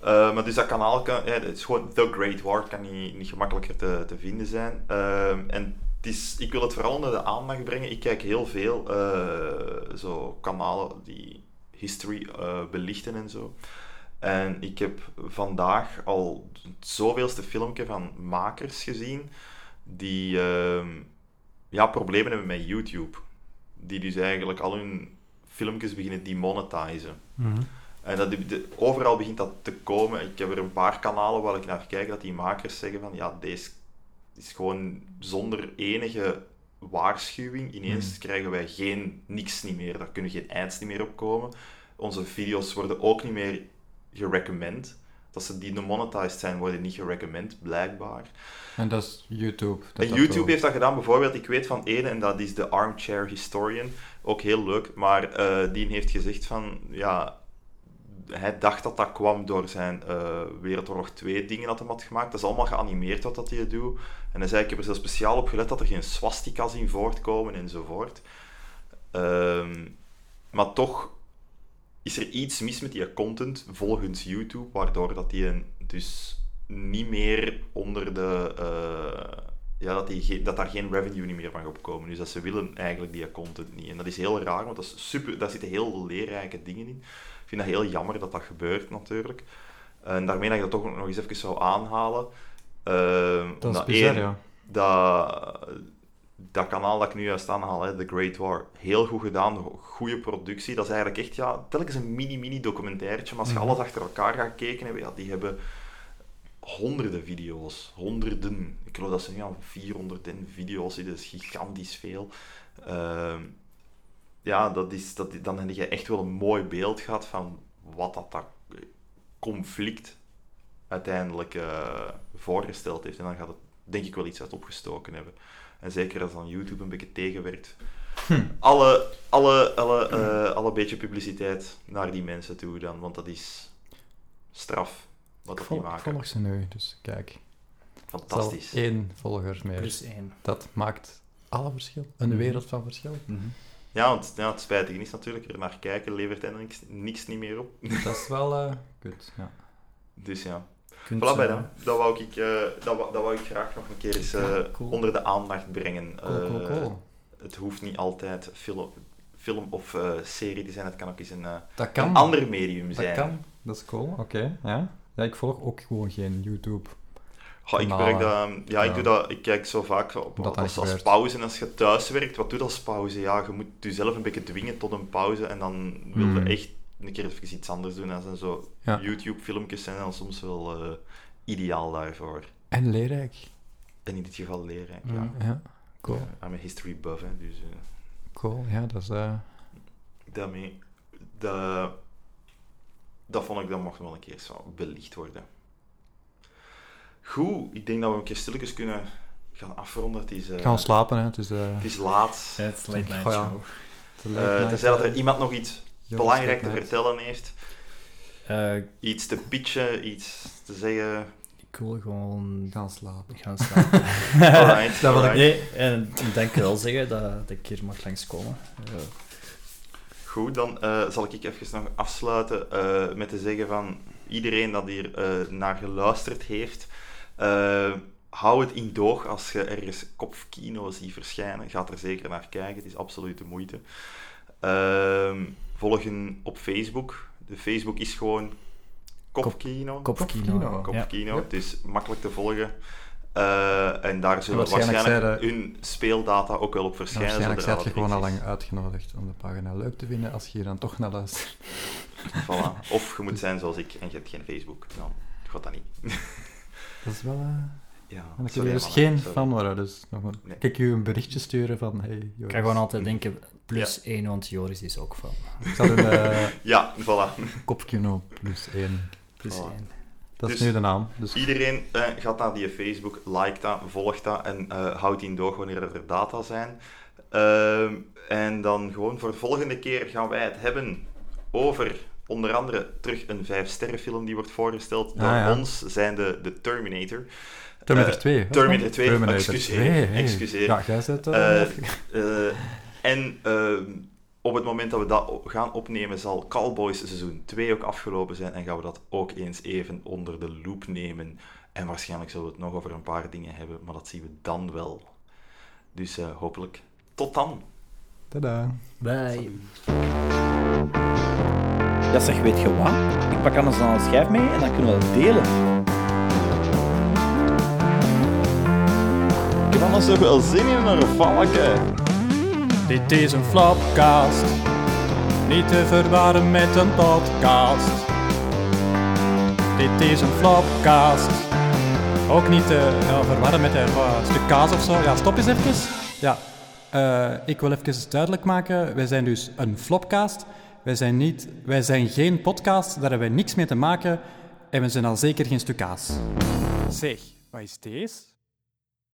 Speaker 3: Eh, maar dus dat kanaal kan, ja, het is gewoon The Great War, kan niet, niet gemakkelijker te, te vinden zijn. Ehm, en is, ik wil het vooral onder de aandacht brengen. Ik kijk heel veel eh, zo kanalen die history eh, belichten en zo. En ik heb vandaag al het zoveelste filmpje van makers gezien die ehm, ja, problemen hebben met YouTube. Die dus eigenlijk al hun filmpjes beginnen demonetizen.
Speaker 1: Mhm.
Speaker 3: En dat, de- overal begint dat te komen. Ik heb er een paar kanalen waar ik naar kijk, dat die makers zeggen van, ja, deze is gewoon zonder enige waarschuwing. Ineens krijgen wij geen, niks niet meer. Daar kunnen geen ads niet meer op komen. Onze video's worden ook niet meer gerecommend. Dat ze die demonetized zijn, worden niet gerecommend, blijkbaar.
Speaker 1: En dat is YouTube. dat
Speaker 3: En
Speaker 1: dat
Speaker 3: YouTube heeft dat gedaan, bijvoorbeeld, ik weet van één, en dat is de Armchair Historian, ook heel leuk, maar eh, die heeft gezegd van, ja, hij dacht dat dat kwam door zijn eh Wereldoorlog 2 dingen dat hij had gemaakt. Dat is allemaal geanimeerd wat dat hij doet. En hij zei, ik heb er zo speciaal op gelet dat er geen swastika's in voortkomen enzovoort. Ehm, maar toch is er iets mis met die content volgens YouTube, waardoor dat die dus niet meer onder de... eh, ja, dat, die, dat daar geen revenue meer mag opkomen. Dus dat ze willen eigenlijk die content niet. En dat is heel raar, want dat is super, daar zitten heel leerrijke dingen in. Ik vind dat heel jammer dat dat gebeurt, natuurlijk. En daarmee dat ik dat toch nog eens even zou aanhalen. Ehm,
Speaker 1: Dat is
Speaker 3: omdat
Speaker 1: bizar,
Speaker 3: één,
Speaker 1: ja.
Speaker 3: dat, dat kanaal dat ik nu juist aanhaal, hè, The Great War, heel goed gedaan, goede productie. Dat is eigenlijk echt ja, telkens een mini-mini documentairtje, maar als je
Speaker 1: Mhm.
Speaker 3: alles achter elkaar gaat kijken, hebben, ja, die hebben honderden video's, honderden. Ik geloof dat ze nu aan 410 video's zitten, dat is gigantisch veel. Ehm, ja, dat is, dat, dan heb je echt wel een mooi beeld gehad van wat dat, dat conflict uiteindelijk eh, voorgesteld heeft. En dan gaat het denk ik wel iets uit opgestoken hebben. En zeker als dan YouTube een beetje tegenwerkt.
Speaker 1: Hm.
Speaker 3: Alle, alle, alle, eh, alle beetje publiciteit naar die mensen toe dan, want dat is straf wat
Speaker 1: Ik
Speaker 3: dat die
Speaker 1: ik
Speaker 3: maken.
Speaker 1: volg ze nu, dus kijk.
Speaker 3: Fantastisch.
Speaker 1: Één volger meer.
Speaker 2: Plus één.
Speaker 1: Dat maakt alle verschil. Een
Speaker 2: Mhm.
Speaker 1: wereld van verschil.
Speaker 3: Ja, want ja, het spijtige is natuurlijk, er naar kijken levert hen niks, niks niet meer op. <laughs>
Speaker 1: Dat is wel eh kut. Ja.
Speaker 3: Dus ja.
Speaker 2: Kunt,
Speaker 3: Voilà, bij
Speaker 2: eh,
Speaker 3: dat. Dat wou, ik, eh, dat, wou, dat wou ik graag nog een keer eens
Speaker 2: Ja, cool.
Speaker 3: onder de aandacht brengen.
Speaker 1: Cool, cool, cool.
Speaker 3: het hoeft niet altijd film, film of serie te zijn, het kan ook eens een,
Speaker 1: Dat kan.
Speaker 3: een ander medium
Speaker 1: Dat
Speaker 3: zijn.
Speaker 1: kan. Dat is cool. Oké, ja. Ja, ik volg ook gewoon geen YouTube.
Speaker 3: Ik, werk dat, ja, ik,
Speaker 1: Ja.
Speaker 3: doe dat, ik kijk zo vaak op,
Speaker 1: Dat
Speaker 3: als, pauze. En als je thuis werkt, wat doe je als pauze? Ja, je moet jezelf een beetje dwingen tot een pauze. En dan wil je
Speaker 1: Hmm.
Speaker 3: echt een keer even iets anders doen. En zo
Speaker 1: Ja.
Speaker 3: YouTube-filmpjes zijn dan soms wel eh, ideaal daarvoor.
Speaker 1: En leerrijk.
Speaker 3: En in dit geval leren.
Speaker 2: Mhm.
Speaker 3: Ja.
Speaker 1: Ja, cool.
Speaker 3: I'm a history buff, hè, dus eh,
Speaker 1: Cool, ja, dat is... eh,
Speaker 3: daarmee... Dat, dat vond ik, dat mocht wel een keer zo belicht worden. Goed, ik denk dat we een keer stilletjes kunnen gaan afronden. Het is, eh,
Speaker 1: gaan slapen, hè. Het is, eh,
Speaker 3: het is laat.
Speaker 2: Ja, het is late night
Speaker 1: Goh, ja.
Speaker 3: Eh
Speaker 1: night,
Speaker 3: tenzij dat er iemand nog iets
Speaker 1: jongens,
Speaker 3: belangrijk te vertellen heeft.
Speaker 2: Eh,
Speaker 3: Iets te pitchen, iets te zeggen.
Speaker 2: ik wil gewoon
Speaker 1: Gaan slapen.
Speaker 2: gaan slapen. <laughs>
Speaker 3: Alright,
Speaker 1: Dat wil ik-
Speaker 2: nee, en ik denk wel zeggen dat, dat ik hier mag langskomen. Uh,
Speaker 3: Goed, dan eh, zal ik even nog afsluiten eh, met te zeggen van iedereen dat hier eh, naar geluisterd heeft, eh, hou het in doog als je ergens kopkino ziet verschijnen. Ga er zeker naar kijken, het is absoluut de moeite. Ehm volgen op Facebook. De Facebook is gewoon Kopkino.
Speaker 2: kopkino.
Speaker 1: Kopkino.
Speaker 3: Kopkino,
Speaker 1: Ja.
Speaker 3: het is makkelijk te volgen. Eh, en daar zullen
Speaker 1: waarschijnlijk
Speaker 3: hun speeldata ook wel op verschijnen.
Speaker 1: Waarschijnlijk zet je gewoon al lang uitgenodigd om de pagina leuk te vinden als je hier dan toch naar luistert.
Speaker 3: Voilà. Of je moet <laughs> zijn zoals ik en je hebt geen Facebook. Dan gaat dat niet. <laughs>
Speaker 1: Dat is wel... eh
Speaker 3: Ja,
Speaker 1: en ik
Speaker 3: sorry,
Speaker 1: er dus geen
Speaker 3: sorry.
Speaker 1: fan worden, dus nog een...
Speaker 3: Nee.
Speaker 1: Kijk, je een berichtje sturen van... Hey,
Speaker 2: Ik ga gewoon altijd denken, plus één, want Joris is ook van.
Speaker 1: Ik zal doen eh <laughs>
Speaker 3: Ja, voilà.
Speaker 1: kopkino plus één.
Speaker 2: Plus
Speaker 3: Oh.
Speaker 2: één.
Speaker 1: Dat is
Speaker 3: Dus-
Speaker 1: nu de naam. Dus
Speaker 3: Iedereen eh, gaat naar die Facebook, like dat, volgt dat en eh, houdt in doog wanneer er data zijn. Ehm, en dan gewoon voor de volgende keer gaan wij het hebben over onder andere terug een vijf sterren film die wordt voorgesteld door
Speaker 1: Ah, ja.
Speaker 3: ons, zijn de, de Terminator.
Speaker 4: Terminator
Speaker 3: Eh,
Speaker 4: 2.
Speaker 3: Terminator 2,
Speaker 4: Terminator
Speaker 3: excuseer,
Speaker 4: 2, hey.
Speaker 3: excuseer.
Speaker 4: Ja, jij zit... eh,
Speaker 3: Eh, eh, en ehm, op het moment dat we dat gaan opnemen, zal Cowboys seizoen 2 ook afgelopen zijn. En gaan we dat ook eens even onder de loep nemen. En waarschijnlijk zullen we het nog over een paar dingen hebben, maar dat zien we dan wel. Dus eh, hopelijk tot dan.
Speaker 4: Tada.
Speaker 2: Bye.
Speaker 5: Ja, zeg, weet je wat? Ik pak anders dan een schijf mee en dan kunnen we dat delen. Ik heb anders toch wel zin in een valken.
Speaker 1: Dit is een flopcast. Niet te verwarren met een podcast. Dit is een flopcast. Ook niet te ja, verwarren met een eh, stuk kaas of zo. Ja, stop eens even. Ja, eh, ik wil even duidelijk maken. Wij zijn dus een flopcast. Wij zijn, niet, wij zijn geen podcast. Daar hebben wij niks mee te maken. En we zijn al zeker geen stuk kaas. Zeg, wat is deze?